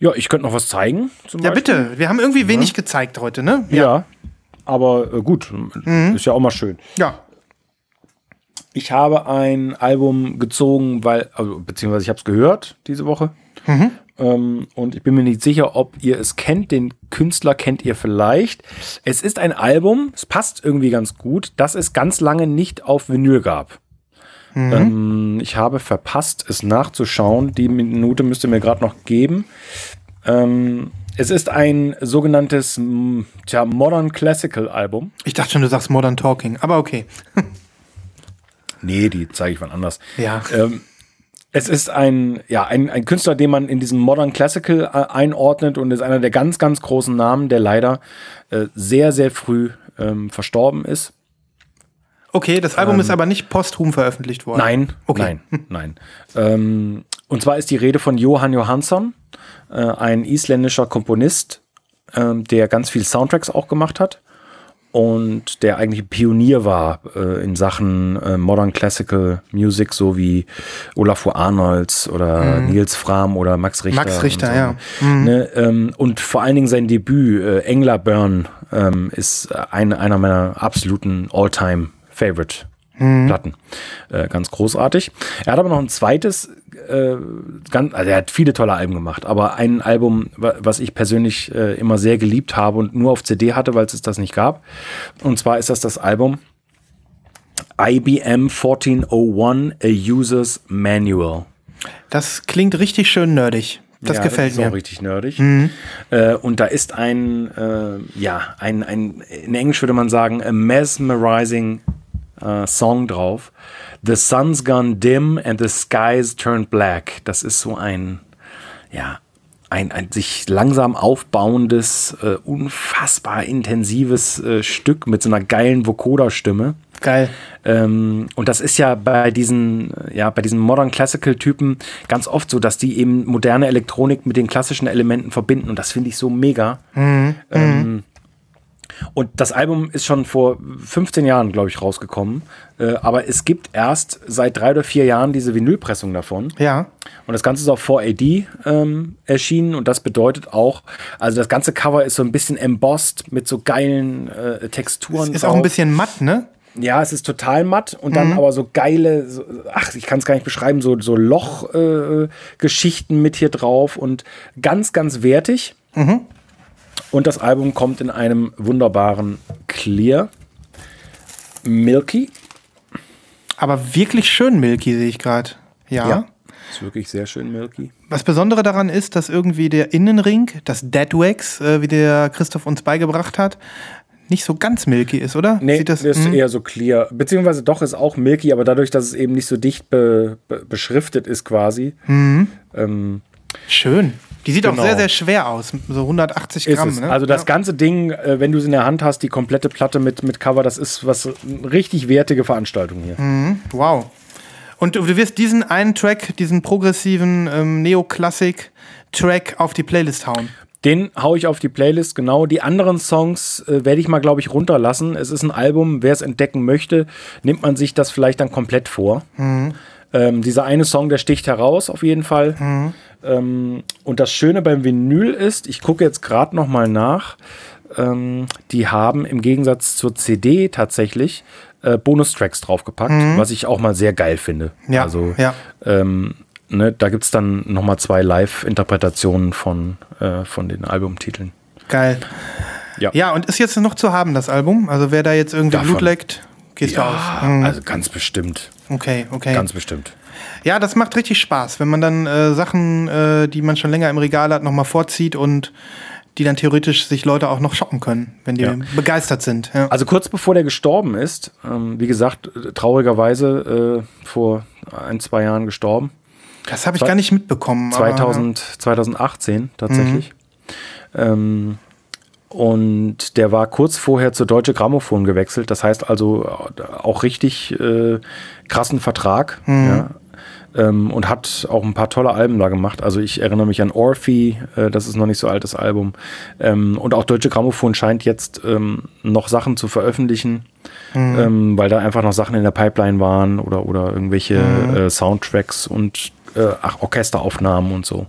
Ja, ich könnte noch was zeigen. Ja, Beispiel. bitte. Wir haben irgendwie wenig gezeigt heute, ne? Ja. Aber äh, gut, Mhm. ist ja auch mal schön. Ja. Ich habe ein Album gezogen, weil, also, beziehungsweise ich habe es gehört diese Woche. Mhm. Ähm, und ich bin mir nicht sicher, ob ihr es kennt. Den Künstler kennt ihr vielleicht. Es ist ein Album, es passt irgendwie ganz gut, das es ganz lange nicht auf Vinyl gab. Mhm. Ähm, ich habe verpasst, es nachzuschauen. Die Minute müsst ihr mir gerade noch geben. Ähm, es ist ein sogenanntes m, tja, Modern Classical Album. Ich dachte schon, du sagst Modern Talking, aber okay. Nee, die zeige ich wann anders. Ja. Ähm, es ist ein, ja, ein, ein Künstler, den man in diesem Modern Classical äh, einordnet und ist einer der ganz, ganz großen Namen, der leider äh, sehr, sehr früh ähm, verstorben ist. Okay, das Album ist aber nicht posthum veröffentlicht worden. Nein, Okay. nein, nein. Ähm, und zwar ist die Rede von Johann Johansson, äh, ein isländischer Komponist, ähm, der ganz viel Soundtracks auch gemacht hat und der eigentlich ein Pionier war äh, in Sachen äh, Modern Classical Music, so wie Olafur Arnolds oder Nils Fram oder Max Richter. Max Richter, so, ja. Mhm. Ne, ähm, und vor allen Dingen sein Debüt, äh, Engler Burn, ähm, ist ein, einer meiner absoluten All-Time Favorite Mhm. Platten. Äh, ganz großartig. Er hat aber noch ein zweites, äh, ganz, also er hat viele tolle Alben gemacht, aber ein Album, wa- was ich persönlich äh, immer sehr geliebt habe und nur auf CD hatte, weil es das nicht gab. Und zwar ist das das Album IBM 1401 A User's Manual. Das klingt richtig schön nerdig. Das Ja, gefällt ist mir. Mhm. auch richtig nerdig. Äh, und da ist ein, äh, ja, ein, ein, in Englisch würde man sagen, a mesmerizing äh, Song drauf. The sun's gone dim and the skies turned black. Das ist so ein, ja, ein, ein sich langsam aufbauendes, äh, unfassbar intensives äh, Stück mit so einer geilen Vocoder-Stimme. Geil. Ähm, und das ist ja bei diesen, ja, bei diesen Modern Classical Typen ganz oft so, dass die eben moderne Elektronik mit den klassischen Elementen verbinden. Und das finde ich so mega. Ähm, und das Album ist schon vor 15 Jahren, glaube ich, rausgekommen. Äh, aber es gibt erst seit drei oder vier Jahren diese Vinylpressung davon. Ja. Und das Ganze ist auf 4AD ähm, erschienen und das bedeutet auch, also das ganze Cover ist so ein bisschen embossed mit so geilen äh, Texturen. Ist drauf. auch ein bisschen matt, ne? Ja, es ist total matt und Mhm. dann aber so geile, so, ach, ich kann es gar nicht beschreiben, so, so Loch-Geschichten äh, mit hier drauf und ganz, ganz wertig. Mhm. Und das Album kommt in einem wunderbaren Clear. Milky. Aber wirklich schön milky, sehe ich gerade. Ja. Ist wirklich sehr schön Milky. Was Besondere daran ist, dass irgendwie der Innenring, das Deadwax, äh, wie der Christoph uns beigebracht hat, nicht so ganz milky ist, oder? Nee, Sieht das, ist hm? eher so clear. Beziehungsweise doch ist auch Milky, aber dadurch, dass es eben nicht so dicht be, be, beschriftet ist quasi. Mhm. Ähm, Schön. Die sieht auch Genau. sehr, sehr schwer aus. So 180 ist Gramm, ne? Also das ja. ganze Ding, äh, wenn du es in der Hand hast, die komplette Platte mit, mit Cover, das ist was eine richtig wertige Veranstaltung hier. Mhm. Wow. Und du du wirst diesen einen Track, diesen progressiven ähm, Neoklassik-Track auf die Playlist hauen. Den hau ich auf die Playlist, genau. Die anderen Songs äh, werde ich mal, glaube ich, runterlassen. Es ist ein Album, wer es entdecken möchte, nimmt man sich das vielleicht dann komplett vor. Ähm, dieser eine Song, der sticht heraus, auf jeden Fall. Ähm, und das Schöne beim Vinyl ist, ich gucke jetzt gerade noch mal nach, ähm, die haben im Gegensatz zur CD tatsächlich äh, Bonustracks draufgepackt, was ich auch mal sehr geil finde. Ja, also, ja. ähm, ne, da gibt es dann noch mal zwei Live-Interpretationen von, äh, von den Albumtiteln. Geil. Ja. Ja, und ist jetzt noch zu haben, das Album? Also wer da jetzt irgendwie Davon. Blut leckt, gehst du aus. Mhm. also ganz bestimmt. Okay, okay. Ganz bestimmt. Ja, das macht richtig Spaß, wenn man dann äh, Sachen, äh, die man schon länger im Regal hat, nochmal vorzieht und die dann theoretisch sich Leute auch noch shoppen können, wenn die Ja. begeistert sind. Ja. Also kurz bevor der gestorben ist, ähm, wie gesagt, äh, traurigerweise äh, vor ein, zwei Jahren gestorben. Das habe ich gar nicht mitbekommen. aber- 2000, 2018 tatsächlich. Ähm, und der war kurz vorher zur Deutsche Grammophon gewechselt. Das heißt also äh, auch richtig äh, krassen Vertrag. Ja. Ähm, und hat auch ein paar tolle Alben da gemacht. Also ich erinnere mich an Orphy, äh, das ist noch nicht so altes Album. Ähm, und auch Deutsche Grammophon scheint jetzt ähm, noch Sachen zu veröffentlichen, ähm, weil da einfach noch Sachen in der Pipeline waren oder, oder irgendwelche äh, Soundtracks und äh, ach, Orchesteraufnahmen und so.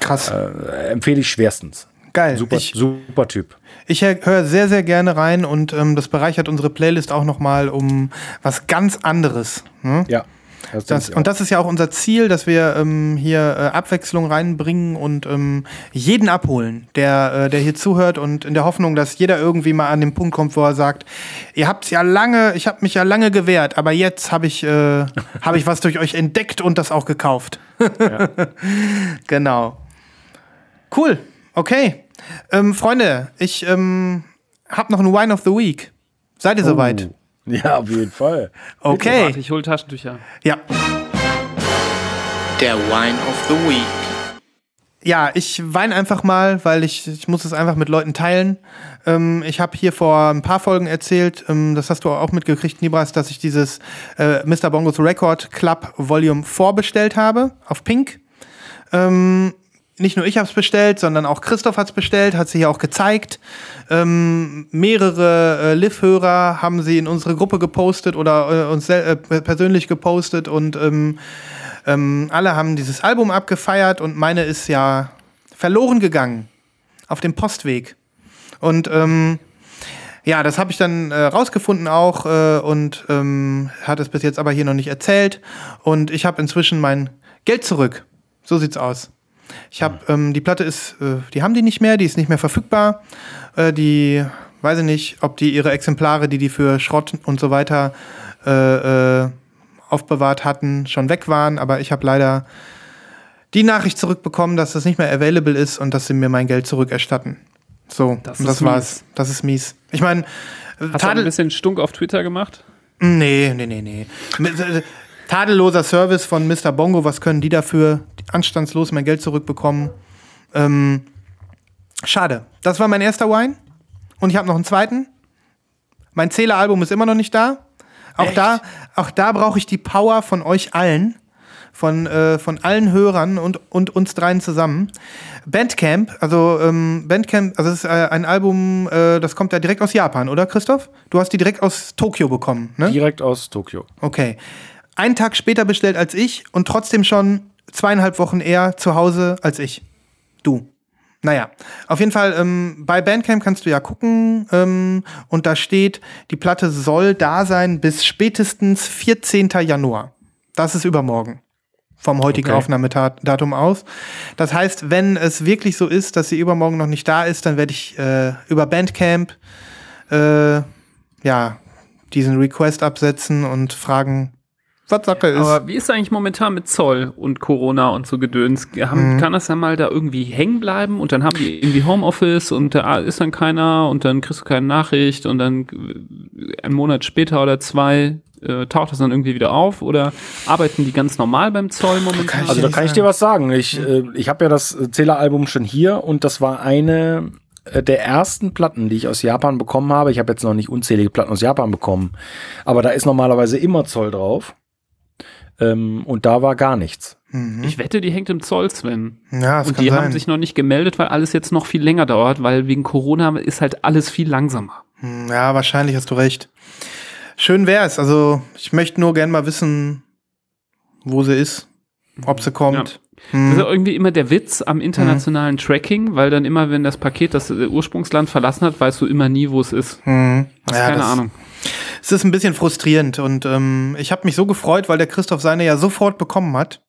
Krass. Äh, empfehle ich schwerstens. Geil. Super, Ich, super Typ. ich höre sehr, sehr gerne rein und ähm, das bereichert unsere Playlist auch nochmal um was ganz anderes. Ne? Ja. Das, Das, und das ist ja auch unser Ziel, dass wir ähm, hier äh, Abwechslung reinbringen und ähm, jeden abholen, der, äh, der hier zuhört und in der Hoffnung, dass jeder irgendwie mal an den Punkt kommt, wo er sagt, ihr habt's ja lange, ich habe mich ja lange gewehrt, aber jetzt habe ich, äh, hab ich was durch euch entdeckt und das auch gekauft. genau. Cool. Okay. Ähm, Freunde, ich ähm, habe noch einen Wine of the Week. Seid ihr soweit? Ja, auf jeden Fall. Okay. Warte, ich hole Taschentücher. Ja. Der Wine of the Week. Ja, ich weine einfach mal, weil ich, ich muss es einfach mit Leuten teilen. Ähm, ich habe hier vor ein paar Folgen erzählt, ähm, das hast du auch mitgekriegt, Nibras, dass ich dieses äh, Mr. Bongos Record Club Volume 4 bestellt habe auf Pink. Ähm, nicht nur ich habe es bestellt, sondern auch Christoph hat es bestellt, hat sie hier auch gezeigt. Ähm, mehrere äh, Liv-Hörer haben sie in unsere Gruppe gepostet oder äh, uns äh, persönlich gepostet und ähm, ähm, alle haben dieses Album abgefeiert und meine ist ja verloren gegangen auf dem Postweg. Und ähm, ja, das habe ich dann äh, rausgefunden auch äh, und ähm, hat es bis jetzt aber hier noch nicht erzählt. Und ich habe inzwischen mein Geld zurück. So sieht's aus. Ich habe ähm, die Platte ist, äh, die haben die nicht mehr, die ist nicht mehr verfügbar. Äh, die weiß ich nicht, ob die ihre Exemplare, die die für Schrott und so weiter äh, äh, aufbewahrt hatten, schon weg waren. Aber ich habe leider die Nachricht zurückbekommen, dass das nicht mehr available ist und dass sie mir mein Geld zurückerstatten. So, Das und das war's. Das ist mies. Ich meine, Hast du ein bisschen Stunk auf Twitter gemacht? Nee, nee, nee, nee. Tadelloser Service von Mr. Bongo, was können die dafür? Anstandslos mein Geld zurückbekommen. Ähm, schade. Das war mein erster Wine. Und ich habe noch einen zweiten. Mein Zähleralbum ist immer noch nicht da. Auch da, auch da brauche ich die Power von euch allen. Von, äh, von allen Hörern und, und uns dreien zusammen. Bandcamp, also ähm, Bandcamp, also es ist äh, ein Album, äh, das kommt ja direkt aus Japan, oder Christoph? Du hast die direkt aus Tokio bekommen, ne? Direkt aus Tokio. Okay. Einen Tag später bestellt als ich und trotzdem schon zweieinhalb Wochen eher zu Hause als ich. Du. Naja, auf jeden Fall, ähm, bei Bandcamp kannst du ja gucken ähm, und da steht, die Platte soll da sein bis spätestens 14. Januar. Das ist übermorgen. Vom heutigen Okay. Aufnahmedatum aus. Das heißt, wenn es wirklich so ist, dass sie übermorgen noch nicht da ist, dann werde ich äh, über Bandcamp äh, ja, diesen Request absetzen und fragen, was Sache ist. Aber wie ist eigentlich momentan mit Zoll und Corona und so Gedöns? Haben, Kann das dann mal da irgendwie hängen bleiben und dann haben die irgendwie Homeoffice und da ist dann keiner und dann kriegst du keine Nachricht und dann äh, einen Monat später oder zwei äh, taucht das dann irgendwie wieder auf oder arbeiten die ganz normal beim Zoll momentan? Also da kann ich dir was sagen. Ich, äh, ich habe ja das äh, Zähleralbum schon hier und das war eine äh, der ersten Platten, die ich aus Japan bekommen habe. Ich habe jetzt noch nicht unzählige Platten aus Japan bekommen, aber da ist normalerweise immer Zoll drauf. Ähm, und da war gar nichts. ich wette, die hängt im Zoll, Sven. ja, das Und kann die sein. haben sich noch nicht gemeldet, weil alles jetzt noch viel länger dauert, weil wegen Corona ist halt alles viel langsamer. Hm, ja, wahrscheinlich hast du recht. Schön wär's. Also, ich möchte nur gern mal wissen, wo sie ist, ob sie kommt. Das ist ja irgendwie immer der Witz am internationalen Tracking, weil dann immer, wenn das Paket das Ursprungsland verlassen hat, weißt du immer nie, wo es ist. Hm. Hast Ja, keine das- Ahnung. Es ist ein bisschen frustrierend und ähm, ich habe mich so gefreut, weil der Christoph seine ja sofort bekommen hat.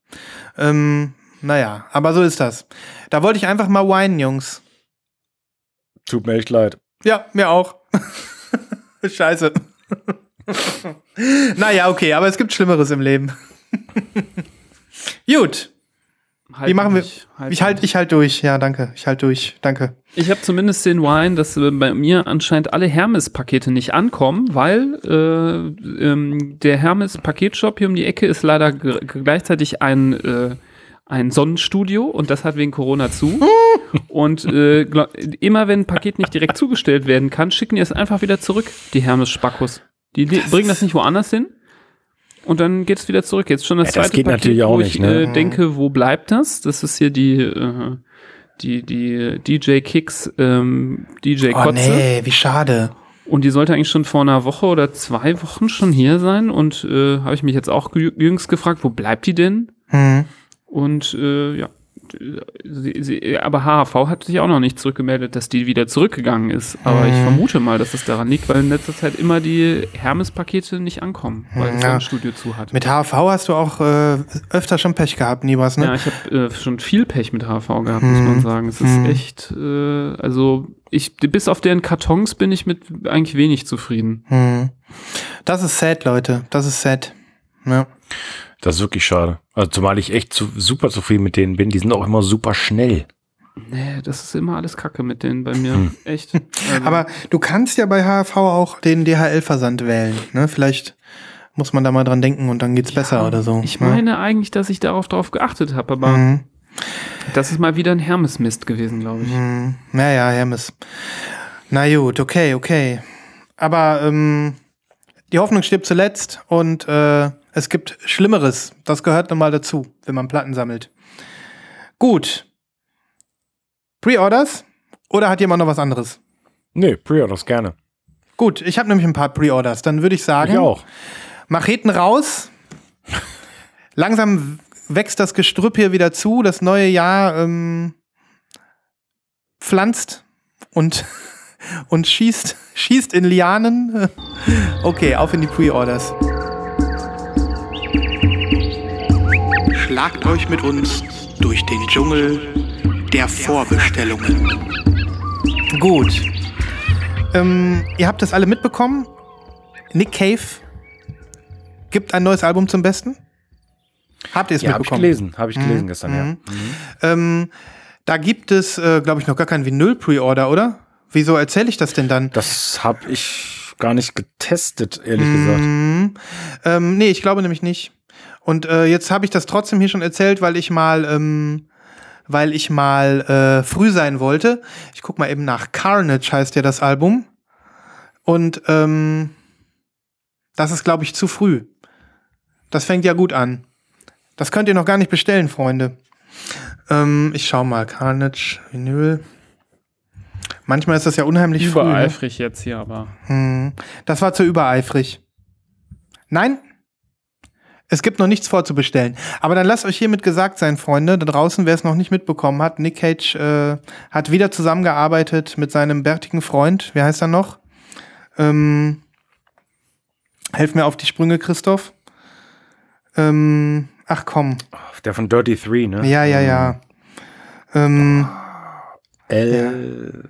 Ähm, naja, aber so ist das. Da wollte ich einfach mal weinen, Jungs. Tut mir echt leid. Ja, mir auch. Scheiße. naja, okay, aber es gibt Schlimmeres im Leben. Gut. Halt Wie machen wir? halt Ich halte ich halt durch. Ja, danke. Ich halte durch. Danke. Ich habe zumindest den Wine, dass äh, bei mir anscheinend alle Hermes-Pakete nicht ankommen, weil äh, ähm, der Hermes-Paketshop hier um die Ecke ist leider gleichzeitig ein, äh, ein Sonnenstudio und das hat wegen Corona zu. und äh, glaub, immer wenn ein Paket nicht direkt zugestellt werden kann, schicken die es einfach wieder zurück, die Hermes-Spackos. Die, die bringen das nicht woanders hin. Und dann geht es wieder zurück. Jetzt schon das Ja, das zweite geht Paket, natürlich auch wo nicht, ich ne? äh, denke, wo bleibt das? Das ist hier die, äh, die, die DJ Kicks, ähm, DJ Oh nee, wie schade. Und die sollte eigentlich schon vor einer Woche oder zwei Wochen schon hier sein. Und äh, habe ich mich jetzt auch jü- jüngst gefragt, wo bleibt die denn? Hm. Und äh, ja, sie, sie, aber HHV hat sich auch noch nicht zurückgemeldet, dass die wieder zurückgegangen ist. Aber ich vermute mal, dass es daran liegt, weil in letzter Zeit immer die Hermes-Pakete nicht ankommen, weil es Ja. ein Studio zu hat. Mit HV hast du auch äh, öfter schon Pech gehabt, Nibas, ne? Ja, ich habe äh, schon viel Pech mit HV gehabt, muss man sagen. Es ist echt, äh, also ich, bis auf deren Kartons bin ich mit eigentlich wenig zufrieden. Hm. Das ist sad, Leute. Das ist sad. Ja. Das ist wirklich schade. Also zumal ich echt zu, super zufrieden mit denen bin. Die sind auch immer super schnell. Nee, das ist immer alles Kacke mit denen bei mir. Hm. Echt. Also, Aber du kannst ja bei HV auch den DHL-Versand wählen. Ne? Vielleicht muss man da mal dran denken und dann geht's besser oder so. ich ne? meine eigentlich, dass ich darauf drauf geachtet habe, aber Mhm. das ist mal wieder ein Hermes-Mist gewesen, glaube ich. Hm. Naja, Hermes. Na gut, okay, okay. Aber ähm, die Hoffnung stirbt zuletzt und äh, es gibt Schlimmeres. Das gehört nun mal dazu, wenn man Platten sammelt. Gut. Pre-Orders? Oder hat jemand noch was anderes? Nee, Pre-Orders gerne. Gut, ich habe nämlich ein paar Pre-Orders. Dann würde ich sagen, Ich auch. Macheten raus. Langsam wächst das Gestrüpp hier wieder zu. Das neue Jahr ähm, pflanzt und, und schießt, schießt in Lianen. Okay, auf in die Pre-Orders. Schlagt euch mit uns durch den Dschungel der Vorbestellungen. Gut. Ähm, ihr habt das alle mitbekommen. Nick Cave gibt ein neues Album zum Besten. Habt ihr es Ja, habe ich mitbekommen? gelesen. Habe ich gelesen gestern, ja. Mhm. Ähm, da gibt es, äh, glaube ich, noch gar kein Vinyl-Pre-Order, oder? Wieso erzähle ich das denn dann? Das habe ich gar nicht getestet, ehrlich gesagt. Mhm. Ähm, nee, ich glaube nämlich nicht. Und äh, jetzt habe ich das trotzdem hier schon erzählt, weil ich mal, ähm, weil ich mal äh, früh sein wollte. Ich guck mal eben nach. Carnage heißt ja das Album. Und ähm, das ist, glaube ich, zu früh. Das fängt ja gut an. Das könnt ihr noch gar nicht bestellen, Freunde. Ähm, ich schau mal. Carnage, Vinyl. Manchmal ist das ja unheimlich früh. Ne? Übereifrig jetzt hier, aber. Hm, das war zu übereifrig. Nein, es gibt noch nichts vorzubestellen. Aber dann lasst euch hiermit gesagt sein, Freunde, da draußen, wer es noch nicht mitbekommen hat, Nick Cage äh, hat wieder zusammengearbeitet mit seinem bärtigen Freund. Wie heißt er noch? Ähm, helf mir auf die Sprünge, Christoph. Ähm, ach komm. Der von Dirty Three, ne? Ja, ja, ja. Ähm, L.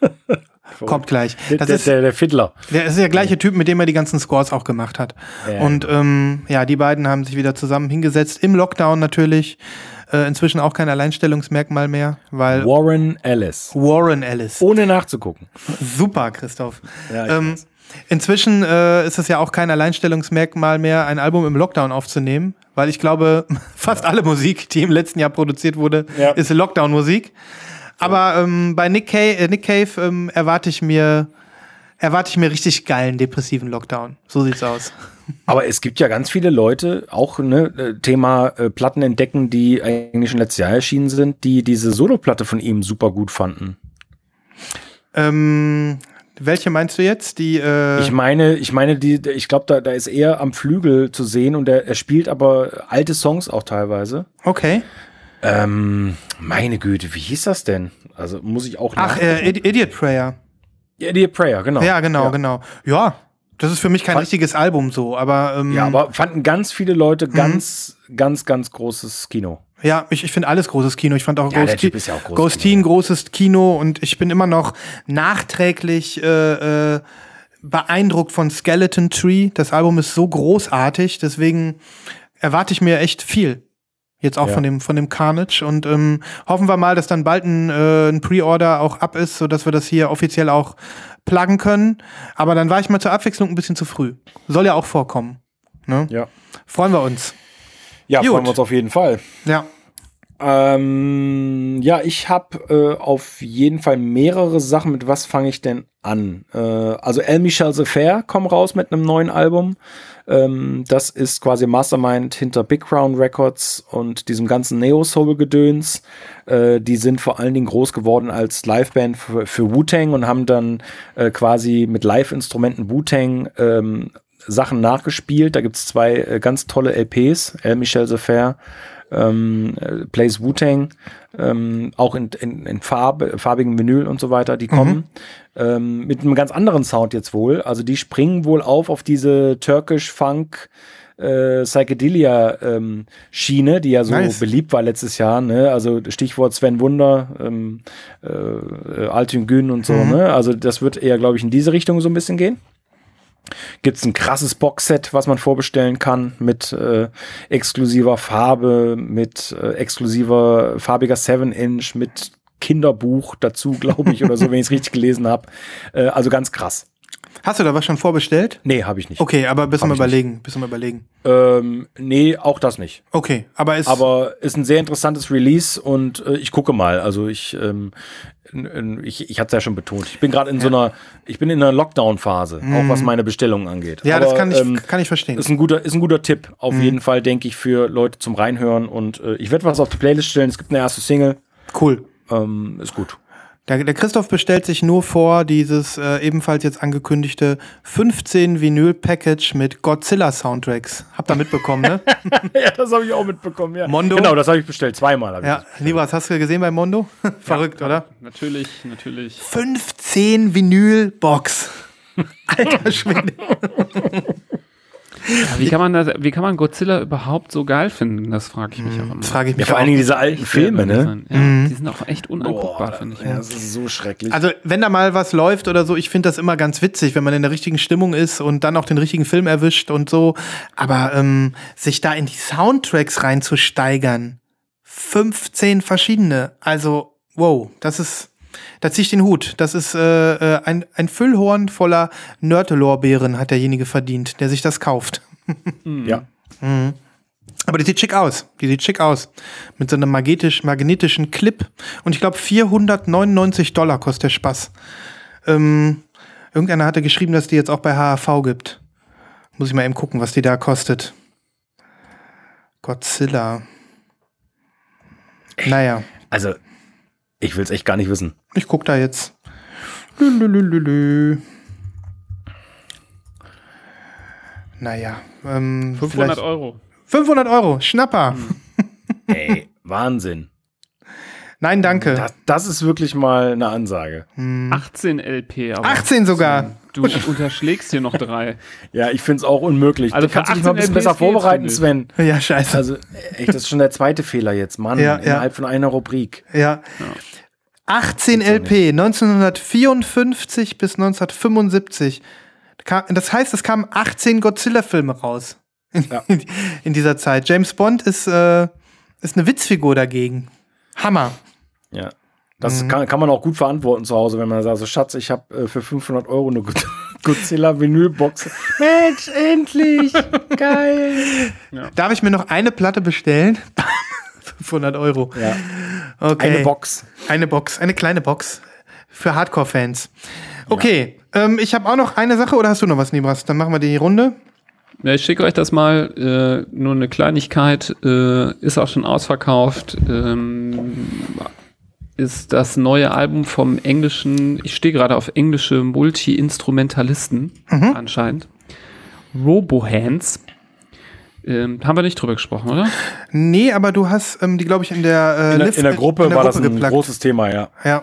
kommt gleich. Der, Das der, ist, der, der Fiddler. Der ist der gleiche Typ, mit dem er die ganzen Scores auch gemacht hat. Ja. Und ähm, ja, die beiden haben sich wieder zusammen hingesetzt. Im Lockdown natürlich. Äh, inzwischen auch kein Alleinstellungsmerkmal mehr, weil Warren Ellis. Warren Ellis. Ohne nachzugucken. Super, Christoph. Ja, ähm, inzwischen äh, ist es ja auch kein Alleinstellungsmerkmal mehr, ein Album im Lockdown aufzunehmen, weil ich glaube, fast alle Musik, die im letzten Jahr produziert wurde, Ja. ist Lockdown-Musik. Aber ähm, bei Nick Cave, äh, Nick Cave ähm, erwarte ich mir erwarte ich mir richtig geilen depressiven Lockdown. So sieht's aus. Aber es gibt ja ganz viele Leute, auch ne, äh, Thema äh, Platten entdecken, die eigentlich schon letztes Jahr erschienen sind, die diese Soloplatte von ihm super gut fanden. Ähm, welche meinst du jetzt? Die äh, Ich meine, ich meine, die, ich glaube, da, da ist er am Flügel zu sehen und er, er spielt aber alte Songs auch teilweise. Okay. Ähm, meine Güte, wie hieß das denn? Also muss ich auch Ach, äh, Idi- Idiot Prayer. Idiot Prayer, genau. Ja, genau, ja. genau. Ja, das ist für mich kein Fand- richtiges Album so, aber ähm, Ja, aber fanden ganz viele Leute Mhm. ganz, ganz, ganz großes Kino. Ja, ich, ich finde alles großes Kino. Ich fand auch Ja, ist ja auch großes Ghosteen großes Kino und ich bin immer noch nachträglich äh, äh, beeindruckt von Skeleton Tree. Das Album ist so großartig, deswegen erwarte ich mir echt viel. Jetzt auch Ja. von dem von dem Carnage und ähm, hoffen wir mal, dass dann bald ein, äh, ein Pre-Order auch ab ist, sodass wir das hier offiziell auch pluggen können. Aber dann war ich mal zur Abwechslung ein bisschen zu früh. Soll ja auch vorkommen. Ne? Ja. Freuen wir uns. Ja, Gut. freuen wir uns auf jeden Fall. Ja. Ähm, ja, ich habe äh, auf jeden Fall mehrere Sachen. Mit was fange ich denn an? Äh, also El Michel's Affair kommen raus mit einem neuen Album. Ähm, das ist quasi Mastermind hinter Big Crown Records und diesem ganzen Neo-Soul-Gedöns. Äh, die sind vor allen Dingen groß geworden als Liveband für, für Wu-Tang und haben dann äh, quasi mit Live-Instrumenten Wu-Tang ähm, Sachen nachgespielt. Da gibt's zwei äh, ganz tolle LPs, El Michel's Affair ähm, äh, Plays Wu-Tang, ähm, auch in, in, in Farbe, farbigen Vinyl und so weiter, die kommen. Ähm, mit einem ganz anderen Sound jetzt wohl. Also die springen wohl auf auf diese Turkish-Funk äh, Psychedelia ähm, Schiene, die ja so Nice. beliebt war letztes Jahr, ne? Also Stichwort Sven Wunder, ähm, äh, Altün Gün und so, ne? Also das wird eher, glaube ich, in diese Richtung so ein bisschen gehen. Gibt's ein krasses Boxset, was man vorbestellen kann mit äh, exklusiver Farbe, mit äh, exklusiver farbiger 7-Inch, mit Kinderbuch dazu, glaube ich, oder so, wenn ich es richtig gelesen habe. Äh, also ganz krass. Hast du da was schon vorbestellt? Nee, habe ich nicht. Okay, aber bis Hab wir ich nicht. überlegen, bis wir überlegen. Ähm, nee, auch das nicht. Okay, aber ist Aber ist ein sehr interessantes Release und äh, ich gucke mal. Also ich, ähm, ich, ich hatte es ja schon betont. Ich bin gerade in so einer, ich bin in einer Lockdown-Phase, auch was meine Bestellungen angeht. Mhm. ja, Aber, das kann ich, ähm, kann ich verstehen. ist ein guter, ist ein guter Tipp. Auf Mhm. jeden Fall, denke ich, für Leute zum Reinhören. Und äh, ich werde was auf die Playlist stellen. Es gibt eine erste Single. Cool. Ähm, ist gut. Der, der Christoph bestellt sich nur vor dieses äh, ebenfalls jetzt angekündigte 15 Vinyl-Package mit Godzilla-Soundtracks. Habt ihr mitbekommen, ne? ja, das habe ich auch mitbekommen. Ja. Mondo? Genau, das habe ich bestellt. Zweimal habe ich ja, Libras, hast du gesehen bei Mondo? Verrückt, oder? Natürlich, natürlich. 15 Vinyl-Box. Alter Schwede. Ja, wie, kann man das, wie kann man Godzilla überhaupt so geil finden? Das frage ich mich auch immer. Frage ich Ja, mich vor auch. allen Dingen diese alten Filme, ne? Ja, Die sind auch echt unanguckbar, Boah, finde ich. ja, das ist so schrecklich. Also, wenn da mal was läuft oder so, ich finde das immer ganz witzig, wenn man in der richtigen Stimmung ist und dann auch den richtigen Film erwischt und so. Aber ähm, sich da in die Soundtracks reinzusteigern, 15 verschiedene, also wow, das ist, da zieh ich den Hut. Das ist äh, äh, ein, ein Füllhorn voller Nörtelorbeeren hat derjenige verdient, der sich das kauft. ja. Aber die sieht schick aus. Die sieht schick aus. Mit so einem magnetisch, magnetischen Clip. Und ich glaube, 499 Dollar kostet der Spaß. Ähm, irgendeiner hatte geschrieben, dass die jetzt auch bei HAV gibt. Muss ich mal eben gucken, was die da kostet. Godzilla. Naja, Also, ich will es echt gar nicht wissen. ich guck da jetzt. Lülülülülü. Naja, ähm, 500 vielleicht- Euro. 500 Euro, Schnapper. Ey, Wahnsinn. Nein, danke. Das, das ist wirklich mal eine Ansage. 18 LP. Aber 18 sogar. Du unterschlägst hier noch drei. Ja, ich finde es auch unmöglich. Also du kannst dich mal ein 18 bisschen besser LPs vorbereiten. Sven. Ja, scheiße. Also, echt, das ist schon der zweite Fehler jetzt, Mann. Ja, ja. innerhalb von einer Rubrik. Ja. 18 LP, 1954 bis 1975. Kam- Das heißt, es kamen 18 Godzilla-Filme raus. Ja. In dieser Zeit. James Bond ist, äh, ist eine Witzfigur dagegen. Hammer. Ja. Das Mhm. kann, kann man auch gut verantworten zu Hause, wenn man sagt, so Schatz, ich habe äh, für 500 Euro eine Good- Godzilla Vinylbox. Mensch, endlich! Geil! Darf ich mir noch eine Platte bestellen? 500 Euro. Ja, Okay. eine Box. Eine Box, eine kleine Box für Hardcore-Fans. Okay, ähm, ich habe auch noch eine Sache oder hast du noch was, Nibras? Dann machen wir die Runde. Ja, ich schicke euch das mal. Äh, nur eine Kleinigkeit. Äh, ist auch schon ausverkauft. Ähm, ist das neue Album vom englischen, ich stehe gerade auf englische Multi-Instrumentalisten anscheinend. Robohands. Ähm, haben wir nicht drüber gesprochen, oder? Nee, aber du hast ähm, die, glaube ich, in der, äh, In, der- Lift- in der Gruppe in der war das ein geplagt. großes Thema, ja. Ja,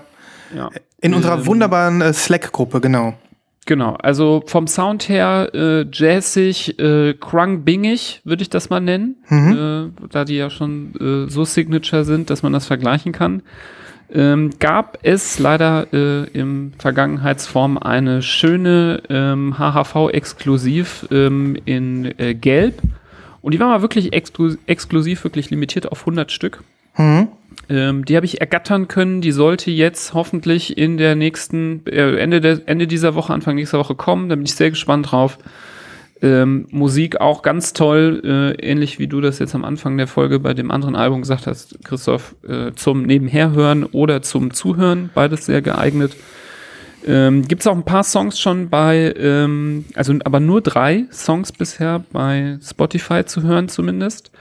Ja. in unserer Ähm, wunderbaren äh, Slack-Gruppe, genau. Genau, also vom Sound her äh, jazzig, äh, crung-bingig, würde ich das mal nennen, äh, da die ja schon äh, so Signature sind, dass man das vergleichen kann. Ähm, gab es leider äh, im Vergangenheitsform eine schöne ähm, HHV-Exklusiv ähm, in äh, Gelb Und die war mal wirklich exklu exklusiv, wirklich limitiert auf 100 Stück. Mhm. Ähm, die habe ich ergattern können. Die sollte jetzt hoffentlich in der nächsten, äh, Ende, der, Ende dieser Woche, Anfang nächster Woche kommen. Da bin ich sehr gespannt drauf. Ähm, Musik auch ganz toll, äh, ähnlich wie du das jetzt am Anfang der Folge bei dem anderen Album gesagt hast, Christoph, äh, zum Nebenherhören oder zum Zuhören, beides sehr geeignet. Ähm, Gibt es auch ein paar Songs schon bei, ähm, also aber nur drei Songs bisher bei Spotify zu hören zumindest.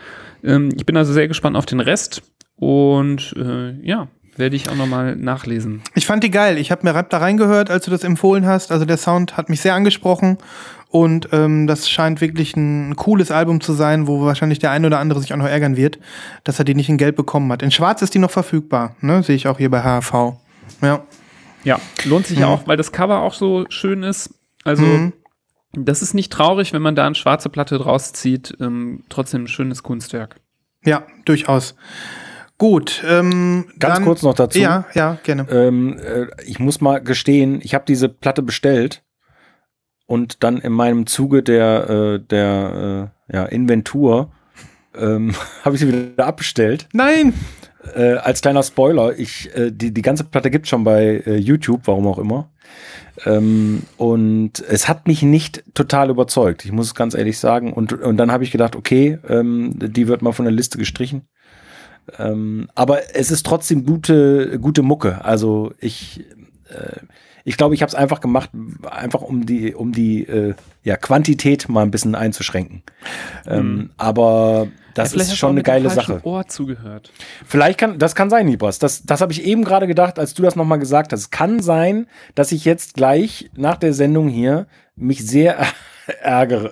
Ähm, ich bin also sehr gespannt auf den Rest und äh, ja, werde ich auch nochmal nachlesen. Ich fand die geil. Ich habe mir Rap da reingehört, als du das empfohlen hast. Also der Sound hat mich sehr angesprochen. Und ähm, das scheint wirklich ein cooles Album zu sein, wo wahrscheinlich der eine oder andere sich auch noch ärgern wird, dass er die nicht in Gelb bekommen hat. In Schwarz ist die noch verfügbar, ne? Sehe ich auch hier bei HAV. Ja. Ja, lohnt sich Mhm. auch, weil das Cover auch so schön ist. Also, Mhm. das ist nicht traurig, wenn man da eine schwarze Platte draus zieht. Ähm, trotzdem ein schönes Kunstwerk. Ja, durchaus. Gut. Ähm, Ganz dann- kurz noch dazu. Ja, ja, gerne. Ähm, äh, ich muss mal gestehen, ich habe diese Platte bestellt und dann in meinem Zuge der, äh, der äh, ja, Inventur ähm, habe ich sie wieder abbestellt. Nein! Äh, als kleiner Spoiler, ich, äh, die, die ganze Platte gibt schon bei äh, YouTube, warum auch immer. Ähm, und es hat mich nicht total überzeugt, ich muss es ganz ehrlich sagen. Und, und dann habe ich gedacht, okay, ähm, die wird mal von der Liste gestrichen. Ähm, aber es ist trotzdem gute, gute Mucke. Also ich, äh, ich glaube, ich habe es einfach gemacht, einfach um die, um die äh, ja, Quantität mal ein bisschen einzuschränken. Ähm, aber das Ja, ist schon eine geile Sache. Ohr zugehört. Vielleicht kann, das kann sein, Libras. Das, das habe ich eben gerade gedacht, als du das nochmal gesagt hast. Es kann sein, dass ich jetzt gleich nach der Sendung hier mich sehr ärgere.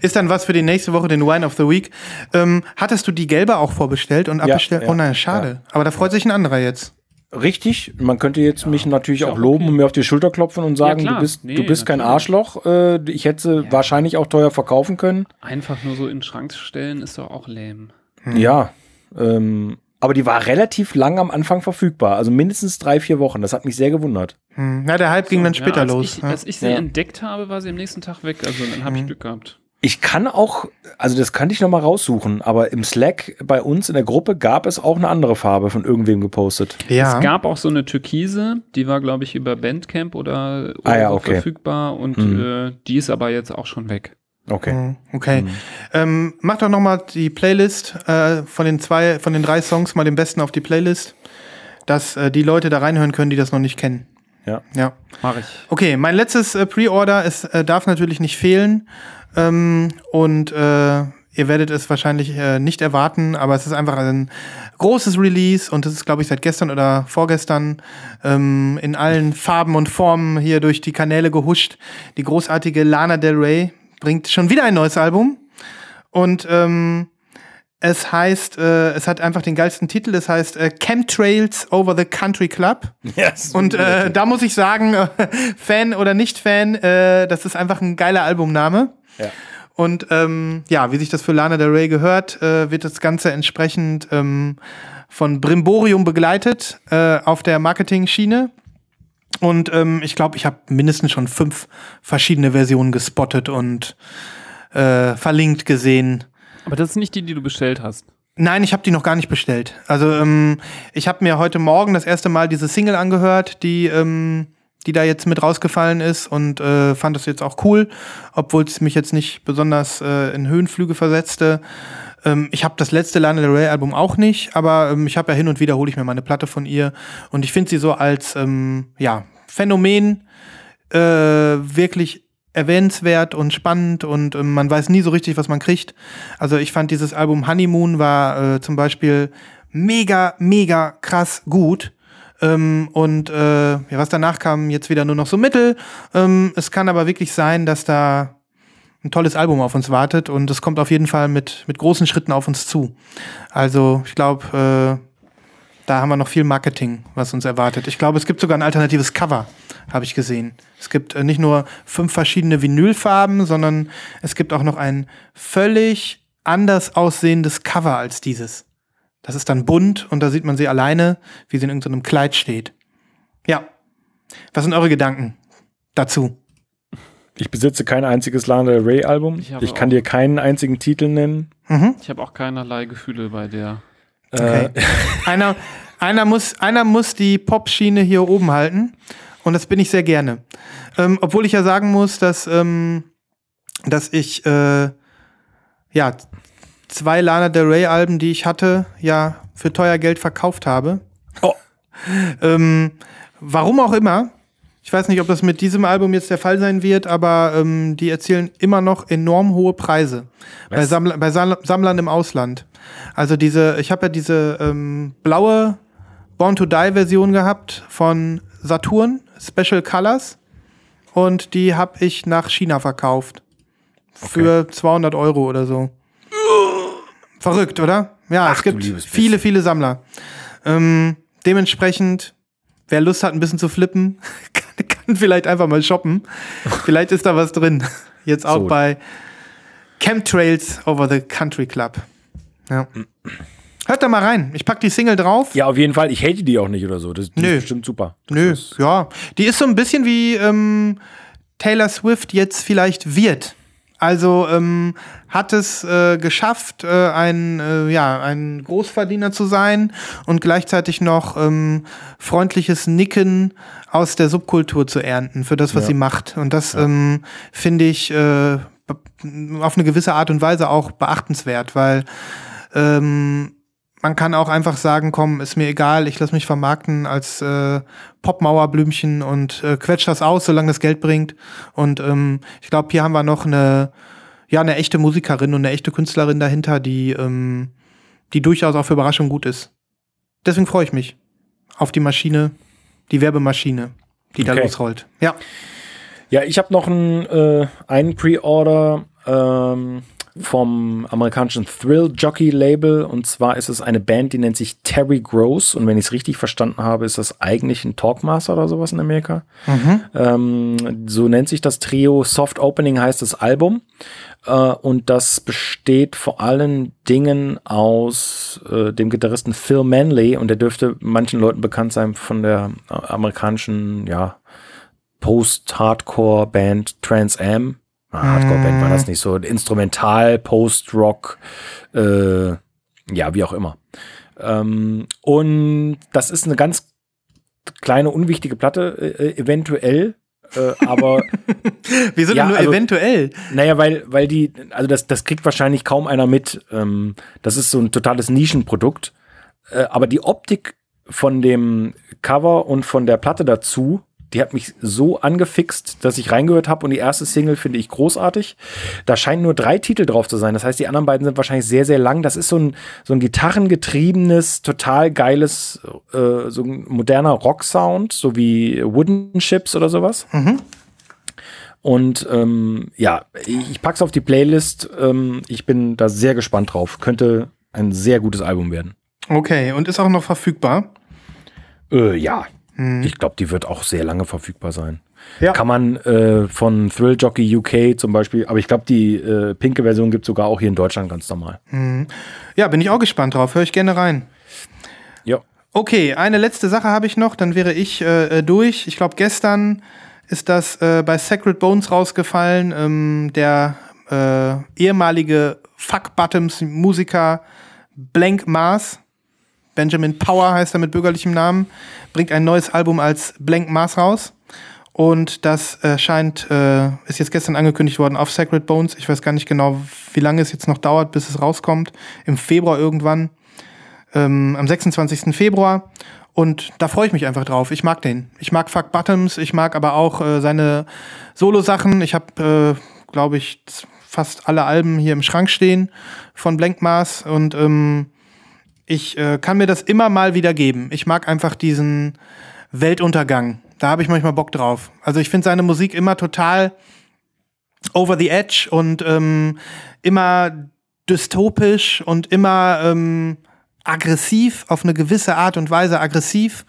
Ist dann was für die nächste Woche, den Wine of the Week. Ähm, hattest du die gelbe auch vorbestellt und abbestellt? ja, oh nein, schade. Aber da freut sich ein anderer jetzt. Richtig, man könnte jetzt mich natürlich ist auch ja loben okay. und mir auf die Schulter klopfen und sagen, klar. du bist, Nee, du bist kein. Arschloch. Äh, ich hätte sie wahrscheinlich auch teuer verkaufen können. Einfach nur so in den Schrank stellen ist doch auch lame. Ja. Ähm, aber die war relativ lang am Anfang verfügbar. Also mindestens drei, vier Wochen. Das hat mich sehr gewundert. Hm. Ja, der Hype ging dann später als los. Ich, ja. Als ich sie Ja. entdeckt habe, war sie am nächsten Tag weg. Also dann habe ich Glück gehabt. Ich kann auch, also das könnte ich noch mal raussuchen, aber im Slack bei uns in der Gruppe gab es auch eine andere Farbe von irgendwem gepostet. ja. Es gab auch so eine Türkise, die war, glaube ich, über Bandcamp oder, oder Ah ja, okay. verfügbar und Mhm. äh, die ist aber jetzt auch schon weg. Okay. Hm, Okay. Ähm, mach doch noch mal die Playlist äh, von den zwei, von den drei Songs mal den besten auf die Playlist, dass äh, die Leute da reinhören können, die das noch nicht kennen. Ja. Ja. Mach ich. Okay, mein letztes äh, Pre-Order, es äh, darf natürlich nicht fehlen. Ähm, und äh, ihr werdet es wahrscheinlich äh, nicht erwarten, aber es ist einfach ein großes Release und es ist, glaube ich, seit gestern oder vorgestern ähm, in allen Farben und Formen hier durch die Kanäle gehuscht. Die großartige Lana Del Rey bringt schon wieder ein neues Album. Und ähm, es heißt, äh, es hat einfach den geilsten Titel, es heißt äh, Chemtrails Over the Country Club. Yes. Und äh, da muss ich sagen, Fan oder nicht Fan, äh, das ist einfach ein geiler Albumname. Ja. Und ähm, ja, wie sich das für Lana Del Rey gehört, äh, wird das Ganze entsprechend ähm, von Brimborium begleitet äh, auf der Marketing-Schiene. Und ähm, ich glaube, ich habe mindestens schon fünf verschiedene Versionen gespottet und äh, verlinkt gesehen. Aber das ist nicht die, die du bestellt hast. Nein, ich habe die noch gar nicht bestellt. Also ähm, ich habe mir heute Morgen das erste Mal diese Single angehört, die ähm, die da jetzt mit rausgefallen ist und äh, fand das jetzt auch cool, obwohl es mich jetzt nicht besonders äh, in Höhenflüge versetzte. Ähm, ich habe das letzte Lana Del Rey Album auch nicht, aber ähm, ich habe ja hin und wieder hole ich mir mal eine Platte von ihr und ich finde sie so als ähm, ja Phänomen äh, wirklich erwähnenswert und spannend und ähm, man weiß nie so richtig, was man kriegt. Also ich fand dieses Album Honeymoon war äh, zum Beispiel mega, mega krass gut. Ähm, und äh, ja, was danach kam, jetzt wieder nur noch so mittel. Ähm, es kann aber wirklich sein, dass da ein tolles Album auf uns wartet und es kommt auf jeden Fall mit, mit großen Schritten auf uns zu. Also ich glaube, äh, da haben wir noch viel Marketing, was uns erwartet. Ich glaube, es gibt sogar ein alternatives Cover, habe ich gesehen. Es gibt äh, nicht nur fünf verschiedene Vinylfarben, sondern es gibt auch noch ein völlig anders aussehendes Cover als dieses. Das ist dann bunt und da sieht man sie alleine, wie sie in irgendeinem Kleid steht. Ja. Was sind eure Gedanken dazu? Ich besitze kein einziges Lana Del Rey Album. Ich Ich, kann dir keinen einzigen Titel nennen. Ich habe auch keinerlei Gefühle bei der. Okay. einer, einer, muss, einer muss die Pop-Schiene hier oben halten. Und das bin ich sehr gerne. Ähm, obwohl ich ja sagen muss, dass, ähm, dass ich äh, ja zwei Lana Del Rey Alben, die ich hatte, ja für teuer Geld verkauft habe. Oh. Ähm, warum auch immer. Ich weiß nicht, ob das mit diesem Album jetzt der Fall sein wird, aber ähm, die erzielen immer noch enorm hohe Preise bei, Was? Sammler, bei Sammlern im Ausland. Also diese, ich habe ja diese ähm, blaue Born to Die Version gehabt von Saturn, Special Colors. Und die habe ich nach China verkauft. Für 200 Euro oder so. Verrückt, oder? Ja, Ach, es gibt viele, viele Sammler. Ähm, dementsprechend, wer Lust hat, ein bisschen zu flippen, kann, kann vielleicht einfach mal shoppen. vielleicht ist da was drin. Jetzt auch So. bei Chemtrails Over the Country Club. Ja. Hört da mal rein. Ich pack die Single drauf. Ja, auf jeden Fall. Ich hate die auch nicht oder so. Das, die Nö. ist bestimmt super. Das Nö, ja. Die ist so ein bisschen wie ähm, Taylor Swift jetzt vielleicht wird. Also ähm, hat es äh, geschafft, äh, ein, äh, ja, ein Großverdiener zu sein und gleichzeitig noch ähm, freundliches Nicken aus der Subkultur zu ernten für das, was Ja. sie macht. Und das ähm, finde ich äh, auf eine gewisse Art und Weise auch beachtenswert, weil ähm, man kann auch einfach sagen, komm, ist mir egal, ich lasse mich vermarkten als äh, Popmauerblümchen und äh, quetsch das aus, solange das Geld bringt. Und ähm, ich glaube, hier haben wir noch eine, ja, eine echte Musikerin und eine echte Künstlerin dahinter, die, ähm, die durchaus auch für Überraschung gut ist. Deswegen freue ich mich auf die Maschine, die Werbemaschine, die da Okay. losrollt. Ja. Ja, ich habe noch einen, äh, einen Pre-Order ähm, vom amerikanischen Thrill Jockey Label. Und zwar ist es eine Band, die nennt sich Terry Gross. Und wenn ich es richtig verstanden habe, ist das eigentlich ein Talkmaster oder sowas in Amerika. Ähm, so nennt sich das Trio. Soft Opening heißt das Album. Äh, und das besteht vor allen Dingen aus äh, dem Gitarristen Phil Manley. Und der dürfte manchen Leuten bekannt sein von der äh, amerikanischen, ja, Post-Hardcore-Band Trans Am. Ah, Hardcore-Band war das nicht so. Instrumental, Post-Rock, äh, ja, wie auch immer. Ähm, und das ist eine ganz kleine, unwichtige Platte, äh, eventuell. Äh, aber Wir sind Ja, nur also- eventuell. naja, weil, weil die, also das, das kriegt wahrscheinlich kaum einer mit. Ähm, das ist so ein totales Nischenprodukt. Äh, aber die Optik von dem Cover und von der Platte dazu, die hat mich so angefixt, dass ich reingehört habe. Und die erste Single finde ich großartig. Da scheinen nur drei Titel drauf zu sein. Das heißt, die anderen beiden sind wahrscheinlich sehr, sehr lang. Das ist so ein, so ein gitarrengetriebenes, total geiles, äh, so ein moderner Rock-Sound, so wie Wooden Ships oder sowas. Und ähm, ja, ich, ich pack's auf die Playlist. Ähm, ich bin da sehr gespannt drauf. Könnte ein sehr gutes Album werden. Okay, und ist auch noch verfügbar. Äh, ja. Ich glaube, die wird auch sehr lange verfügbar sein. Ja. Kann man äh, von Thrill Jockey UK zum Beispiel, aber ich glaube, die äh, pinke Version gibt sogar auch hier in Deutschland ganz normal. Ja, bin ich auch gespannt drauf. Hör ich gerne rein. Ja. Okay, eine letzte Sache habe ich noch, dann wäre ich äh, äh, durch. Ich glaube, gestern ist das äh, bei Sacred Bones rausgefallen. Ähm, der äh, ehemalige Fuck Bottoms Musiker Blank Mars, Benjamin Power heißt er mit bürgerlichem Namen, bringt ein neues Album als Blank Mars raus. Und das äh, scheint, äh, ist jetzt gestern angekündigt worden auf Sacred Bones. Ich weiß gar nicht genau, wie lange es jetzt noch dauert, bis es rauskommt. Im Februar irgendwann ähm, am 26. Februar. Und da freue ich mich einfach drauf. Ich mag den. Ich mag Fuck Bottoms, ich mag aber auch äh, seine Solo-Sachen. Ich habe, äh, glaube ich, fast alle Alben hier im Schrank stehen von Blank Mars und ähm, ich äh, kann mir das immer mal wieder geben. Ich mag einfach diesen Weltuntergang. Da habe ich manchmal Bock drauf. Also ich finde seine Musik immer total over the edge und ähm, immer dystopisch und immer ähm, aggressiv, auf eine gewisse Art und Weise aggressiv.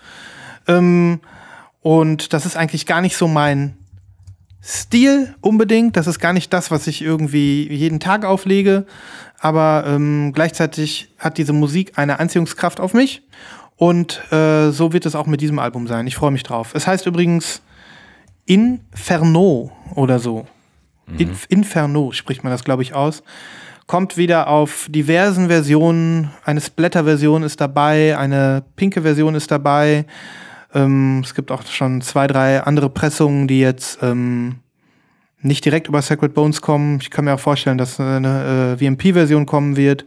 Ähm, und das ist eigentlich gar nicht so mein Stil unbedingt. Das ist gar nicht das, was ich irgendwie jeden Tag auflege. Aber ähm, gleichzeitig hat diese Musik eine Anziehungskraft auf mich. Und äh, so wird es auch mit diesem Album sein. Ich freue mich drauf. Es heißt übrigens Inferno oder so. Inf Inferno spricht man das, glaube ich, aus. Kommt wieder auf diversen Versionen. Eine Splatter-Version ist dabei, eine pinke Version ist dabei. Ähm, es gibt auch schon zwei, drei andere Pressungen, die jetzt ähm, nicht direkt über Sacred Bones kommen. Ich kann mir auch vorstellen, dass eine äh, VMP-Version kommen wird.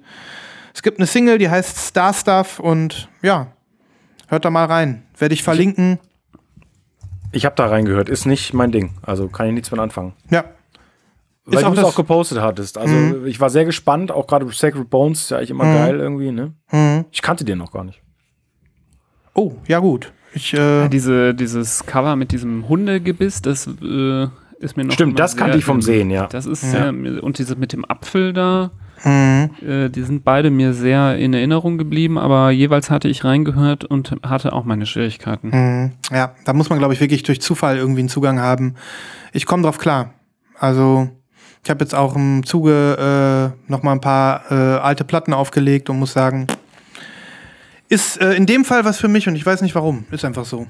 Es gibt eine Single, die heißt Star Stuff und ja, hört da mal rein. Werde ich verlinken. Ich habe da reingehört, ist nicht mein Ding. Also kann ich nichts mit anfangen. Ja. Weil du es das- auch gepostet hattest. Also Mhm. ich war sehr gespannt, auch gerade Sacred Bones, ist ja eigentlich immer Mhm. geil irgendwie, ne? Mhm. Ich kannte den noch gar nicht. Oh, ja gut. Ich, äh, Ja, diese, dieses Cover mit diesem Hundegebiss, das äh, ist mir noch. Stimmt, das kannte ich vom Sehen, ja. Das ist Ja. sehr, und diese mit dem Apfel da, mhm. äh, die sind beide mir sehr in Erinnerung geblieben, aber jeweils hatte ich reingehört und hatte auch meine Schwierigkeiten. Mhm. Ja, da muss man, glaube ich, wirklich durch Zufall irgendwie einen Zugang haben. Ich komme drauf klar. Also, ich habe jetzt auch im Zuge äh, noch mal ein paar äh, alte Platten aufgelegt und muss sagen, ist äh, in dem Fall was für mich und ich weiß nicht warum. Ist einfach so.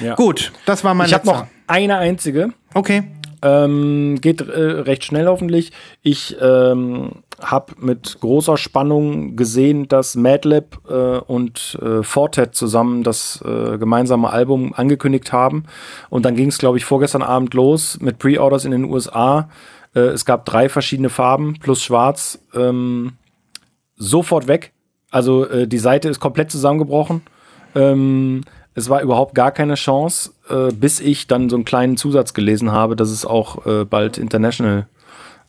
Ja. Gut, das war mein Ich habe letzter. noch eine einzige. Okay. Ähm, geht äh, recht schnell hoffentlich. Ich ähm, habe mit großer Spannung gesehen, dass Madlib äh, und äh, Fortet zusammen das äh, gemeinsame Album angekündigt haben. Und dann ging es, glaube ich, vorgestern Abend los mit Pre-Orders in den USA. Äh, es gab drei verschiedene Farben plus Schwarz. Ähm, sofort weg. Also äh, die Seite ist komplett zusammengebrochen. Ähm, es war überhaupt gar keine Chance, äh, bis ich dann so einen kleinen Zusatz gelesen habe, dass es auch äh, bald International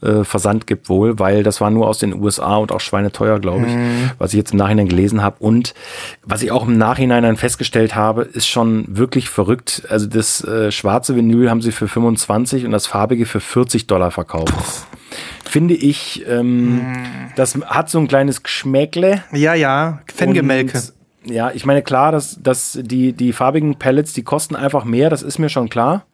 äh, Versand gibt wohl, weil das war nur aus den USA und auch schweineteuer, glaube ich, was ich jetzt im Nachhinein gelesen habe. Und was ich auch im Nachhinein dann festgestellt habe, ist schon wirklich verrückt. Also das äh, schwarze Vinyl haben sie für 25 und das farbige für 40 Dollar verkauft. Finde ich, ähm, das hat so ein kleines Geschmäckle. Ja, ja. Fangemelke. Ja, ich meine, klar, dass, dass die, die farbigen Pellets, die kosten einfach mehr, das ist mir schon klar.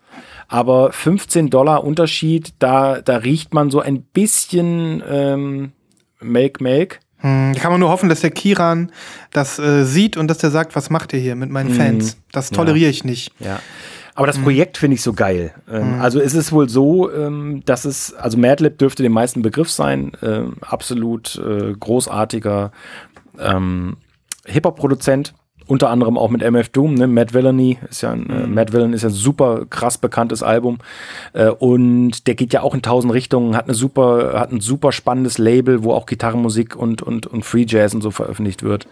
Aber 15 Dollar Unterschied, da, da riecht man so ein bisschen ähm, Make Make. Hm, kann man nur hoffen, dass der Kiran das äh, sieht und dass der sagt, was macht ihr hier mit meinen Fans? Das toleriere ich nicht. Ja. Aber das Projekt finde ich so geil. Ähm, Also es ist wohl so, ähm, dass es, also Madlib dürfte den meisten Begriff sein, ähm, absolut äh, großartiger ähm, Hip-Hop-Produzent, unter anderem auch mit MF Doom, ne? Matt Villainy ist ja ein, äh, Matt Villain ist ja ein super krass bekanntes Album äh, und der geht ja auch in tausend Richtungen, hat eine super, hat ein super spannendes Label, wo auch Gitarrenmusik und und und Free Jazz und so veröffentlicht wird.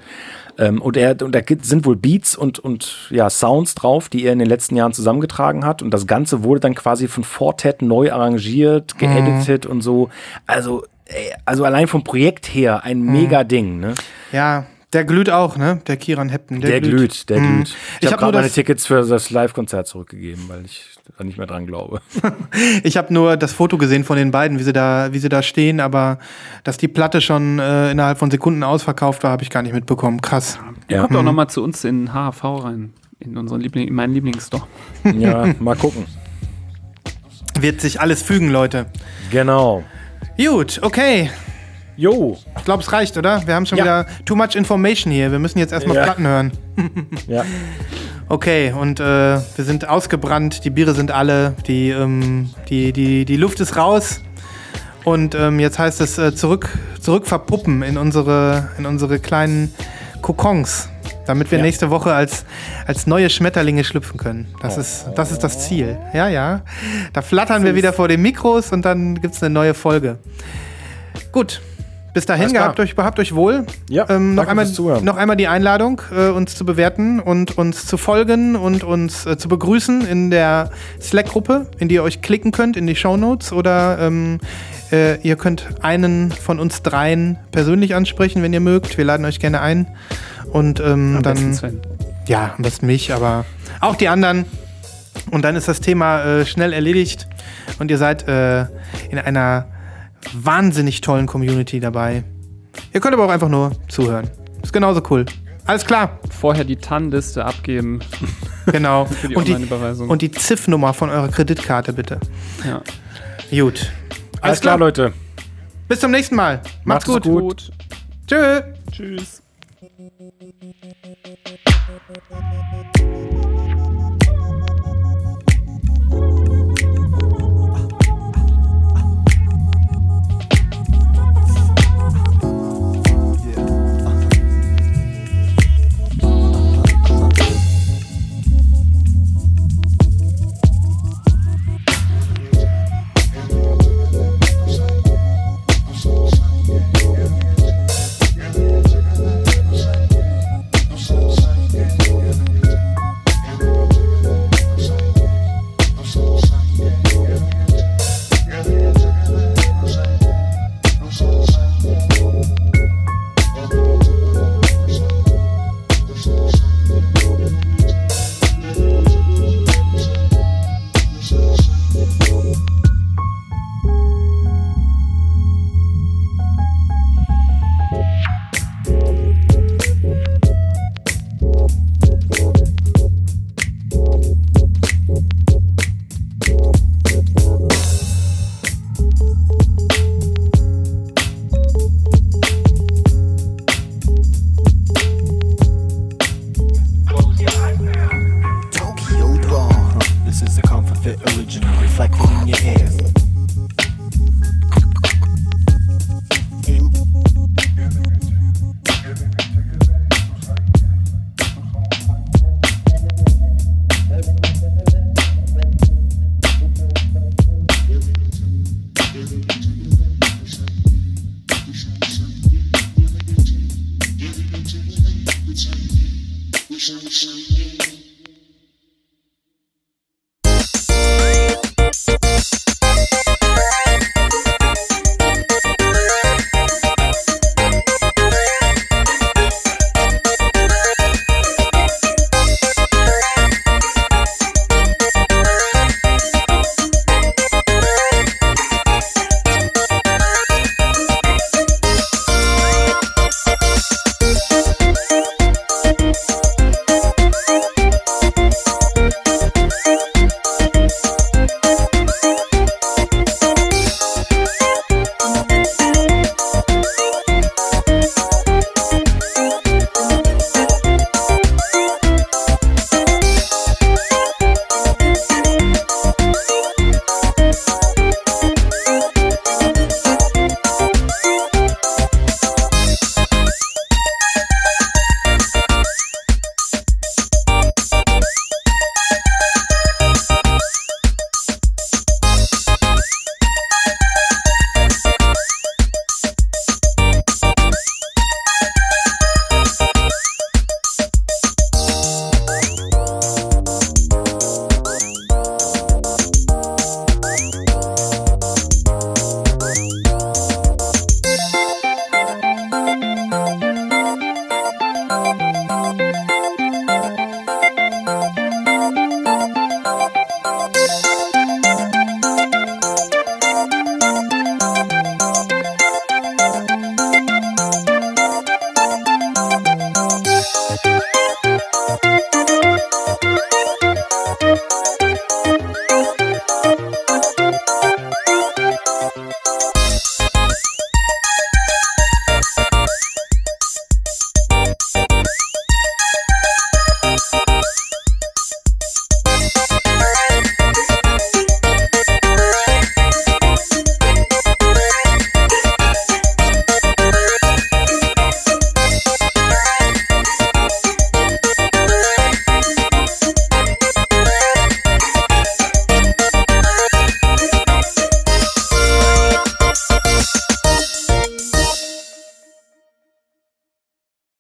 Ähm, und er und da sind wohl Beats und und ja Sounds drauf, die er in den letzten Jahren zusammengetragen hat und das Ganze wurde dann quasi von Fortet neu arrangiert, geeditet und so. Also ey, also allein vom Projekt her ein mega Ding, ne? Ja, der glüht auch, ne? Der Kiran Hepton. Der, glüht, der Mhm. glüht. Ich Ich, hab habe nur gerade meine Tickets für das Live-Konzert zurückgegeben, weil ich da nicht mehr dran glaube. Ich habe nur das Foto gesehen von den beiden, wie sie da, wie sie da stehen, aber dass die Platte schon äh, innerhalb von Sekunden ausverkauft war, habe ich gar nicht mitbekommen. Krass. Ihr Ja. kommt auch noch mal zu uns in HHV rein, in unseren Liebling, in meinen Lieblingsstore. ja, mal gucken. Wird sich alles fügen, Leute. Genau. Gut, okay. Jo. Ich glaube, es reicht, oder? Wir haben schon Ja. wieder too much information hier. Wir müssen jetzt erstmal Ja. Platten hören. Ja. Okay, und äh, wir sind ausgebrannt, die Biere sind alle, die, ähm, die, die, die Luft ist raus. Und ähm, jetzt heißt es äh, zurück, zurück verpuppen in unsere, in unsere kleinen Kokons, damit wir Ja. nächste Woche als, als neue Schmetterlinge schlüpfen können. Das, ist, das ist das Ziel. Ja, ja. Da flattern wir wieder vor den Mikros und dann gibt es eine neue Folge. Gut. Bis dahin, gehabt euch, gehabt euch wohl. Ja, ähm, noch, einmal, noch einmal die Einladung, äh, uns zu bewerten und uns zu folgen und uns äh, zu begrüßen in der Slack-Gruppe, in die ihr euch klicken könnt, in die Shownotes. Oder ähm, äh, ihr könnt einen von uns dreien persönlich ansprechen, wenn ihr mögt. Wir laden euch gerne ein. Und ähm, dann, Sven. ja, am besten mich, aber auch die anderen. Und dann ist das Thema äh, schnell erledigt und ihr seid äh, in einer wahnsinnig tollen Community dabei. Ihr könnt aber auch einfach nur zuhören. Ist genauso cool. Alles klar, Vorher die TAN-Liste abgeben genau. für die und, die, und die ZIF-Nummer von eurer Kreditkarte bitte. ja. Gut. Alles klar, Leute. Bis zum nächsten Mal. Macht's, Macht's gut. gut. Gut. Tschö. Tschüss.